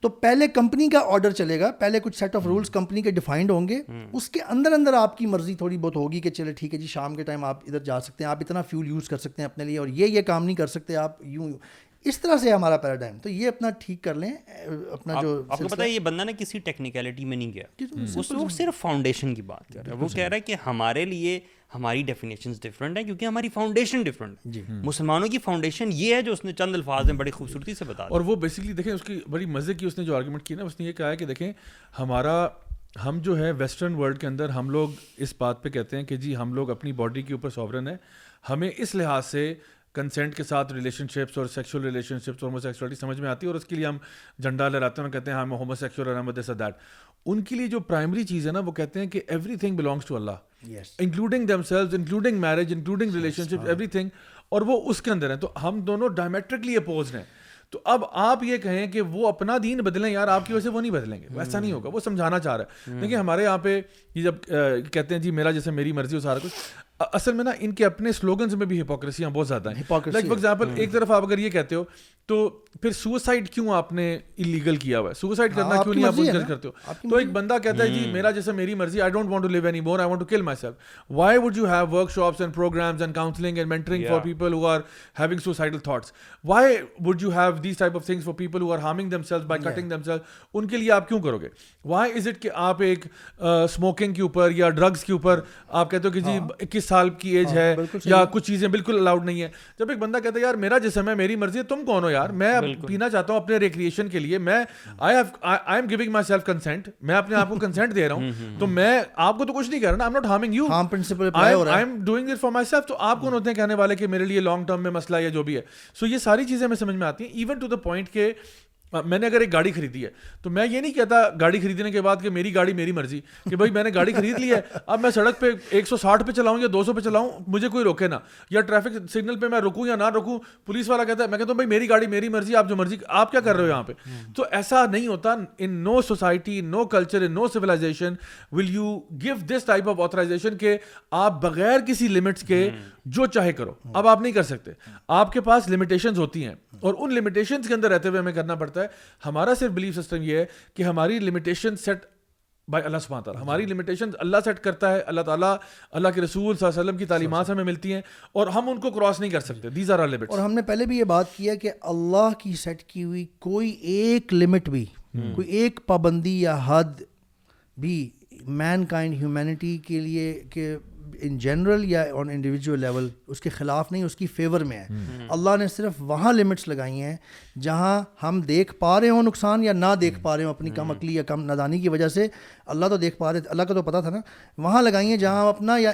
تو پہلے کمپنی کا آرڈر چلے گا پہلے کچھ سیٹ آف رولس کمپنی کے ڈیفائنڈ ہوں گے اس کے اندر اندر آپ کی مرضی تھوڑی بہت ہوگی کہ چلے ٹھیک ہے جی شام کے ٹائم آپ ادھر جا سکتے ہیں آپ اتنا فیول یوز کر سکتے ہیں اپنے لیے اور یہ یہ کام نہیں کر سکتے آپ یوں اس طرح سے ہمارا پیراڈائم تو یہ اپنا ٹھیک کر لیں اپنا جو آپ کو پتا ہے یہ بندہ نا کسی ٹیکنیکلٹی میں نہیں گیا وہ صرف فاؤنڈیشن کی بات کر رہا ہے وہ کہہ رہا ہے کہ ہمارے لیے ہماری ڈیفینیشن ڈفرینٹ ہیں کیونکہ ہماری فاؤنڈیشن ڈفرنٹ جی مسلمانوں کی فاؤنڈیشن یہ ہے جو اس نے چند الفاظ میں بڑی خوبصورتی سے بتایا اور وہ بیسکلی دیکھیں اس کی بڑی مزے کی اس نے جو آرگومنٹ کی نا اس نے یہ کہا ہے کہ دیکھیں ہمارا ہم جو ہے ویسٹرن ورلڈ کے اندر ہم لوگ اس بات پہ کہتے ہیں کہ جی ہم لوگ اپنی باڈی کے اوپر سوورن ہیں ہمیں اس لحاظ سے کنسینٹ کے ساتھ ریلیشن شپس اور سیکشل ریلیشن شپس اور ہومو سیکچولیٹی سمجھ میں آتی ہے اور اس کے لیے ہم جھنڈا لہراتے ہیں اور کہتے ہیں اور دیٹ ان کے لیے جو پرائمری چیز ہے نا وہ کہتے ہیں کہ everything belongs to Allah including themselves including marriage including relationship everything اور وہ اس کے اندر ہیں تو ہم دونوں ڈائمیٹرکلی اپوز ہیں تو اب آپ یہ کہیں کہ وہ اپنا دین بدلیں یار آپ کی وجہ سے وہ نہیں بدلیں گے ایسا نہیں hmm. ہوگا وہ سمجھانا چاہ رہا ہے hmm. دیکھیے ہمارے یہاں پہ یہ جب کہتے ہیں جی میرا جیسے میری مرضی ہو سارا کچھ اصل میں نا ان کے اپنے سلوگنز میں بھی ہپوکریسیاں بہت زیادہ ہیں لائک فار ایگزامپل ایک طرف آپ اگر یہ کہتے ہو تو پھر سوسائڈ کیوں آپ نے انلیگل کیا ہوا ہے سوسائڈ ہاں، کرنا کیوں نہیں آپ کرتے ہو تو ایک بندہ کہتا ہے جی میرا جیسے میری مرضی I don't want to live any more I want to kill myself why would you have workshops and programmes and counselling and mentoring for people who are having suicidal thoughts why would you have these type of things for people who are harming themselves by cutting themselves ان کے لیے آپ کیوں کرو گے why is it کہ آپ ایک smoking کے اوپر یا ڈرگس کے اوپر آپ کہتے ہو کہ جی ہاں. کس سال کی ایج ہاں، ہے یا کچھ چیزیں بالکل الاؤڈ نہیں ہے جب ایک بندہ کہتا ہے یار میرا جسم ہے میری مرضی ہے تم کون ہو یار میں پینا چاہتا ہوں اپنے ریکریشن کے لیے میں I I am giving myself consent میں اپنے آپ کو کنسینٹ دے رہا ہوں تو میں آپ کو تو کچھ نہیں کہہ رہا نا I not harming you principle I am doing it for myself تو آپ کون ہوتے ہیں کہنے والے کہ میرے لیے لانگ ٹرم میں مسئلہ یا جو بھی ہے سو یہ ساری چیزیں ہمیں سمجھ میں آتی ہیں ایون ٹو دا پوائنٹ کہ میں نے اگر ایک گاڑی خریدی ہے تو میں یہ نہیں کہتا گاڑی خریدنے کے بعد کہ میری گاڑی میری مرضی کہ بھائی میں نے گاڑی خرید لی ہے اب میں سڑک پہ ایک سو ساٹھ پہ چلاؤں یا دو سو پہ چلاؤں مجھے کوئی روکے نہ یا ٹریفک سگنل پہ میں رکوں یا نہ رکوں پولیس والا کہتا ہے میں کہتا ہوں بھائی میری گاڑی میری مرضی آپ جو مرضی آپ کیا کر رہے ہو یہاں پہ تو ایسا نہیں ہوتا in no society no culture in no civilisation will you give this type of authorisation کہ آپ بغیر کسی لمٹس کے جو چاہے کرو اب آپ نہیں کر سکتے آپ کے پاس لمیٹیشن ہوتی ہیں اور ان لمیٹیشن کے اندر رہتے ہوئے ہمیں کرنا پڑتا ہے ہمارا صرف بلیف سسٹم یہ ہے کہ ہماری لمیٹیشن سیٹ بائی اللہ تعالیٰ ہماری لمیٹیشن اللہ سیٹ کرتا ہے اللہ تعالیٰ اللہ کے رسول صلی اللہ علیہ وسلم کی تعلیمات ہمیں ملتی ہیں اور ہم ان کو کراس نہیں کر سکتے دیز آر لمٹ اور ہم نے پہلے بھی یہ بات کی ہے کہ اللہ کی سیٹ کی ہوئی کوئی ایک لمٹ بھی کوئی ایک پابندی یا حد بھی مین کائنڈ ہیومینٹی کے لیے کہ ان جنرل یا آن انڈیویجول لیول اس کے خلاف نہیں اس کی فیور میں ہے اللہ نے صرف وہاں لمٹس لگائی ہیں جہاں ہم دیکھ پا رہے ہوں نقصان یا نہ دیکھ پا رہے ہوں اپنی کم عقلی یا کم نادانی کی وجہ سے اللہ تو دیکھ پا رہے اللہ کا تو پتہ تھا نا وہاں لگائی ہیں جہاں ہم اپنا یا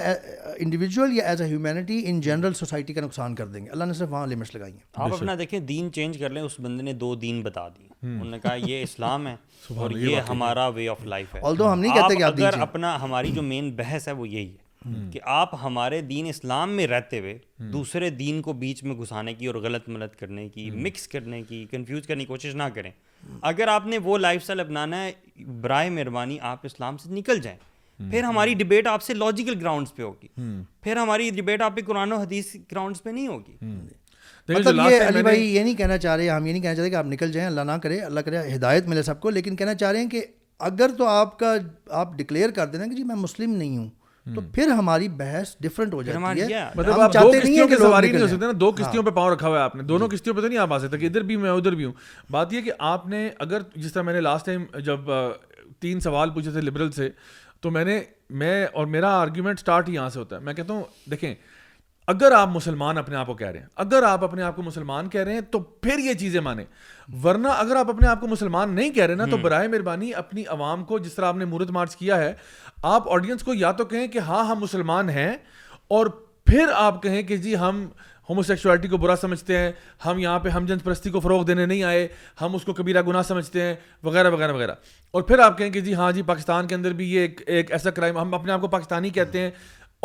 انڈیویجول یا as a humanity in general society کا نقصان کر دیں گے اللہ نے صرف وہاں لمٹس لگائی ہیں آپ اپنا دیکھیں دین چینج کر لیں اس بندے نے دو دین بتا دی انہوں نے کہا یہ اسلام ہے اور یہ ہمارا وے آف لائف ہے ہم نہیں کہتے کہ اپنا ہماری جو مین بحث ہے وہ یہی ہے کہ آپ ہمارے دین اسلام میں رہتے ہوئے دوسرے دین کو بیچ میں گھسانے کی اور غلط ملت کرنے کی مکس کرنے کی کنفیوز کرنے کی کوشش نہ کریں اگر آپ نے وہ لائف اسٹائل اپنانا ہے برائے مہربانی آپ آپ آپ اسلام سے سے نکل جائیں پھر پھر ہماری ہماری ڈبیٹ ڈبیٹ لاجیکل گراؤنڈس پہ ہوگی قرآن و حدیث گراؤنڈس پہ نہیں ہوگی مطلب یہ علی بھائی یہ نہیں کہنا چاہ رہے ہم یہ نہیں کہنا چاہ رہے کہ آپ نکل جائیں اللہ نہ کرے اللہ کرے ہدایت ملے سب کو لیکن کہنا چاہ رہے ہیں کہ اگر تو آپ کا آپ ڈکلیئر کر دینا کہ جی میں مسلم نہیں ہوں تو پھر ہماری بحث ہو جاتی ہے مطلب آپ نہیں دو کشتیوں پہ پاؤں رکھا ہوا آپ نے دونوں کشتیوں جی۔ پہ تو نہیں آپ آ سکتے کہ ادھر بھی میں ادھر بھی ہوں بات یہ کہ آپ نے اگر جس طرح میں نے لاسٹ ٹائم جب تین سوال پوچھے تھے لبرل سے تو میں نے میں اور میرا آرگیومنٹ اسٹارٹ یہاں سے ہوتا ہے میں کہتا ہوں دیکھیں اگر آپ مسلمان اپنے آپ کو کہہ رہے ہیں اگر آپ اپنے آپ کو مسلمان کہہ رہے ہیں تو پھر یہ چیزیں مانیں ورنہ اگر آپ اپنے آپ کو مسلمان نہیں کہہ رہے نا تو برائے مہربانی اپنی عوام کو جس طرح آپ نے مورت مارچ کیا ہے آپ آڈینس کو یا تو کہیں کہ ہاں ہم مسلمان ہیں اور پھر آپ کہیں کہ جی ہم ہومو سیکچوالٹی کو برا سمجھتے ہیں ہم یہاں پہ ہم جن پرستی کو فروغ دینے نہیں آئے ہم اس کو کبیرہ گناہ سمجھتے ہیں وغیرہ وغیرہ وغیرہ اور پھر آپ کہیں کہ جی ہاں جی پاکستان کے اندر بھی یہ ایک ایک ایسا کرائم ہم اپنے آپ کو پاکستانی کہتے ہیں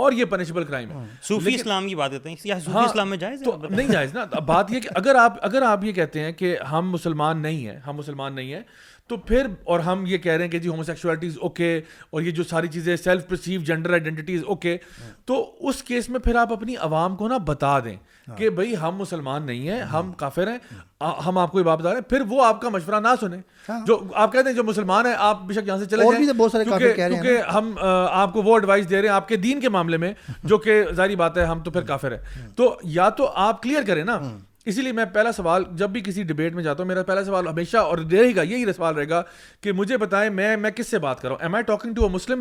اور یہ پنشبل کرائم ہے ہاں. صوفی اسلام کی بات کرتے ہیں یا صوفی ہاں، اسلام میں جائز ہے نہیں جائز نا بات یہ کہ اگر آپ اگر آپ یہ کہتے ہیں کہ ہم مسلمان نہیں ہیں ہم مسلمان نہیں ہیں تو پھر اور ہم یہ کہہ رہے ہیں کہ جی ہوموسیکشوالٹیز اوکے اور یہ جو ساری چیزیں self perceive gender identities okay تو اس کیس میں پھر آپ اپنی عوام کو نا بتا دیں کہ بھائی ہم مسلمان نہیں ہیں ہم کافر ہیں ہم آپ کو رہے ہیں پھر وہ آپ کا مشورہ نہ سنیں ہاں۔ جو آپ کہتے ہیں جو مسلمان ہیں آپ بے شک یہاں سے چلے جائیں کیونکہ ہم آپ کو وہ ایڈوائس دے رہے ہیں آپ کے دین کے معاملے میں جو کہ ظاہری بات ہے ہم تو پھر کافر ہیں تو یا تو آپ کلیئر کریں نا ہاں۔ اسی لیے میں پہلا سوال جب بھی کسی ڈبیٹ میں جاتا ہوں میرا پہلا سوال ہمیشہ اور رہے گا یہی سوال رہے گا کہ مجھے بتائیں میں میں کس سے بات کروں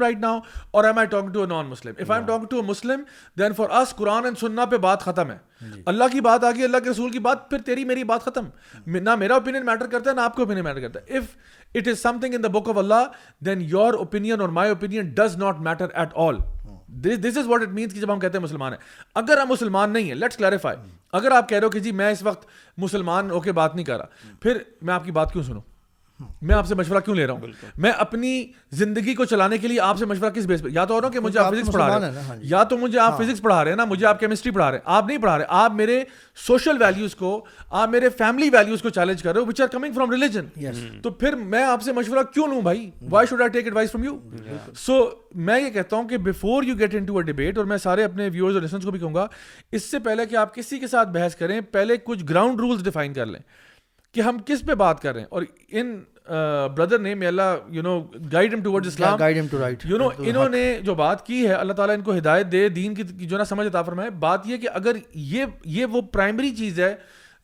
رائٹ ناؤ اور am I talking to a non Muslim if I am talking to a Muslim then for us Quran and Sunnah پہ بات ختم ہے اللہ کی بات آ گئی اللہ کے رسول کی بات پھر تیری میری بات ختم نہ میرا اوپینین میٹر کرتا ہے نہ آپ کا اوپینین میٹر کرتا ہے if it is something in the book of Allah then your opinion اور my opinion does not matter at all this is what it means کہ جب ہم کہتے ہیں مسلمان ہیں اگر ہم مسلمان نہیں ہیں لیٹس کلیریفائی اگر آپ کہہ رہے ہو کہ جی میں اس وقت مسلمان ہو کے بات نہیں کر رہا پھر میں آپ کی بات کیوں سنوں میں آپ سے مشورہ کیوں لے رہا ہوں میں اپنی زندگی کو چلانے کے لیے آپ سے مشورہ کس بیس پہ یا تو کہ مجھے آپ فزکس پڑھا رہے ہیں ہاں جی۔ یا تو مجھے آپ فزکس ہاں۔ پڑھا رہے ہیں نا مجھے آپ کیمسٹری پڑھا رہے ہیں آپ نہیں پڑھا رہے آپ میرے سوشل ویلیوز کو آپ میرے فیملی ویلیوز کو چیلنج کر رہے ہو which are coming from religion تو پھر میں آپ سے مشورہ کیوں لوں بھائی why should I take advice from you so میں یہ کہتا ہوں کہ before you get into a debate اور میں سارے اپنے ویورز اور لسنس کو بھی کہوں گا اس سے پہلے کہ آپ کسی کے ساتھ بحث کریں پہلے کچھ گراؤنڈ رولس ڈیفائن کر لیں کہ ہم کس پہ بات کر رہے ہیں اور ان بردر نے میں اللہ you know guide him towards Islam guide him to right you know انہوں نے جو بات کی ہے اللہ تعالیٰ ان کو ہدایت دے دین کی جو نا سمجھ عطا فرمائے بات یہ کہ اگر یہ یہ وہ پرائمری چیز ہے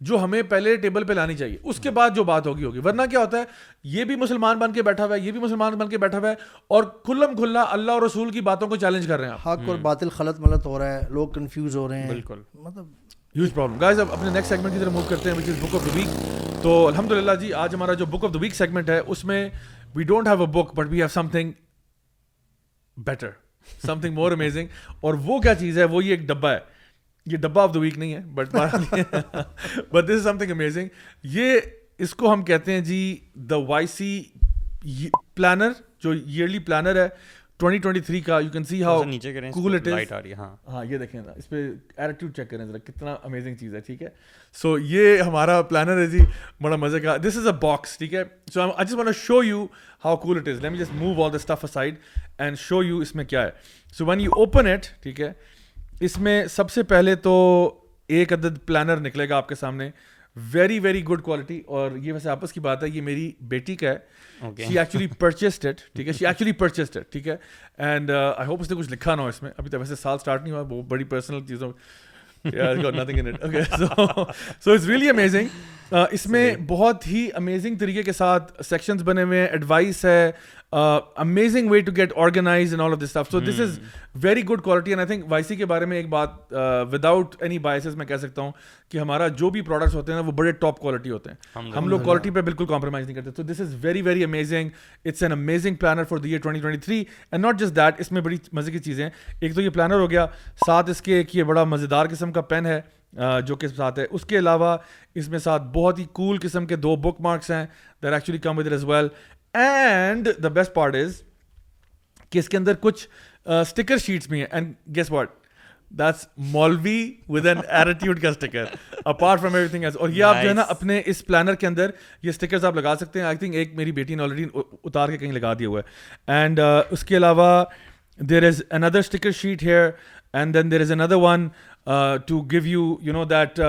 جو ہمیں پہلے ٹیبل پہ لانی چاہیے اس کے بعد جو بات ہوگی ہوگی ورنہ کیا ہوتا ہے یہ بھی مسلمان بن کے بیٹھا ہوا ہے یہ بھی مسلمان بن کے بیٹھا ہوا ہے اور کھلم کھلا اللہ اور رسول کی باتوں کو چیلنج کر رہے ہیں حق اور باطل خلط ملت ہو رہا ہے لوگ کنفیوز ہو رہے ہیں بالکل مطلب ہیوج پرابلم گائز اب اپنے نیکسٹ سیگمنٹ کی طرف موو کرتے ہیں which is book of the week تو الحمد للہ جی آج ہمارا جو book of the week segment ہے اس میں we don't have a book but we have something better something more amazing اور وہ کیا چیز ہے وہ یہ ایک ڈبہ ہے یہ ڈبہ آف دا ویک نہیں ہے but but this is something amazing یہ اس کو ہم کہتے ہیں جی دا وائی سی پلانر جو ایئرلی پلانر ہے سو ہاں۔ ہاں، یہ ہمارا پلانر ہے جی بڑا مزے کا دس از اے باکس ٹھیک ہے so it's mote and show you اس میں کیا ہے so when you open it ٹھیک ہے اس میں سب سے پہلے تو ایک عدد پلانر نکلے گا آپ کے سامنے ویری ویری گڈ کوالٹی اور یہ ویسے آپس کی بات ہے یہ میری بیٹی کا ہے شی ایکچولی پرچیسڈ اٹ ٹھیک ہے شی ایکچولی پرچیسڈ اٹ ٹھیک ہے اینڈ آئی ہوپ اس نے کچھ لکھا نہ ہو اس میں ابھی تو ویسے سال اسٹارٹ نہیں ہوا وہ بڑی پرسنل چیزوں سو اٹس ریئلی امیزنگ اس میں بہت ہی امیزنگ طریقے کے ساتھ سیکشنز بنے ہوئے ہیں ایڈوائس ہے amazing way to get organise all of this so this is very good quality and I Y C کے بارے میں ایک بات وداؤٹ اینی بائسز میں کہہ سکتا ہوں کہ ہمارا جو بھی پروڈکٹس ہوتے ہیں وہ بڑے ٹاپ کوالٹی ہوتے ہیں ہم لوگ کوالٹی پہ بالکل کمپرومائز نہیں کرتے تو this is very very amazing it's an amazing planner for the twenty twenty three and not just that اس میں بڑی مزے کی چیزیں ایک تو یہ پلانر ہو گیا ساتھ اس کے ایک یہ بڑا مزے دار قسم کا پین ہے جو کہ ساتھ ہے اس کے علاوہ اس میں ساتھ بہت ہی کول قسم کے دو بک مارکس ہیں there actually come with well and the best part is کہ اس کے اندر کچھ اسٹکر شیٹس بھی ہیں and guess what that's maulvi with an attitude کا sticker apart from everything اور یہ آپ جو ہے نا اپنے اس پلانر کے اندر یہ اسٹکرز آپ لگا سکتے ہیں آئی تھنک ایک میری بیٹی نے آلریڈی اتار کے کہیں لگا دیا ہوا ہے اینڈ اس کے علاوہ there is another sticker sheet here and then there is another one to give you you know that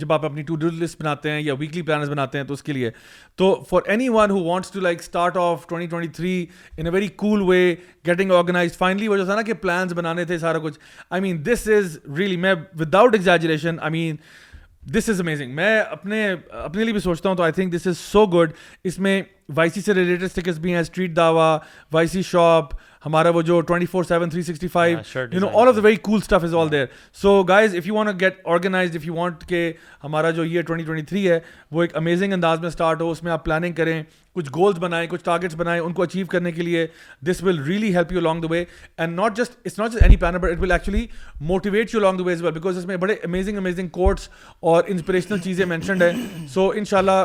جب آپ اپنی ٹو ڈو لسٹ بناتے ہیں یا ویکلی پلانرز بناتے ہیں تو اس کے لیے تو for anyone who wants to like start off twenty twenty three in a very cool way getting organise finally وہ جو تھا نا کہ پلانس بنانے تھے سارا کچھ I mean this is really میں without exaggeration I mean this is amazing میں اپنے اپنے لیے بھی سوچتا ہوں تو I think this is so good اس میں وائی سی سے ریلیٹڈ اسٹکرس بھی ہیں اسٹریٹ داوا وائی سی شاپ ہمارا وہ جو twenty four seven three sixty five all of the very cool stuff is all there so guys if you want get organise if you want کہ ہمارا جو یہ ٹوئنٹی ٹوئنٹی تھری ہے وہ ایک امیزنگ انداز میں اسٹارٹ ہو اس میں آپ پلاننگ کریں کچھ گولس بنائیں کچھ ٹارگیٹس بنائیں ان کو اچیو کرنے کے لیے this will really help you long the way and not just it's not just any planner but it will actually motivate you long the way as well because اس میں بڑے amazing amazing quotes اور inspirational چیزیں mentioned ہیں so ان شاء اللہ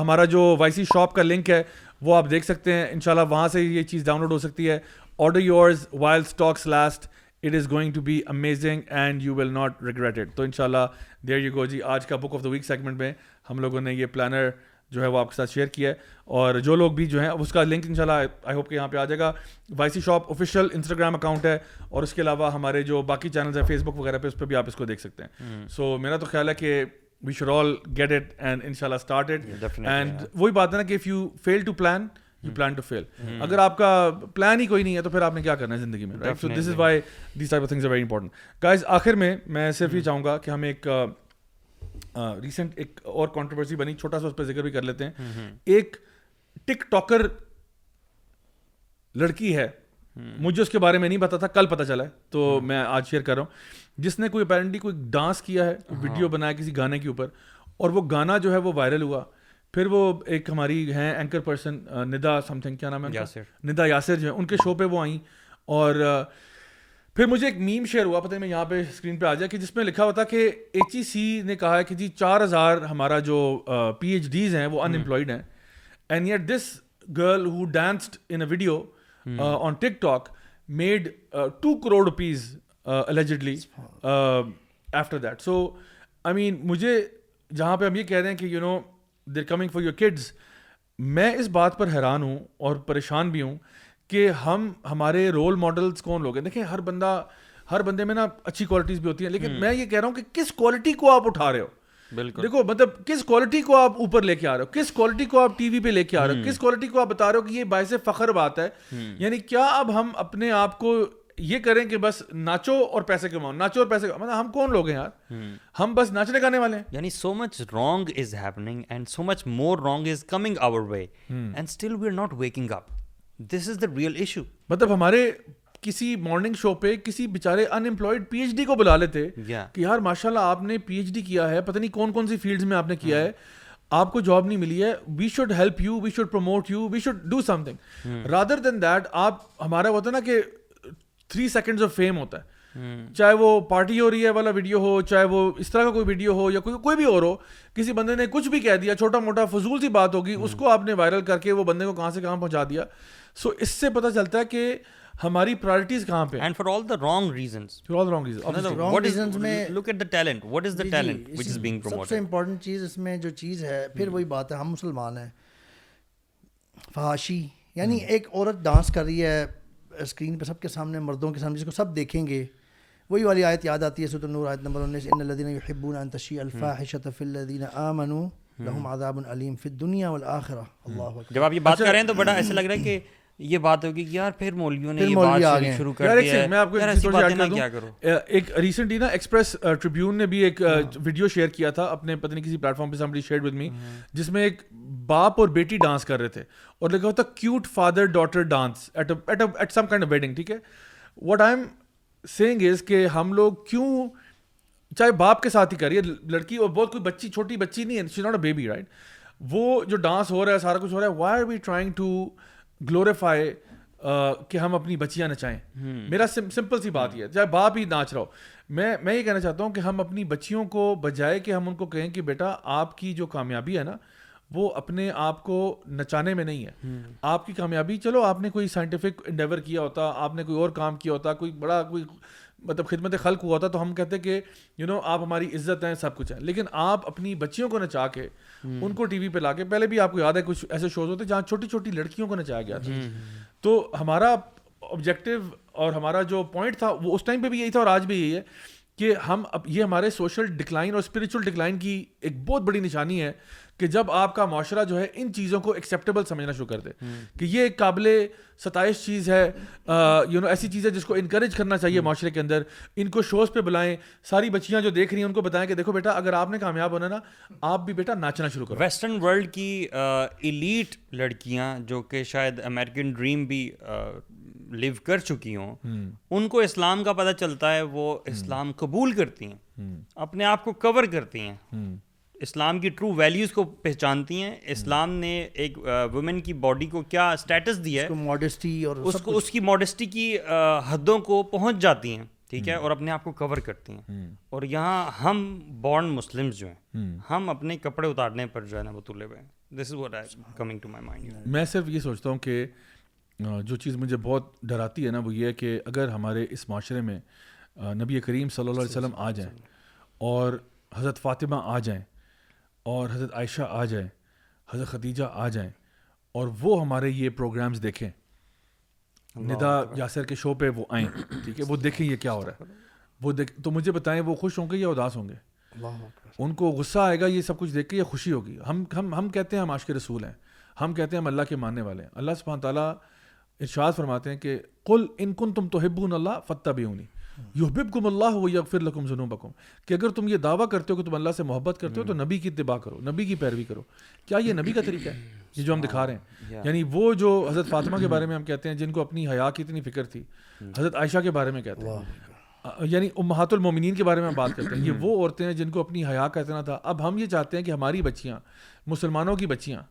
ہمارا جو وائی سی شاپ کا لنک ہے وہ آپ دیکھ سکتے ہیں ان شاء اللہ وہاں سے یہ چیز ڈاؤن لوڈ ہو سکتی ہے order yours while stocks last it is going to be amazing and you will not regretted تو ان شاء اللہ دیر یو گو جی آج کا book of the week segment میں ہم لوگوں نے یہ پلانر جو ہے وہ آپ کے ساتھ شیئر کیا ہے اور جو لوگ بھی جو ہیں اس کا لنک ان شاء اللہ آئی ہوپ کہ یہاں پہ آ جائے گا Y C shop official Instagram account ہے اور اس کے علاوہ ہمارے جو باقی چینلز ہیں فیس بک وغیرہ پہ اس پہ بھی آپ اس کو دیکھ سکتے ہیں سو میرا تو خیال ہے کہ we should all get it and ان شاء اللہ اسٹارٹ اٹ اینڈ وہی بات ہے نا کہ if you fail to plan you plan to fail اگر آپ کا پلان ہی کوئی نہیں ہے تو پھر آپ نے کیا کرنا ہے زندگی میں right so this is why these are things a very important guys آخر میں میں صرف یہ چاہوں گا کہ ہم ایک ریسنٹ ایک اور کانٹروورسی بنی چھوٹا سا اس پہ ذکر بھی کر لیتے ہیں ایک ٹک ٹاکر لڑکی ہے مجھے اس کے بارے میں نہیں پتا تھا کل پتا چلا ہے تو میں آج شیئر کر رہا ہوں جس نے کوئی اپیرنٹلی کوئی ڈانس کیا ہے ویڈیو ہاں۔ بنایا کسی گانے کے اوپر اور وہ گانا جو ہے وہ وائرل ہوا پھر وہ ایک ہماری ہیں anchor person Nida something کیا نام ہے ندا یاسر جو ان کے شو پہ وہ آئیں اور پھر مجھے ایک میم شیئر ہوا پتہ میں یہاں پہ اسکرین پہ آ جائے کہ جس میں لکھا ہوا تھا کہ ایچ ای سی نے کہا کہ جی چار ہزار ہمارا جو پی ایچ ڈیز ہیں وہ انمپلائڈ ہیں and yet this girl who danced in a video on TikTok made two crore rupees allegedly after that so I mean مجھے جہاں پہ ہم یہ کہہ رہے ہیں کہ you know they're coming for your kids میں اس بات پر حیران ہوں اور پریشان بھی ہوں کہ ہم ہمارے رول ماڈلس کون لوگ ہیں دیکھیں ہر بندہ ہر بندے میں نا اچھی کوالٹیز بھی ہوتی ہیں لیکن میں یہ کہہ رہا ہوں کہ کس کوالٹی کو آپ اٹھا رہے ہو بالکل دیکھو مطلب کس کوالٹی کو آپ اوپر لے کے آ رہے ہو کس کوالٹی کو آپ ٹی وی پہ لے کے آ رہے ہو کس کوالٹی کو آپ بتا رہے ہو کہ یہ باعث فخر بات ہے یعنی کیا اب ہم اپنے آپ کو یہ کریں کہ بس ناچو اور پیسے کماؤ ناچو اور پیسے مطلب ہم کون لوگ ہیں یار ہم بس ناچنے گانے والے ہیں یعنی so much wrong is happening and so much more wrong is coming our way and still we are not waking up this is the real issue مطلب ہمارے کسی مارننگ شو پہ کسی بیچارے unemployed P H D کو بلا لیتے کہ یار ماشاء اللہ آپ نے پی ایچ ڈی کیا ہے پتہ نہیں کون کون سی فیلڈ میں آپ نے کیا ہے آپ کو جاب نہیں ملی ہے we should help you we should promote you we should do something rather than that آپ ہمارا ہوتا نا کہ تھری سیکنڈز آف فیم ہوتا ہے چاہے وہ پارٹی ہو رہی ہے والا ویڈیو ہو چاہے وہ اس طرح کا کوئی ویڈیو ہو یا کوئی کوئی بھی اور ہو کسی بندے نے کچھ بھی کہہ دیا چھوٹا موٹا فضول سی بات ہوگی اس کو آپ نے وائرل کر کے وہ بندے کو کہاں سے کہاں پہنچا دیا سو اس سے پتہ چلتا ہے کہ ہماری پرائرٹیز کہاں پہ and for all the wrong reasons for all wrong reasons what is میں look at the talent what is the talent which is being promoted سب سے امپورٹنٹ چیز اس میں جو چیز ہے پھر وہی بات ہے ہم مسلمان ہیں فحاشی یعنی ایک عورت ڈانس کر رہی ہے اسکرین پہ سب کے سامنے مردوں کے سامنے جس کو سب دیکھیں گے وہی والی آیت یاد آتی ہے سطر نور آیت نمبر انیس ان الدین حبون انتشی الفاح شطف الدین عامن لحم عذاب العلیم فت دنیا والآخرہ اللہ جب آپ یہ بات اچھا۔ کر رہے ہیں تو بڑا ایسا لگ رہا ہے کہ یہ بات ہوگی کہ یار پھر مولویوں نے یہ بات شروع کر دیا ہے میں آپ کو ایسی باتیں نہ کیا کرو ایک ریسنٹلی نا ایکسپریس ٹریبیون نے بھی ایک ویڈیو شیئر ہاں۔ کیا تھا اپنے پتہ نہیں کسی پلیٹ فارم پہ سمبڈی شیئر ود می جس میں ایک باپ اور بیٹی ڈانس کر رہے تھے اور لگا ہوتا cute father daughter dance at at some kind of wedding ٹھیک ہے what I am saying is کہ ہم لوگ کیوں چاہے باپ کے ساتھ ہی کریے لڑکی اور بہت کوئی بچی چھوٹی بچی نہیں ہے she not a baby right وہ جو ڈانس ہو رہا ہے سارا کچھ ہو رہا ہے why are we trying to glorify uh, کہ ہم اپنی بچیاں نچائیں میرا سمپل سی بات یہ ہے چاہے باپ ہی ناچ رہا ہو میں میں یہ کہنا چاہتا ہوں کہ ہم اپنی بچیوں کو بجائے کہ ہم ان کو کہیں کہ بیٹا آپ کی جو کامیابی ہے نا وہ اپنے آپ کو نچانے میں نہیں ہے آپ کی کامیابی چلو آپ نے کوئی سائنٹیفک انڈیور کیا ہوتا آپ نے کوئی اور کام کیا ہوتا کوئی بڑا کوئی مطلب خدمت خلق ہوا تھا تو ہم کہتے کہ یو نو آپ ہماری عزت ہیں سب کچھ ہیں لیکن آپ اپنی بچیوں کو نچا کے ان کو ٹی وی پہ لا کے پہلے بھی آپ کو یاد ہے کچھ ایسے شوز ہوتے جہاں چھوٹی چھوٹی لڑکیوں کو نچایا گیا تھا تو ہمارا آبجیکٹو اور ہمارا جو پوائنٹ تھا وہ اس ٹائم پہ بھی یہی تھا اور آج بھی یہی ہے کہ ہم اب یہ ہمارے سوشل ڈکلائن اور اسپریچل ڈکلائن کی ایک بہت بڑی نشانی ہے کہ جب آپ کا معاشرہ جو ہے ان چیزوں کو ایکسیپٹیبل سمجھنا شروع کر دے کہ یہ ایک قابل ستائش چیز ہے یو نو ایسی چیز ہے جس کو انکریج کرنا چاہیے معاشرے کے اندر ان کو شوز پہ بلائیں ساری بچیاں جو دیکھ رہی ہیں ان کو بتائیں کہ دیکھو بیٹا اگر آپ نے کامیاب ہونا نا آپ بھی بیٹا ناچنا شروع کرو ویسٹرن ورلڈ کی ایلیٹ لڑکیاں جو کہ شاید امیریکن ڈریم بھی لیو کر چکی ہوں ان کو اسلام کا پتہ چلتا ہے وہ اسلام قبول کرتی ہیں اپنے آپ کو کور کرتی ہیں اسلام کی ٹرو ویلیوز کو پہچانتی ہیں اسلام نے ایک وومن کی باڈی کو کیا اسٹیٹس دیا ہے ماڈیسٹی اور اس کو اس کی ماڈیسٹی کی حدوں کو پہنچ جاتی ہیں ٹھیک ہے اور اپنے آپ کو کور کرتی ہیں اور یہاں ہم بورن مسلم جو ہیں ہم اپنے کپڑے اتارنے پر جو ہے نا وہ تلے ہوئے ہیں میں صرف یہ سوچتا ہوں کہ جو چیز مجھے بہت ڈراتی ہے نا وہ یہ ہے کہ اگر ہمارے اس معاشرے میں نبی کریم صلی اللہ علیہ وسلم آ جائیں اور حضرت فاطمہ آ جائیں اور حضرت عائشہ آ جائیں حضرت خدیجہ آ جائیں اور وہ ہمارے یہ پروگرامز دیکھیں ندا یاسر کے شو پہ وہ آئیں ٹھیک ہے وہ دیکھیں یہ کیا ہو رہا ہے وہ دیکھ تو مجھے بتائیں وہ خوش ہوں گے یا اداس ہوں گے ان کو غصہ آئے گا یہ سب کچھ دیکھ کے یا خوشی ہوگی ہم ہم ہم کہتے ہیں ہم عاشق رسول ہیں ہم کہتے ہیں ہم اللہ کے ماننے والے ہیں اللہ سبحانہ تعالیٰ ارشاد فرماتے ہیں کہ کل ان کن تم تو ہبون اللہ فتح بھی ہوں یحببکم اللہ و یغفر لکم ذنوبکم کہ اگر تم یہ دعویٰ کرتے ہو کہ تم اللہ سے محبت کرتے ہو تو نبی کی اتباع کرو نبی کی پیروی کرو کیا یہ نبی کا طریقہ ہے یہ جو ہم دکھا رہے ہیں یعنی وہ جو حضرت فاطمہ کے بارے میں ہم کہتے ہیں جن کو اپنی حیا کی اتنی فکر تھی حضرت عائشہ کے بارے میں کہتے ہیں یعنی امہات المومنین کے بارے میں ہم بات کرتے ہیں یہ وہ عورتیں ہیں جن کو اپنی حیا کا اتنا تھا اب ہم یہ چاہتے ہیں کہ ہماری بچیاں مسلمانوں کی بچیاں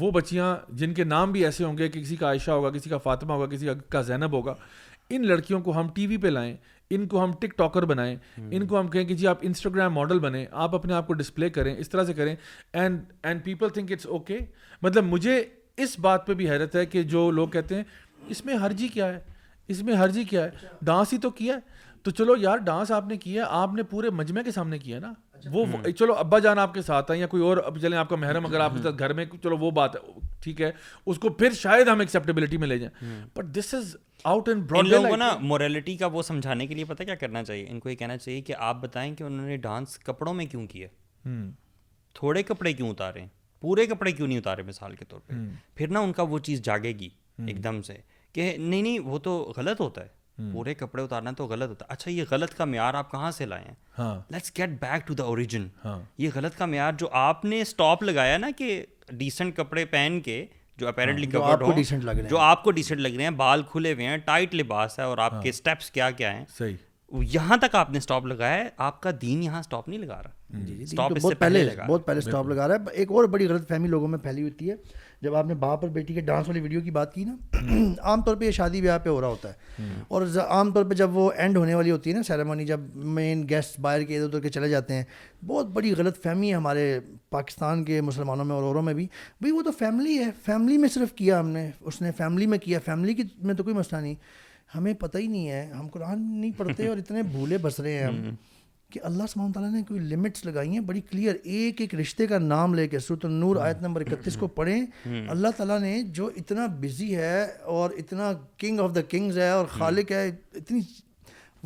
وہ بچیاں جن کے نام بھی ایسے ہوں گے کہ کسی کا عائشہ ہوگا کسی کا فاطمہ ہوگا کسی کا زینب ہوگا ان لڑکیوں کو ہم ٹی وی پہ لائیں ان کو ہم ٹک ٹاکر بنائیں ان کو ہم کہیں کہ جی آپ انسٹاگرام ماڈل بنیں آپ اپنے آپ کو ڈسپلے کریں اس طرح سے کریں and and people think it's okay مطلب مجھے اس بات پہ بھی حیرت ہے کہ جو لوگ کہتے ہیں اس میں ہر جی کیا ہے اس میں ہر جی کیا ہے اچھا۔ ڈانس ہی تو کیا ہے تو چلو یار ڈانس آپ نے کیا آپ نے پورے مجمعے کے سامنے کیا نا اچھا۔ وہ چلو ابا جان آپ کے ساتھ ہیں یا کوئی اور چلیں آپ کا محرم اگر آپ کے ساتھ گھر میں چلو وہ بات ہے ہے ٹھیک اس کو پھر شاید ہم ایکسیپٹیبلٹی میں لے جائیں but this is out and لوگوں کو نا موریلٹی کا وہ سمجھانے کے لیے پتہ کیا کرنا چاہیے ان کو یہ کہنا چاہیے کہ آپ بتائیں کہ انہوں نے ڈانس کپڑوں میں کیوں کیا تھوڑے کپڑے کیوں اتارے پورے کپڑے کیوں نہیں اتارے مثال کے طور پہ پھر نہ ان کا وہ چیز جاگے گی ایک دم سے کہ نہیں نہیں وہ تو غلط ہوتا ہے پورے کپڑے اتارنا تو غلط ہوتا اچھا یہ غلط کا معیار آپ کہاں سے لائے ہیں let's get back to the origin یہ غلط کا معیار جو آپ نے اسٹاپ لگایا نا کہ ڈیسنٹ کپڑے پہن کے جو ہاں، اپیرنٹلی کورڈ ہوں جو آپ کو ڈیسنٹ لگ رہے ہیں بال کھلے ہوئے ہیں ٹائٹ لباس ہے اور آپ ہاں۔ کے اسٹیپس کیا کیا ہیں صحیح یہاں تک آپ نے اسٹاپ لگایا ہے آپ کا دین یہاں اسٹاپ نہیں لگا رہا اسٹاپ جی، جی، اس سے پہلے لگا بہت پہلے اسٹاپ لگا رہا ہے ایک اور بڑی غلط فہمی لوگوں میں پھیلی ہوتی ہے جب آپ نے باپ اور بیٹی کے ڈانس والی ویڈیو کی بات کی نا عام طور پہ یہ شادی بیاہ پہ ہو رہا ہوتا ہے اور عام طور پہ جب وہ اینڈ ہونے والی ہوتی ہے نا سیرامنی جب مین گیسٹ باہر کے ادھر ادھر کے چلے جاتے ہیں بہت بڑی غلط فہمی ہے ہمارے پاکستان کے مسلمانوں میں اور اوروں میں بھی بھائی وہ تو فیملی ہے فیملی میں صرف کیا ہم نے اس نے فیملی میں کیا فیملی کی میں تو کوئی مسئلہ نہیں ہمیں پتہ ہی نہیں ہے ہم قرآن نہیں پڑھتے اور اتنے بھولے بس رہے ہیں ہم کہ اللہ سبحانہ تعالیٰ نے کوئی لگائی ہیں بڑی کلیئر ایک ایک رشتے کا نام لے کے سورت النور آیت نمبر اکتیس کو پڑھیں اللہ تعالیٰ نے جو اتنا بزی ہے اور اتنا کنگ آف دا کنگز ہے اور خالق ہے اتنی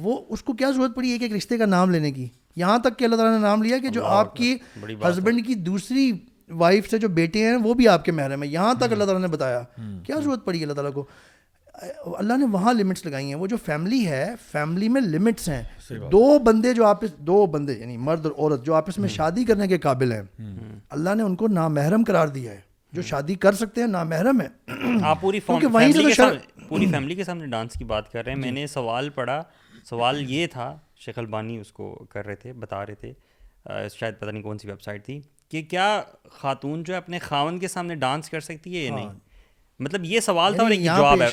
وہ اس کو کیا ضرورت پڑی ایک ایک رشتے کا نام لینے کی یہاں تک کہ اللہ تعالیٰ نے نام لیا کہ جو آپ کی ہسبینڈ کی دوسری وائف سے جو بیٹے ہیں وہ بھی آپ کے محرم ہیں یہاں تک اللہ تعالیٰ نے بتایا کیا ضرورت پڑی اللہ تعالیٰ کو اللہ نے وہاں لمٹس لگائی ہیں وہ جو فیملی ہے فیملی میں لمٹس ہیں دو بندے جو آپس دو بندے یعنی مرد اور عورت جو آپس میں شادی کرنے کے قابل ہیں اللہ نے ان کو نامحرم قرار دیا ہے جو شادی کر سکتے ہیں نامحرم ہے آپ پوری پوری فیملی کے سامنے ڈانس کی بات کر رہے ہیں جی۔ میں نے سوال پڑھا سوال یہ تھا شیخ البانی اس کو کر رہے تھے بتا رہے تھے شاید پتہ نہیں کون سی ویب سائٹ تھی کہ کیا خاتون جو ہے اپنے خاون کے سامنے ڈانس کر سکتی ہے یا ہاں۔ نہیں مطلب یہ سوال تھا اور یعنی ایک جواب ہے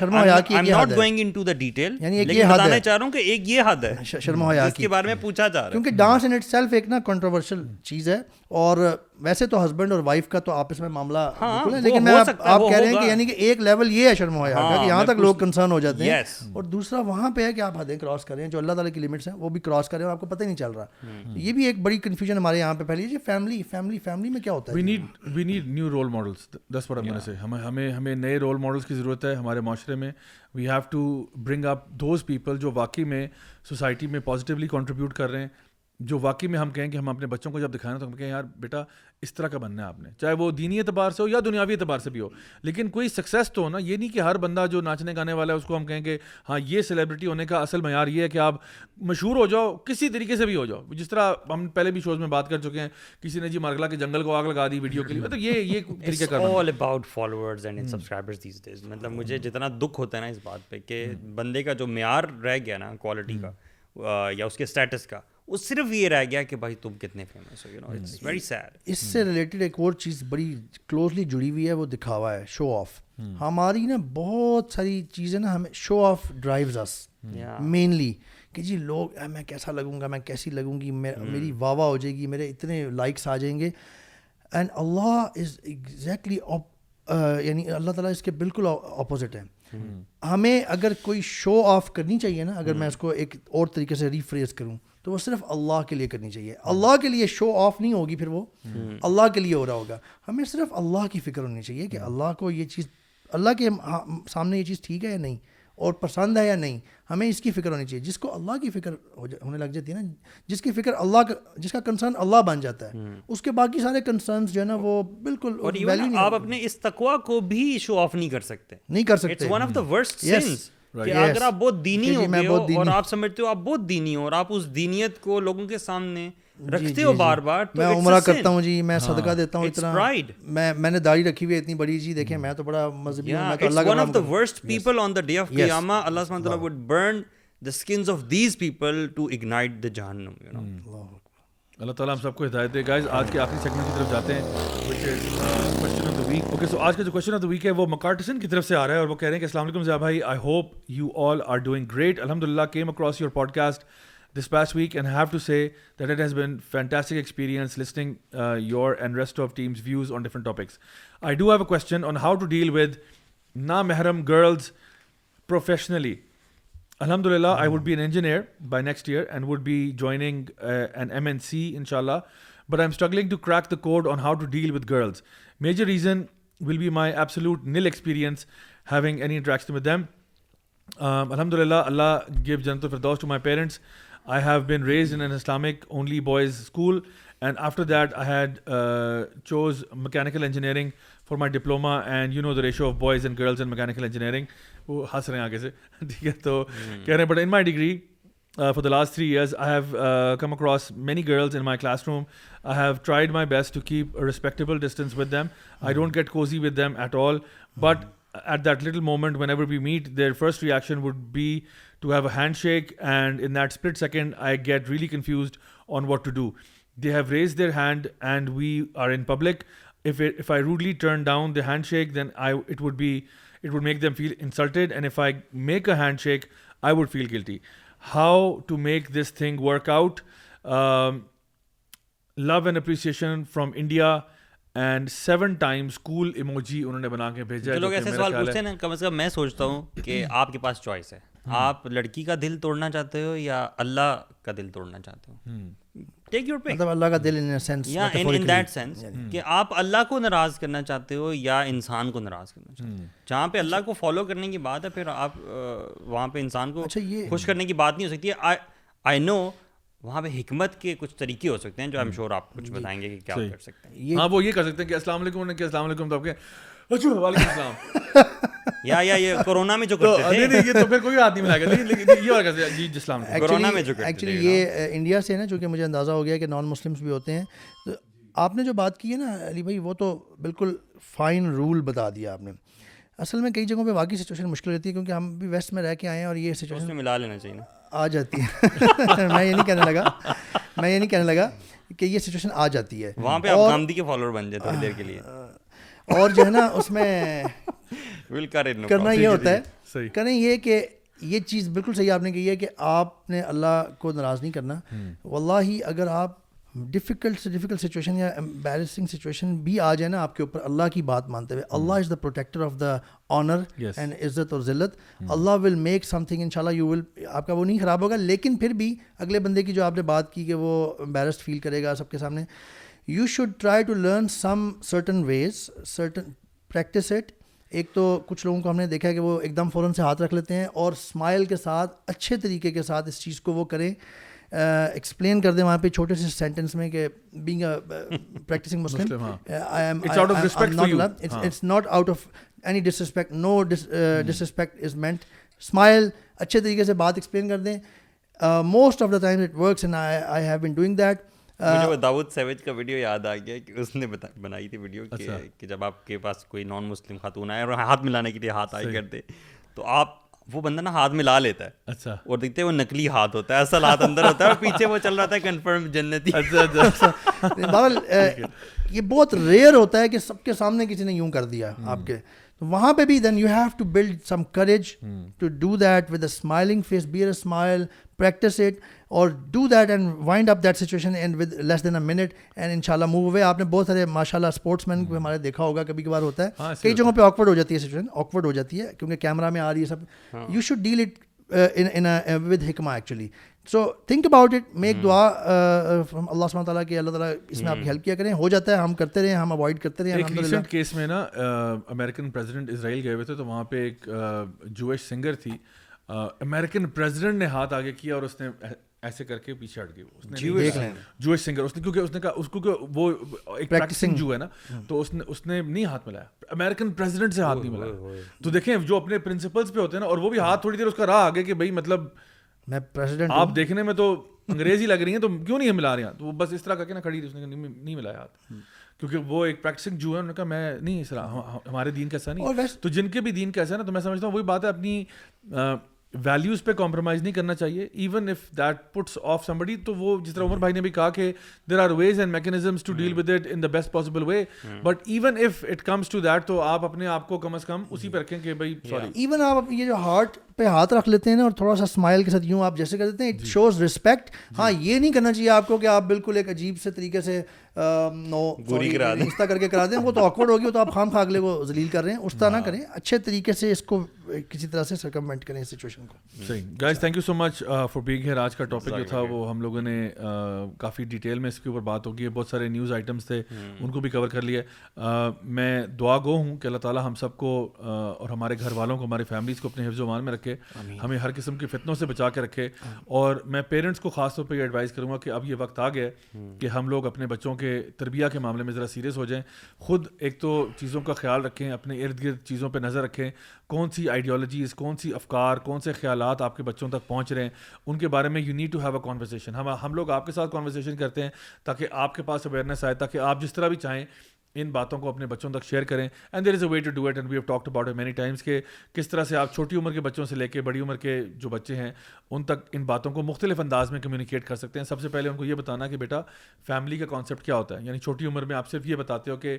I'm not going into the detail یعنی ایک یہ حد ہے لیکن بتانا چاہ رہا ہوں کہ ایک یہ حد ہے شرما حیا کی جس کے بارے میں پوچھا جا رہا ہے کیونکہ ڈانس ان اٹ سیلف ایک نا کنٹروورشل چیز ہے اور ویسے تو ہسبینڈ اور وائف کا تو آپس میں معاملہ ہاں، لیکن میں آپ کہہ رہے ہیں کہ یعنی کہ ایک لیول یہ ہے شرم و حیا ہاں، کہ یہاں تک لوگ کنسرن ہو جاتے ہیں اور دوسرا وہاں پہ ہے کہ آپ حدیں کراس کریں جو اللہ تعالیٰ کی لمٹس ہیں وہ بھی کراس کریں اور آپ کو پتہ ہی نہیں چل رہا یہ بھی ایک بڑی کنفیوژن ہمارے یہاں پہ پھیلی ہے فیملی فیملی فیملی میں کیا ہوتا ہے we need we need new role models دس بارہ مہینے سے ہمیں ہمیں ہمیں نئے رول ماڈلس کی ضرورت ہے ہمارے معاشرے میں we have to bring up those people جو واقعی میں سوسائٹی میں پازیٹیولی کنٹریبیوٹ کر رہے ہیں جو واقعی میں ہم کہیں کہ ہم اپنے بچوں کو جب دکھانا تو ہم کہیں یار بیٹا اس طرح کا بننا ہے آپ نے چاہے وہ دینی اعتبار سے ہو یا دنیاوی اعتبار سے بھی ہو لیکن کوئی سکسیس تو ہو نا یہ نہیں کہ ہر بندہ جو ناچنے گانے والا ہے اس کو ہم کہیں کہ ہاں یہ سیلیبریٹی ہونے کا اصل معیار یہ ہے کہ آپ مشہور ہو جاؤ کسی طریقے سے بھی ہو جاؤ جس طرح ہم پہلے بھی شوز میں بات کر چکے ہیں کسی نے جی مرغلہ کے جنگل کو آگ لگا دی ویڈیو کے لیے مطلب یہ یہ مطلب مجھے جتنا دکھ ہوتا ہے نا اس بات پہ کہ بندے کا جو معیار رہ گیا نا کوالٹی کا یا اس کے اسٹیٹس کا وہ صرف یہ رہ گیا کہ بھائی تم کتنے famous who you know it's very sad اس سے ریلیٹڈ hmm. ایک اور چیز بڑی کلوزلی جڑی ہوئی ہے وہ دکھاوا ہے شو آف hmm. ہماری نا بہت ساری چیزیں نا ہمیں شو آف ڈرائیوز اس مینلی کہ جی لوگ میں کیسا لگوں گا میں کیسی لگوں گی hmm. میری واہ واہ ہو جائے گی میرے اتنے لائکس آ جائیں گے اینڈ اللہ از ایگزیکٹلی یعنی اللہ تعالیٰ اس کے بالکل اپوزٹ ہیں ہمیں اگر کوئی شو آف کرنی چاہیے نا اگر میں اس کو ایک اور طریقے سے ریفریز کروں تو وہ صرف اللہ کے لیے کرنی چاہیے ہاں۔ اللہ کے لیے شو آف نہیں ہوگی پھر وہ ہاں۔ اللہ کے لیے ہو رہا ہوگا ہمیں صرف اللہ کی فکر ہونی چاہیے کہ ہاں۔ اللہ کو یہ چیز اللہ کے سامنے یہ چیز ٹھیک ہے یا نہیں اور پسند ہے یا نہیں ہمیں اس کی فکر ہونی چاہیے جس کو اللہ کی فکر ہونے لگ جاتی ہے نا جس کی فکر اللہ کا جس کا کنسرن اللہ بن جاتا ہے اس کے باقی سارے کنسرنس جو ہے نا وہ بالکل اور آپ اپنے اس تقوا کو بھی شو آف نہیں کر سکتے نہیں کر سکتے ون آف دا ورسٹ کہ اگر آپ بہت دینی جی ہو گئے ہو اور آپ سمجھتے ہو آپ بہت دینی ہو اور آپ اس دینیت کو لوگوں کے سامنے جی، جی، رکھتے ہو بار بار میں عمرہ کرتا ہوں جی میں ہاں۔ صدقہ دیتا ہوں اتنا میں میں نے داڑھی رکھی ہوئی اتنی بڑی جی دیکھیں hmm۔ میں تو بڑا مذہبی ہوں اللہ one of the worst people on the day of قیامہ اللہ سبحانہ تعالی would burn the skins of these people to ignite the جہنم اللہ تعالی ہم سب کو ہدایت دے گائز آج کے آخری سیگمنٹ کی طرف جاتے ہیں ویک اوکے سو آج کا جو کوشچن آف دا ویک ہے وہ مکارٹسن کی طرف سے آ رہا ہے اور وہ کہہ رہے ہیں کہ السلام علیکم ضیاء بھائی I hope you all are doing great الحمد للہ came across your podcast this past weekend have to say that it has been fantastic experience listening your and rest of teams views on different topics I do have a question on how to deal with نا محرم girls professionally الحمد للہ I would be an engineer by next year and would be joining an M N C ان شاء اللہ but I am struggling to crack the code on how to deal with girls major reason will be my absolute null experience having any interaction with them الحمد للہ اللہ give جنت الفردوس to my parents I have been raised Islamic only boys school and after that I had chose mechanical engineering for my diploma and you know the ratio of boys and girls and mechanical engineering وہ ہنس رہے ہیں آگے سے ٹھیک ہے تو کہہ رہے ہیں but in my degree Uh, for the last 3 years, I have uh, come across many girls in my classroom. I have tried my best to keep a respectable distance with them. I don't get cozy with them at all. But at that little moment, whenever we meet, their first reaction would be to have a handshake. And in that split second, I get really confused on what to do. They have raised their hand and we are in public. If I rudely turn down the handshake, then it would make them feel insulted. And if I make a handshake, I would feel guilty. How to make this thing work out love and appreciation from India and seven time emoji انہوں نے بنا کے بھیجا سوال میں سوچتا ہوں کہ آپ کے پاس چوائس ہے آپ لڑکی کا دل توڑنا چاہتے ہو یا اللہ کا دل توڑنا چاہتے ہو مطلب یعنی۔ آپ اللہ کو ناراض کرنا چاہتے ہو یا انسان کو ناراض کرنا چاہتے ہو جہاں پہ اللہ کو فالو کرنے کی بات ہے پھر آپ وہاں پہ انسان کو اچھا، خوش کرنے کی بات نہیں ہو سکتی ہے آئی نو وہاں پہ حکمت کے کچھ طریقے ہو سکتے ہیں جو ایم شیور آپ کچھ جی۔ بتائیں گے کہ کیا کر سکتے ہیں ہاں وہ یہ کر سکتے ہیں کہ السلام السلام علیکم علیکم تو آپ کے ایکچولی یہ انڈیا جی، uh, سے نا چونکہ مجھے اندازہ ہو گیا کہ نان مسلم بھی ہوتے ہیں تو آپ نے جو بات کی ہے نا علی بھائی وہ تو بالکل فائن رول بتا دیا آپ نے اصل میں کئی جگہوں پہ واقعی سچویشن مشکل رہتی ہے کیونکہ ہم بھی ویسٹ میں رہ کے آئے ہیں اور یہ سچویشن ملا لینا چاہیے آ جاتی ہے میں یہ نہیں کہنے لگا میں یہ نہیں کہنے لگا کہ یہ سچویشن آ جاتی ہے وہاں پہ آپ گاندھی کے کے فالوور بن دیر لیے اور جو ہے نا اس میں کرنا یہ جی، جی، ہوتا ہے جی، کریں یہ کہ یہ چیز بالکل صحیح آپ نے کہی ہے کہ آپ نے اللہ کو ناراض نہیں کرنا واللہ ہی اگر آپ ڈیفیکلٹ ڈیفیکلٹ سچویشن یا امبیرسنگ سچویشن بھی آ جائے نا آپ کے اوپر اللہ کی بات مانتے ہوئے Allah is the protector of the honour and عزت اور ذلت اللہ ول میک سم تھنگ ان شاء اللہ یو ول آپ کا وہ نہیں خراب ہوگا لیکن پھر بھی اگلے بندے کی جو آپ نے بات کی کہ وہ امبیرسڈ فیل کرے گا سب کے سامنے you should try to learn some certain ways certain practice it ایک تو کچھ لوگوں کو ہم نے دیکھا کہ وہ ایک دم فوراً سے ہاتھ رکھ لیتے ہیں اور اسمائل کے ساتھ اچھے طریقے کے ساتھ اس چیز کو وہ کریں ایکسپلین کر دیں وہاں پہ چھوٹے سے سینٹینس میں کہ being practising it's not out of any disrespect no disrespect is meant smile اچھے طریقے سے بات ایکسپلین کر دیں most of the time it works I have been doing that یہ بہت ریئر ہوتا ہے کہ سب کے سامنے کسی نے یوں کر دیا آپ کے وہاں پہ بھی پریکٹس اٹ اور do that and wind up that situation and with less than a minute and ان شاء اللہ موو اوے آپ نے بہت سارے ماشاء اللہ اسپورٹس مین کو ہمارے دیکھا ہوگا کبھی کبھار ہوتا ہے ہاں، کئی جگہوں پہ آکورڈ ہو جاتی ہے سچویشن آکورڈ ہو جاتی ہے کیونکہ کیمرہ میں آ رہی ہے سب you should deal it with حکما actually so think about it make دعا اللہ سلم تعالیٰ کہ اللہ تعالیٰ اس میں آپ کی hmm. ہیلپ کیا کریں ہو جاتا ہے ہم کرتے رہے ہم اوائڈ کرتے رہے کیس میں نا امیرکن پریزیڈنٹ اسرائیل گئے ہوئے تھے تو وہاں پہ ایک جوش uh, سنگر تھی امریکن پریزیڈنٹ نے ہاتھ آگے کیا اور اس نے ایسے کر کے پیچھے ہٹ گئی وہ جو سنگر اس نے کیونکہ اس نے کہا اس کو وہ ایک پریکٹسنگ جو ہے نا ہاں۔ تو اس نے اس نے نہیں ہاتھ ملایا امریکن پریزیڈنٹ سے ہاتھ نہیں ملایا تو دیکھیں جو اپنے پرنسپلس پہ ہوتے ہیں نا اور وہ بھی ہاتھ تھوڑی دیر اس کا رہا آگے کہ بھائی مطلب میں پریزیڈنٹ آپ دیکھنے میں تو انگریزی لگ رہی ہیں تو کیوں نہیں ملا رہے ہیں تو وہ بس اس طرح کر کے نا کھڑی اس نے نہیں ملایا ہاتھ ہاں۔ کیونکہ وہ ایک پریکٹسنگ جو ہے انہوں نے کہا میں نہیں اس طرح ہمارے دین کیسا نہیں تو جن کے بھی دین کیسا ہے نا تو میں سمجھتا ہوں وہی بات ہے اپنی ویلیوز پہ کمپرومائز نہیں کرنا چاہیے even if that puts off somebody تو وہ جس طرح عمر بھائی نے بھی کہا کہ there are ways and mechanisms to deal with it in the best possible way but even if it comes to that تو آپ اپنے آپ کو کم از کم اسی پہ رکھیں کہ بھائی ایون آپ یہ جو ہارٹ پہ ہاتھ رکھ لیتے ہیں اور تھوڑا سا اسمائل کے ساتھ یوں آپ جیسے کر دیتے ہیں اٹ شوز رسپیکٹ ہاں یہ نہیں کرنا چاہیے آپ کو کہ آپ بالکل ایک عجیب سے طریقے سے نو رشتہ کر کے کرا دیں وہ تو آکورڈ ہوگی وہ تو آپ خام خاں اگلے کو ذلیل کر رہے ہیں اس طرح نہ ہاں۔ کریں اچھے طریقے سے اس کو کسی طرح سے سرکمنٹ کریں سچویشن کو صحیح guys thank you so much for being here آج کا ٹاپک جو تھا وہ ہم لوگوں نے کافی ڈیٹیل میں اس کے اوپر بات ہوگی ہے بہت سارے نیوز آئٹمس تھے ان کو بھی کور کر لیا میں دعا گو ہوں کہ اللہ تعالیٰ ہم سب کو اور ہمارے گھر والوں کو ہماری فیملیز کو اپنے حفظ و مان میں رکھے ہمیں ہر قسم کے فتنوں سے بچا کے رکھے اور میں پیرنٹس کو خاص طور پہ یہ یہ ایڈوائز کروں گا کہ کہ اب وقت آ گیا ہم لوگ اپنے بچوں کے تربیہ کے معاملے میں ذرا سیریس ہو جائیں خود ایک تو چیزوں کا خیال رکھیں اپنے ارد گرد چیزوں پہ نظر رکھیں کون سی آئیڈیالوجیز کون سی افکار کون سے خیالات آپ کے بچوں تک پہنچ رہے ہیں ان کے بارے میں you need to have a conversation ہم ہم لوگ آپ کے ساتھ کانورسیشن کرتے ہیں تاکہ آپ کے پاس اویئرنیس آئے تاکہ آپ جس طرح بھی چاہیں ان باتوں کو اپنے بچوں تک شیئر کریں and there is a way to do it and we have talk about many times کہ کس طرح سے آپ چھوٹی عمر کے بچوں سے لے کے بڑی عمر کے جو بچے ہیں ان تک ان باتوں کو مختلف انداز میں کمیونیکیٹ کر سکتے ہیں سب سے پہلے ان کو یہ بتانا کہ بیٹا فیملی کا کانسیپٹ کیا ہوتا ہے یعنی چھوٹی عمر میں آپ صرف یہ بتاتے ہو کہ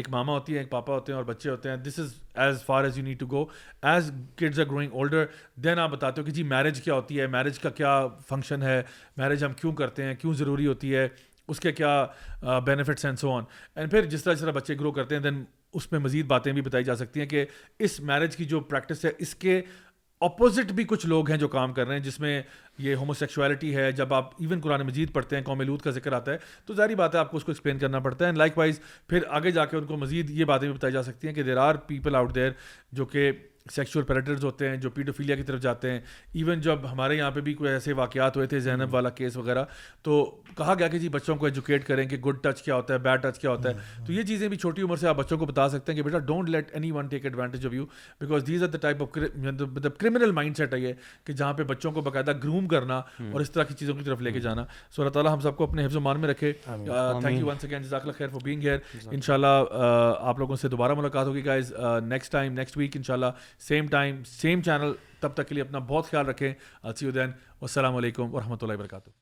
ایک ماما ہوتی ہے ایک پاپا ہوتے ہیں اور بچے ہوتے ہیں this is as far as you need to go as kids are growing older then آپ بتاتے ہو کہ جی میرج کیا ہوتی ہے میرج کا کیا فنکشن ہے میرج ہم کیوں کرتے ہیں کیوں ضروری ہوتی ہے اس کے کیا بینیفٹس سو آن اینڈ پھر جس طرح جس طرح بچے گرو کرتے ہیں دین اس میں مزید باتیں بھی بتائی جا سکتی ہیں کہ اس میرج کی جو پریکٹس ہے اس کے اپوزٹ بھی کچھ لوگ ہیں جو کام کر رہے ہیں جس میں یہ ہومو سیکچولیٹی ہے جب آپ ایون قرآن مجید پڑھتے ہیں قوم لود کا ذکر آتا ہے تو ظاہری بات ہے آپ کو اس کو ایکسپلین کرنا پڑتا ہے لائک وائز پھر آگے جا کے ان کو مزید یہ باتیں بھی بتائی جا سکتی ہیں کہ there are people out there جو کہ سیکچول پیریٹرز ہوتے ہیں جو پیڈوفیلیا کی طرف جاتے ہیں ایون جب ہمارے یہاں پہ بھی کوئی ایسے واقعات ہوئے تھے زینب والا کیس وغیرہ تو کہا گیا کہ جی بچوں کو ایجوکیٹ کریں کہ گڈ ٹچ کیا ہوتا ہے بیڈ ٹچ کیا ہوتا ہے تو یہ چیزیں بھی چھوٹی عمر سے آپ بچوں کو بتا سکتے ہیں کہ بیٹا don't let anyone take advantage of you because these are the type of مطلب کرمنل مائنڈ سیٹ ہے یہ کہ جہاں پہ بچوں کو باقاعدہ گروم کرنا اور اس طرح کی چیزوں کی طرف لے کے جانا سو اللہ تعالیٰ ہم سب کو اپنے حفظ و مان میں رکھے تھینک یو ونس اگین جزاک اللہ خیر فار بینگ ہیئر ان شاء اللہ uh, آپ لوگوں سے دوبارہ ملاقات ہوگی guys next time next week ان شاء اللہ سیم ٹائم سیم چینل تب تک کے لیے اپنا بہت خیال رکھیں السی الدین السلام علیکم ورحمۃ اللہ وبرکاتہ